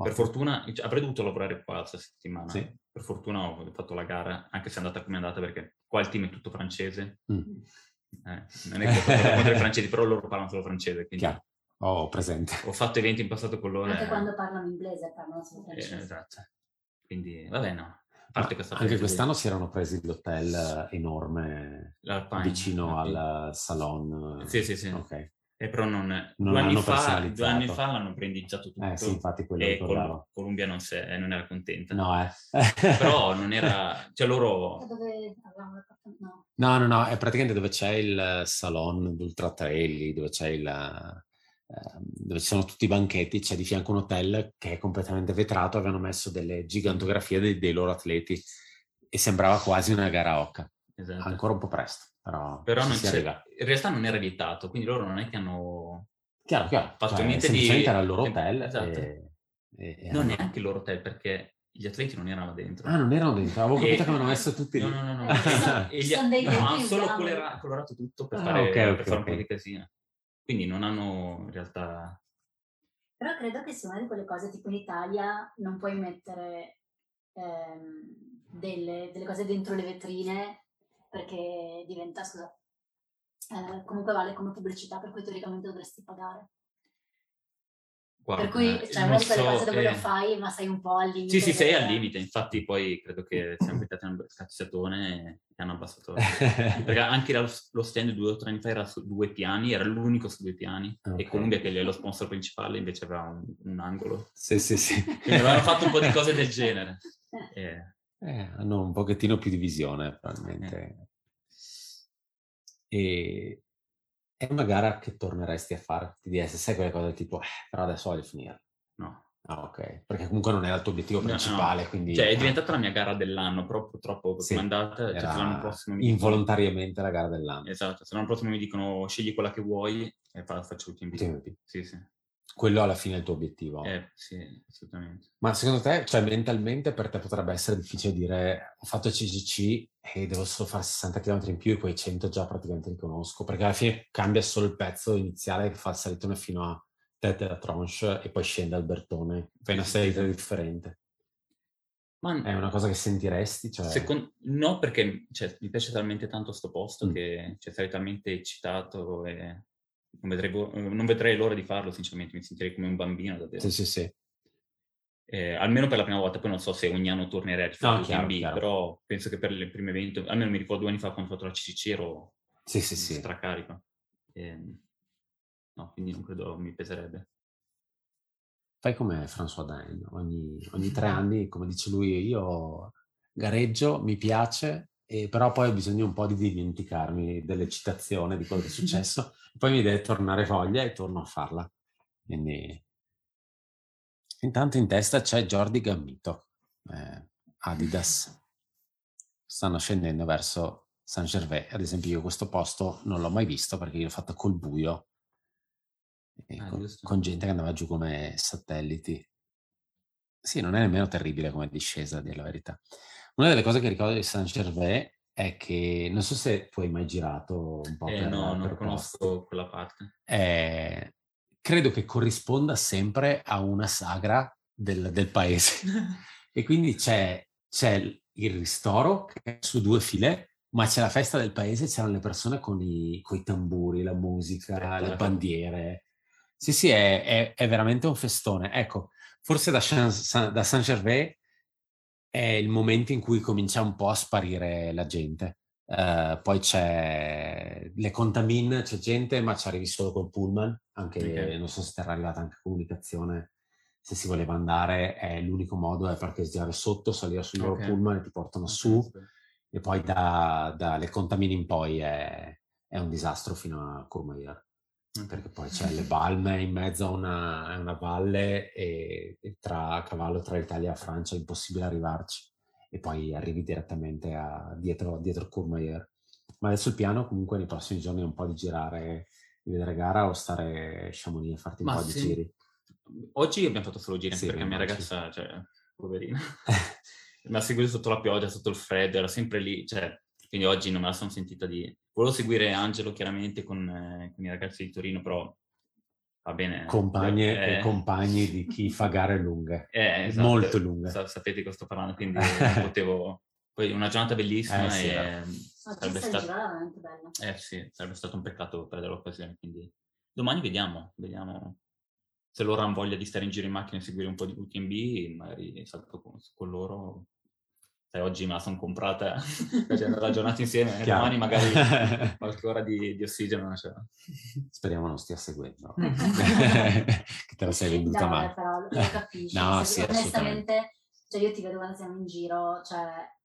S4: Per fortuna, cioè, avrei dovuto lavorare qua questa settimana,
S1: Sì.
S4: per fortuna ho fatto la gara, anche se è andata come è andata, perché qua il team è tutto francese,
S1: Mm,
S4: Eh, non è che contro i francesi, però loro parlano solo francese, quindi
S1: chiaro, ho presente.
S4: ho fatto eventi in passato con loro.
S2: Anche
S4: e-
S2: quando parlano inglese parlano solo
S4: eh,
S2: francese.
S4: esatto. Quindi, vabbè, no. A parte questa
S1: Anche quest'anno si erano presi l'hotel eh, enorme
S4: l'Alpine,
S1: vicino al salon.
S4: Sì, sì, sì.
S1: Ok.
S4: Eh, però non,
S1: Non
S4: due, anni fa, due anni fa l'hanno brandizzato tutto.
S1: Eh sì, infatti quello
S4: e. Col- Columbia non, se- eh, non era contenta.
S1: No, eh.
S4: Però non era... Cioè loro...
S2: Dove? No.
S1: No, no, no, è praticamente dove c'è il salon d'Ultra Trail, lì, dove c'è il, dove ci sono tutti i banchetti, c'è di fianco un hotel che è completamente vetrato, avevano messo delle gigantografie dei, dei loro atleti e sembrava quasi una gara a occa.
S4: Esatto.
S1: Ancora un po' presto, però,
S4: Però non
S1: si arriva.
S4: in realtà non era vietato, quindi loro non è che hanno...
S1: Chiaro, chiaro.
S4: Fatto
S1: Cioè,
S4: niente di-
S1: era il loro hotel
S4: Esatto.
S1: e, e- e
S4: Non
S1: hanno-
S4: neanche il loro hotel, perché gli atleti non erano dentro.
S1: Ah, non erano dentro, avevo capito
S4: E-
S1: che avevano messo tutti
S4: No, no, no, no. E gli- no, hanno solo colorato tutto per
S1: Ah,
S4: fare,
S1: ok,
S4: per
S1: ok,
S4: fare un
S1: ok.
S4: po' di casino. Quindi non hanno in realtà...
S2: Però credo che sia una di quelle cose tipo in Italia non puoi mettere ehm, delle, delle cose dentro le vetrine perché diventa, scusa, eh, comunque vale come pubblicità per cui teoricamente dovresti pagare.
S4: Guarda,
S2: per cui c'è
S4: non
S2: una di quelle
S4: so,
S2: cose dove
S4: eh,
S2: lo fai ma sei un po' al limite.
S4: Sì, sì, sei al limite. Infatti poi credo che siamo diventati un cazziatone e hanno abbassato... Perché anche lo, lo stand due o tre anni fa era su due piani, era l'unico su due piani.
S1: Ok.
S4: E Columbia, che è lo sponsor principale, invece aveva un, un angolo.
S1: sì, sì, sì.
S4: Quindi avevano fatto un po' di cose del genere.
S2: Eh.
S4: Eh,
S1: Eh, hanno un pochettino più di visione, probabilmente. E è una gara che torneresti a fare, ti direi, se sai quelle cose tipo, eh, però adesso voglio finire.
S4: no.
S1: Ah, ok. Perché comunque non era il tuo obiettivo
S4: No, no.
S1: principale, quindi...
S4: Cioè, è
S1: ah,
S4: diventata la mia gara dell'anno, però purtroppo
S1: Sì,
S4: è andata, cioè, l'anno prossimo mi dicono-
S1: involontariamente la gara dell'anno.
S4: Esatto, se l'anno prossimo mi dicono scegli quella che vuoi e fa- faccio UTMB.
S1: UTMB.
S4: Sì, sì.
S1: Quello alla fine è il tuo obiettivo.
S4: Eh, sì, assolutamente.
S1: Ma secondo te, cioè mentalmente per te potrebbe essere difficile dire ho fatto CGC e devo solo fare 60 km in più e quei 100 già praticamente li conosco, perché alla fine cambia solo il pezzo iniziale che fa il salitone fino a tette della tranche e poi scende al Bertone, fai una salita differente.
S4: Ma
S1: È una cosa che sentiresti? Cioè...
S4: Secon- no, perché cioè, mi piace talmente tanto sto posto
S1: Mm.
S4: che cioè, sarei talmente eccitato e non vedrei, vo- non vedrei l'ora di farlo, sinceramente, mi sentirei come un bambino davvero.
S1: Sì, sì, sì.
S4: Eh, almeno per la prima volta, poi non so se ogni anno tornerei a rifare
S1: No, chiaro,
S4: UTMB,
S1: chiaro.
S4: però penso che per il primo evento, almeno mi ricordo due anni fa quando ho fatto la CCC ero
S1: Sì, sì, sì.
S4: stracarico. Ehm, no, quindi non credo mi peserebbe.
S1: Fai come François Dain, ogni, ogni tre anni, come dice lui, io gareggio, mi piace, e però poi ho bisogno un po' di dimenticarmi dell'eccitazione di quello che è successo, poi mi deve tornare voglia e torno a farla. Quindi intanto in testa c'è Jordi Gammito, eh, Adidas. Stanno scendendo verso Saint Gervais. Ad esempio io questo posto non l'ho mai visto perché io l'ho fatto col buio e
S4: Ah,
S1: con, con gente che andava giù come satelliti. Sì, non è nemmeno terribile come discesa, a dire la verità. Una delle cose che ricordo di Saint Gervais è che, non so se tu hai mai girato un po'
S4: Eh,
S1: per,
S4: no, non
S1: per
S4: conosco
S1: posti.
S4: quella parte.
S1: Eh, credo che corrisponda sempre a una sagra del, del paese. E quindi c'è, c'è il ristoro che è su due file, ma c'è la festa del paese, c'erano le persone con i, tamburi, la musica, le
S4: Spettacolo.
S1: bandiere. Sì, sì, è, è- è veramente un festone. Ecco, forse da, da Saint-Gervais è il momento in cui comincia un po' a sparire la gente. Eh, poi c'è le contamin, c'è gente, ma ci arrivi solo col pullman, anche
S4: Ok.
S1: non so se era arrivata anche comunicazione, se si voleva andare, è l'unico modo è parcheggiare sotto, salire sul loro
S4: Ok.
S1: pullman e ti portano su, e poi da- dalle contamine in poi è, è un disastro fino a Courmayeur perché poi c'è le balme in mezzo a una, a una valle e, e tra a cavallo tra Italia e Francia è impossibile arrivarci e poi arrivi direttamente a, dietro, dietro Courmayeur. Ma adesso il piano comunque nei prossimi giorni è un po' di girare, di vedere gara o stare a Chamonix e farti un
S4: Ma
S1: po' di
S4: sì.
S1: giri.
S4: Oggi abbiamo fatto solo giri,
S1: Sì,
S4: perché mia ragazza, cioè, poverina, mi ha seguito sotto la pioggia, sotto il freddo, era sempre lì, cioè, quindi oggi non me la sono sentita di... Volevo seguire Angelo chiaramente con, eh, con i ragazzi di Torino, però va bene.
S1: Compagne
S4: eh,
S1: e compagni di chi fa gare lunghe,
S4: eh, esatto,
S1: molto lunghe.
S4: sa- sapete di cosa sto parlando, quindi potevo... Poi una giornata bellissima
S1: Eh, sì,
S4: e sarebbe
S2: questa
S4: stato... Eh sì, sarebbe stato un peccato perdere l'occasione, quindi domani vediamo, vediamo se loro hanno voglia di stare in giro in macchina e seguire un po' di UTMB, magari salto con, con loro. Sai, oggi me la sono comprata facendo la giornata insieme, e
S1: Chiaro.
S4: domani magari qualche ora di, di ossigeno l'ho.
S1: Speriamo non stia seguendo, che te la sei venduta
S2: Dai,
S1: male.
S2: però lo capisci.
S1: No, sì,
S2: onestamente, cioè io ti vedo quando siamo in giro, cioè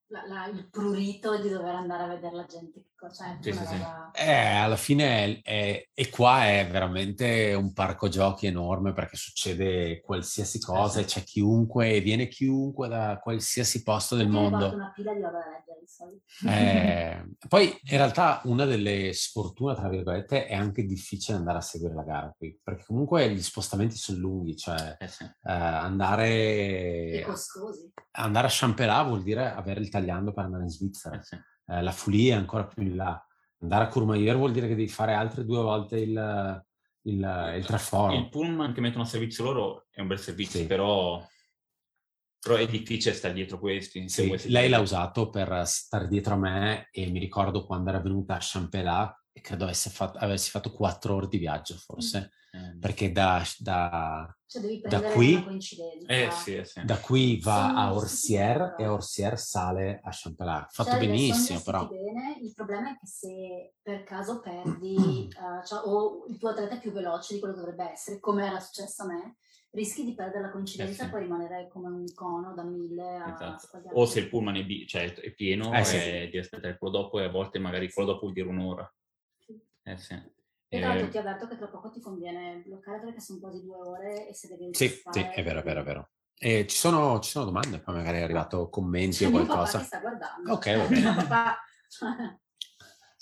S2: la- la- il prurito di dover andare a vedere la gente che ecco, cioè
S4: Sì, sì, sì.
S2: roba...
S1: Eh, alla fine, è- è- e qua è veramente un parco giochi enorme perché succede qualsiasi cosa e c'è chiunque, e viene chiunque da qualsiasi posto del mondo.
S2: una pila di roba da leggere di solito.
S1: Eh, poi in realtà una delle sfortune, tra virgolette, è anche difficile andare a seguire la gara qui, perché comunque gli spostamenti sono lunghi, cioè
S4: Eh sì.
S1: eh, andare,
S2: costosi.
S1: andare a Champelà vuol dire avere il tagliando per andare in Svizzera.
S4: Eh sì.
S1: Eh, la Fulia è ancora più in là. Andare a Courmayeur vuol dire che devi fare altre due volte il, il, il traforo.
S4: Il pullman che mettono a servizio loro è un bel servizio,
S1: Sì.
S4: però, però è difficile stare dietro questi.
S1: Sì, lei l'ha usato per stare dietro a me e mi ricordo quando era venuta a Champelà e credo avesse fatto, avessi fatto quattro ore di viaggio forse,
S4: Eh,
S1: perché da, da-
S2: Cioè devi
S1: Da qui-
S4: eh sì, eh sì.
S1: da qui va
S2: Sono
S1: a Orsier e Orsier sale a Champelà. Fatto
S2: Cioè,
S1: benissimo però.
S2: bene, il problema è che se per caso perdi eh, cioè, o il tuo atleta è più veloce di quello che dovrebbe essere, come era successo a me, rischi di perdere la coincidenza
S4: Eh
S2: e
S4: sì.
S2: poi rimanere come un cono da mille a
S4: Esatto. O se il pullman è, bi- cioè, è pieno,
S1: Eh sì.
S4: e devi aspettare quello dopo e a volte magari quello dopo vuol dire un'ora. Eh sì.
S2: E tra l'altro
S4: Eh,
S2: ti avverto che tra poco ti conviene bloccare perché sono quasi due ore e se devi
S1: Sì,
S2: fare...
S1: sì, è vero, è vero, è vero. E ci sono, ci sono domande, poi magari è arrivato commenti
S2: C'è
S1: o
S2: mio papà
S1: qualcosa.
S2: sta guardando.
S1: Ok, va bene.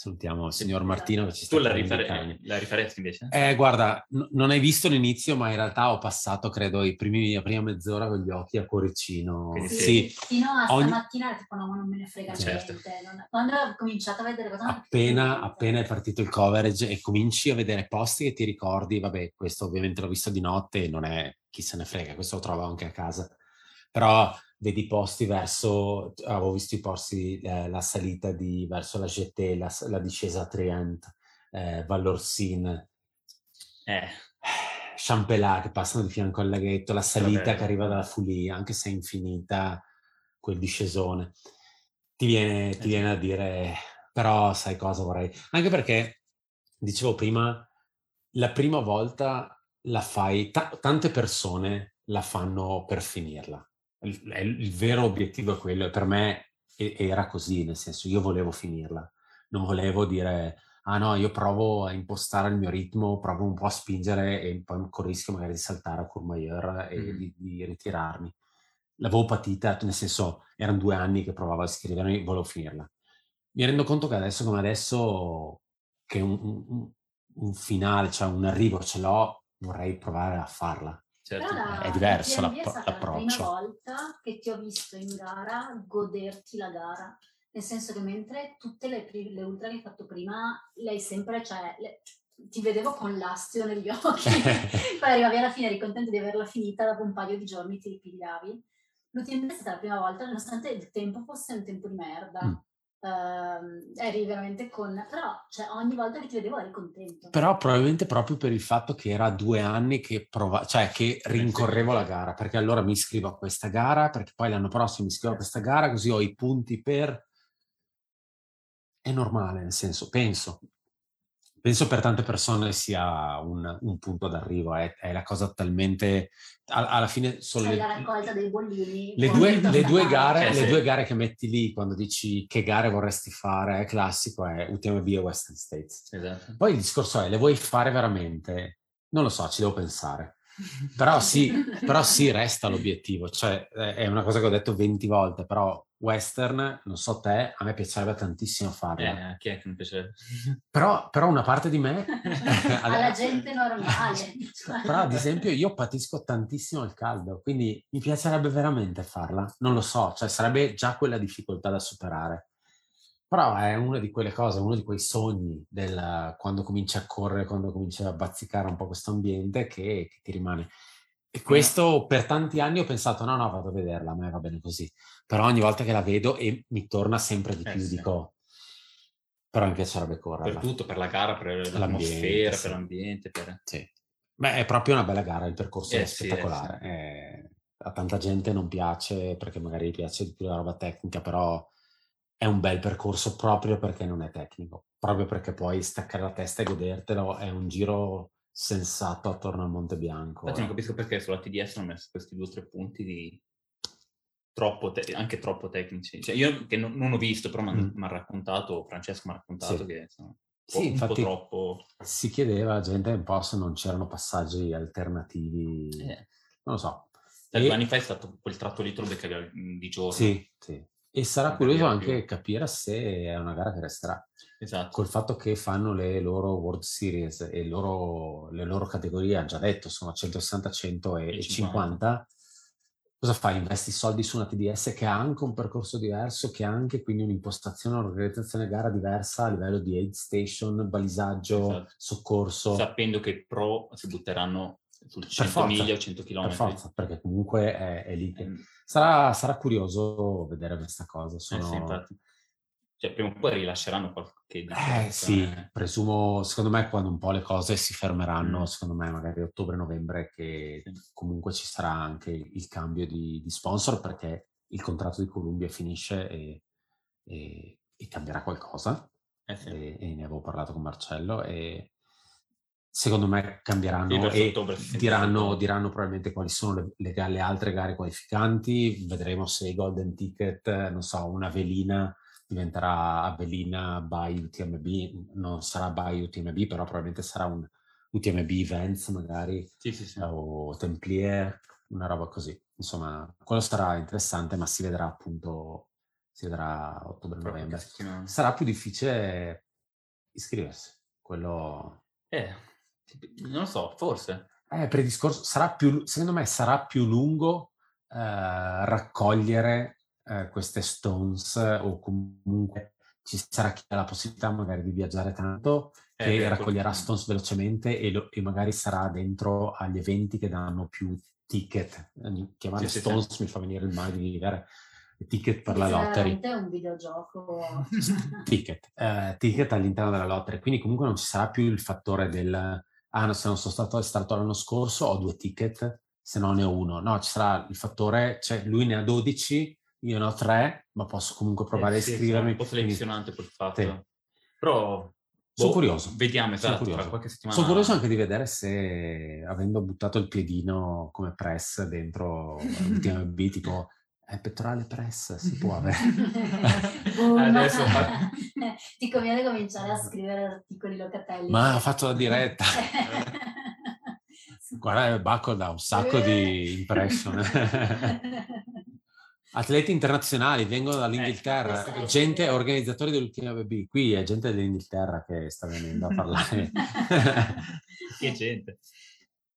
S1: Salutiamo il signor Martino che ci sta
S4: tu la,
S1: cani.
S4: la rifaresti invece?
S1: Eh, guarda, n- non hai visto l'inizio, ma in realtà ho passato, credo, i primi, la prima mezz'ora con gli occhi a cuoricino.
S4: Quindi
S1: Sì,
S2: Fino a
S1: ogni-
S2: stamattina tipo no, non me ne frega
S4: Certo.
S2: niente. non- Quando ho cominciato a vedere cosa
S1: appena, appena è partito il coverage e cominci a vedere posti che ti ricordi, vabbè, questo ovviamente l'ho visto di notte e non è chi se ne frega, questo lo trovo anche a casa. Però vedi posti verso, avevo visto i posti, eh, la salita di, verso la GT, la, la discesa a Trient, eh, Vallorsin,
S4: Eh,
S1: Champelà che passano di fianco al laghetto, la salita
S4: bello.
S1: che arriva dalla Fulia, anche se è infinita, quel discesone. Ti viene, ti
S4: sì.
S1: viene a dire, però sai cosa vorrei? Anche perché, dicevo prima, la prima volta la fai, ta- tante persone la fanno per finirla. Il, il vero obiettivo è quello, e per me e- era così, nel senso io volevo finirla, non volevo dire ah no, io provo a impostare il mio ritmo, provo un po' a spingere e poi con il rischio magari di saltare a Courmayeur e
S4: Mhm.
S1: di, di ritirarmi. L'avevo patita, nel senso, erano due anni che provavo a iscrivermi, volevo finirla. Mi rendo conto che adesso come adesso, che un, un- un finale, cioè un arrivo ce l'ho, vorrei provare a farla.
S4: Certo.
S2: Però
S1: È diverso
S2: TMB è
S1: l'appro-
S2: stata la
S1: l'approccio.
S2: prima volta che ti ho visto in gara goderti la gara. Nel senso che mentre tutte le, pri- le ultra che hai fatto prima, lei sempre, cioè, le- ti vedevo con l'astio negli occhi. Poi arrivavi alla fine, eri contento di averla finita, dopo un paio di giorni ti ripigliavi. L'UTMB è stata la prima volta, nonostante il tempo fosse un tempo di merda.
S1: Mm.
S2: Ehm, eri veramente con... Però, cioè, ogni volta che ti vedevo eri contento.
S1: Però probabilmente proprio per il fatto che era due anni che, prova- cioè, che rincorrevo la gara, perché allora mi iscrivo a questa gara, perché poi l'anno prossimo mi iscrivo a questa gara, così ho i punti per... È normale, nel senso, penso. Penso per tante persone sia un, un punto d'arrivo, è, è la cosa talmente... a- alla fine sono
S2: C'hai
S1: le,
S2: la raccolta dei bollini.
S1: le due, le due gare,
S4: Eh,
S1: le
S4: sì.
S1: due gare che metti lì quando dici che gare vorresti fare, è classico, è UTMB e Western States.
S4: Esatto.
S1: Poi il discorso è, le vuoi fare veramente? Non lo so, ci devo pensare. Però sì, però sì, resta l'obiettivo. Cioè, eh, è una cosa che ho detto 20 volte, però western, non so te, a me piacerebbe tantissimo
S4: Eh,
S1: farla.
S4: a chi è che non piace?
S1: Però, però una parte di me...
S2: Alla gente normale. cioè.
S1: Però ad esempio io patisco tantissimo il caldo, quindi mi piacerebbe veramente farla. Non lo so, cioè sarebbe già quella difficoltà da superare. Però è una di quelle cose, uno di quei sogni del quando cominci a correre, quando cominci a bazzicare un po' questo ambiente che, che ti rimane. E questo per tanti anni ho pensato, no, no, vado a vederla, a me va bene così. Però ogni volta che la vedo e mi torna sempre di
S4: Eh,
S1: più,
S4: sì.
S1: dico, però mi piacerebbe
S4: Per
S1: correrla.
S4: tutto, per la gara, per
S1: L'ambiente,
S4: l'atmosfera,
S1: sì.
S4: per l'ambiente, per...
S1: Sì. Beh, è proprio una bella gara, il percorso
S4: Eh
S1: è
S4: eh
S1: spettacolare. Eh, a tanta gente non piace perché magari piace di più la roba tecnica, però è un bel percorso proprio perché non è tecnico, proprio perché puoi staccare la testa e godertelo, è un giro sensato attorno al Monte Bianco.
S4: Infatti non
S1: eh.
S4: capisco perché sulla TDS hanno messo questi due o tre punti di... troppo te- anche troppo tecnici. Cioè, io che non, non ho visto, però mi
S1: Mm.
S4: ha raccontato, Francesco mi ha raccontato
S1: Sì.
S4: che sono un po',
S1: Sì, infatti
S4: troppo...
S1: si chiedeva alla gente un po' se non c'erano passaggi alternativi,
S4: Eh,
S1: non lo so.
S4: due
S1: E-
S4: anni fa è stato quel tratto lì, lo beccavi di giorno.
S1: Sì, sì. E sarà curioso anche
S4: più.
S1: capire se è una gara che resterà.
S4: Esatto.
S1: Col fatto che fanno le loro World Series e loro- le loro categorie, ha già detto, sono 160, 100 e,
S4: E
S1: e
S4: 50.
S1: 50. Cosa fai? Investi soldi su una TDS che ha anche un percorso diverso, che ha anche quindi un'impostazione, un'organizzazione gara diversa a livello di aid station, balisaggio,
S4: Esatto.
S1: soccorso.
S4: Sapendo che i pro si butteranno sul 100
S1: forza,
S4: miglia o 100 km.
S1: Per forza, perché comunque è, è lì che...
S4: Eh,
S1: Sarà, sarà curioso vedere questa cosa. Sono...
S4: sì, infatti. Cioè, prima o poi rilasceranno qualche
S1: Eh sì,
S4: eh.
S1: presumo, secondo me quando un po' le cose si fermeranno,
S4: Mm.
S1: secondo me magari ottobre-novembre che
S4: Sì.
S1: comunque ci sarà anche il cambio di, di sponsor perché il contratto di Columbia finisce e, e- e cambierà qualcosa
S4: Eh sì.
S1: e, e ne avevo parlato con Marcello e secondo me cambieranno e diranno, diranno probabilmente quali sono le, le le altre gare qualificanti, vedremo se i Golden Ticket, non so, una velina diventerà Avellina by UTMB, non sarà by UTMB, però probabilmente sarà un UTMB Events magari,
S4: Sì, sì, sì.
S1: o Templier, una roba così. Insomma, quello sarà interessante, ma si vedrà appunto, si vedrà ottobre-novembre. Sarà più difficile iscriversi, quello...
S4: Eh, non lo so, forse.
S1: Eh, per il discorso, sarà più, secondo me sarà più lungo eh, raccogliere eh, queste stones eh, o comunque ci sarà chi ha la possibilità magari di viaggiare tanto
S4: Eh,
S1: che
S4: beh,
S1: raccoglierà stones velocemente e, lo- e magari sarà dentro agli eventi che danno più ticket. Eh, Chiamare
S4: Sì, sì,
S1: stones mi fa venire il male di dire ticket per la lottery.
S2: veramente un videogioco.
S1: ticket, eh, ticket all'interno della lottery, quindi comunque non ci sarà più il fattore del ah no, se non sono stato stato l'anno scorso ho due ticket, se no ne ho uno. No, ci sarà il fattore, cioè lui ne ha 12, io ne ho 3, ma posso comunque provare
S4: Eh,
S1: a
S4: sì,
S1: iscrivermi.
S4: Un po' selezionante quel fatto.
S1: Sì.
S4: Però...
S1: Sono
S4: boh,
S1: curioso.
S4: Vediamo,
S1: Sono
S4: esatto,
S1: curioso.
S4: tra qualche settimana...
S1: Sono curioso anche di vedere se, avendo buttato il piedino come press dentro l'UTMB, tipo, è pettorale press, si può avere.
S2: Boom.
S4: Adesso fa-
S2: Ti conviene cominciare a scrivere articoli locatelli.
S1: Ma ha fatto la diretta. Guarda, Bacco dà un sacco di impression. Atleti internazionali vengono dall'Inghilterra,
S2: è
S1: gente, organizzatori dell'ultima BB. Qui è gente dell'Inghilterra che sta venendo a parlare.
S4: che gente.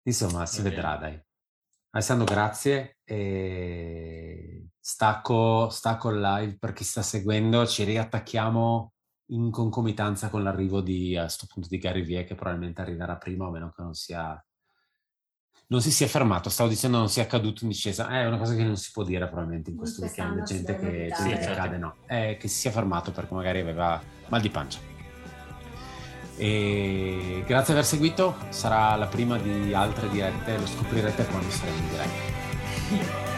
S1: Insomma, si
S4: Va
S1: vedrà,
S4: bene.
S1: dai. Alessandro, grazie. E stacco, stacco il live per chi sta seguendo. Ci riattacchiamo in concomitanza con l'arrivo di, a questo punto, di Gary Vie, che probabilmente arriverà prima, a meno che non sia... Non si sia fermato, stavo dicendo non sia caduto in discesa, è una cosa che non si può dire probabilmente in questo weekend, gente che, gente
S4: Sì,
S1: che cade no, è che si sia fermato perché magari aveva mal di pancia. E grazie di aver seguito, sarà la prima di altre dirette, lo scoprirete quando saremo in diretta.